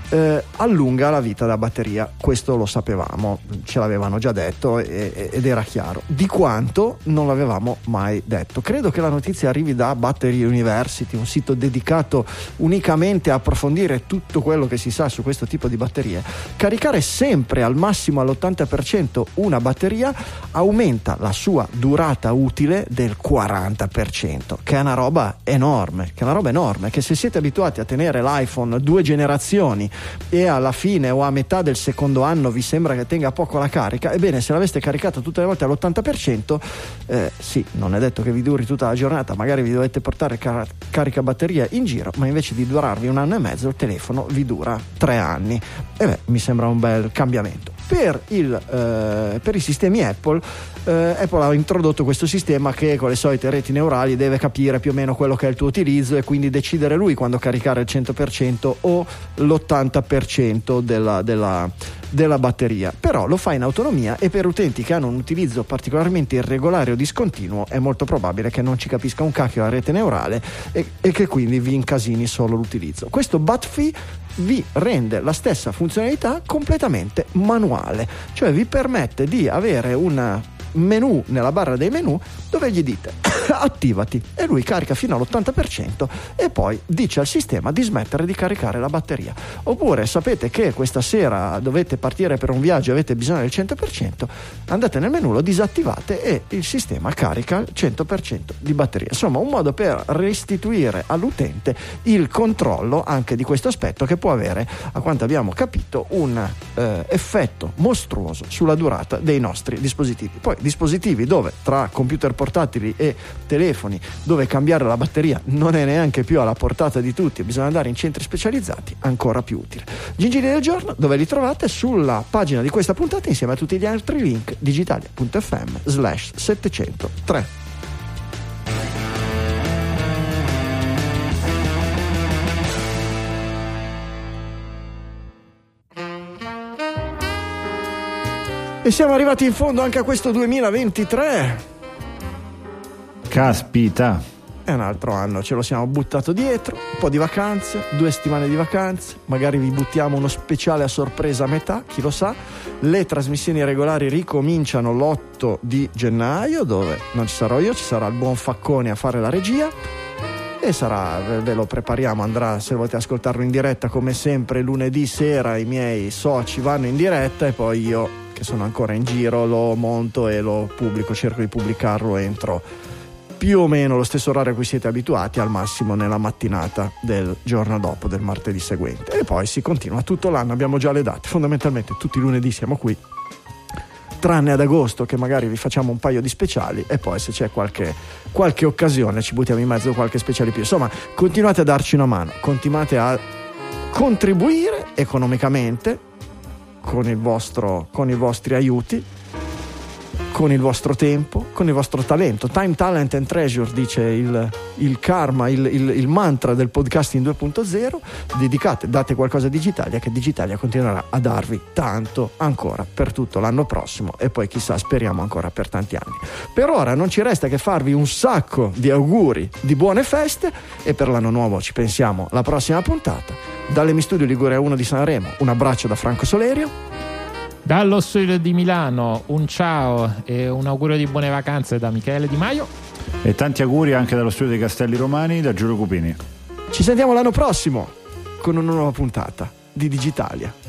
eh, allunga la vita della batteria. Questo lo sapevamo, ce l'avevano già detto e, ed era chiaro. Di quanto non l'avevamo mai detto. Credo che la notizia arrivi da Battery University, un sito dedicato unicamente a approfondire tutto quello che si sa su questo tipo di batterie. Caricare sempre al massimo all'80% una batteria aumenta la sua durata utile del 40%, che è una roba enorme, che è una roba enorme, che se siete abituati a tenere l'iPhone due generazioni e alla fine o a metà del secondo anno vi sembra che tenga poco la carica, ebbene se l'aveste caricata tutte le volte all'80%, eh, sì, non è detto che vi duri tutta la giornata, magari vi dovete portare car- carica batteria in giro, ma invece di durarvi un anno e mezzo il telefono vi dura tre anni. E beh, mi sembra un bel cambiamento. Per, il, eh, per i sistemi Apple, eh, Apple ha introdotto questo sistema che con le solite reti neurali deve capire più o meno quello che è il tuo utilizzo e quindi decidere lui quando caricare il 100% o l'80% della, della, della batteria. Però lo fa in autonomia e per utenti che hanno un utilizzo particolarmente irregolare o discontinuo è molto probabile che non ci capisca un cacchio la rete neurale e, e che quindi vi incasini solo l'utilizzo. Questo BATFI vi rende la stessa funzionalità completamente manuale, cioè vi permette di avere un menu nella barra dei menu dove gli dite attivati e lui carica fino all'80% e poi dice al sistema di smettere di caricare la batteria. Oppure sapete che questa sera dovete partire per un viaggio e avete bisogno del 100%, andate nel menu, lo disattivate e il sistema carica il 100% di batteria. Insomma, un modo per restituire all'utente il controllo anche di questo aspetto che può avere, a quanto abbiamo capito, un eh, effetto mostruoso sulla durata dei nostri dispositivi. Poi dispositivi dove tra computer portatili e telefoni dove cambiare la batteria non è neanche più alla portata di tutti, bisogna andare in centri specializzati, ancora più utile. Gingili del giorno, dove li trovate? Sulla pagina di questa puntata insieme a tutti gli altri link digitalia.fm slash 703. E siamo arrivati in fondo anche a questo 2023. Caspita. È un altro anno, ce lo siamo buttato dietro, un po' di vacanze, due settimane di vacanze, magari vi buttiamo uno speciale a sorpresa a metà, chi lo sa. Le trasmissioni regolari ricominciano l'8 di gennaio, dove non ci sarò io, ci sarà il buon Faccone a fare la regia. E sarà, ve lo prepariamo, andrà se volete ascoltarlo in diretta come sempre lunedì sera i miei soci vanno in diretta e poi io che sono ancora in giro lo monto e lo pubblico, cerco di pubblicarlo entro più o meno lo stesso orario a cui siete abituati, al massimo nella mattinata del giorno dopo, del martedì seguente. E poi si continua tutto l'anno, abbiamo già le date, fondamentalmente tutti i lunedì siamo qui, tranne ad agosto che magari vi facciamo un paio di speciali e poi se c'è qualche, qualche occasione ci buttiamo in mezzo qualche speciale più. Insomma, continuate a darci una mano, continuate a contribuire economicamente con, il vostro, con i vostri aiuti con il vostro tempo, con il vostro talento. Time, talent and treasure, dice il, il karma, il, il, il, mantra del podcasting 2.0. Dedicate, date qualcosa a Digitalia, che Digitalia continuerà a darvi tanto ancora per tutto l'anno prossimo e poi chissà, speriamo ancora per tanti anni. Per ora non ci resta che farvi un sacco di auguri di buone feste e per l'anno nuovo ci pensiamo la prossima puntata. Dalle Mi Studio Liguria 1 di Sanremo, un abbraccio da Franco Solerio. Dallo studio di Milano un ciao e un augurio di buone vacanze da Michele Di Maio. E tanti auguri anche dallo studio dei Castelli Romani da Giulio Cupini. Ci sentiamo l'anno prossimo con una nuova puntata di Digitalia.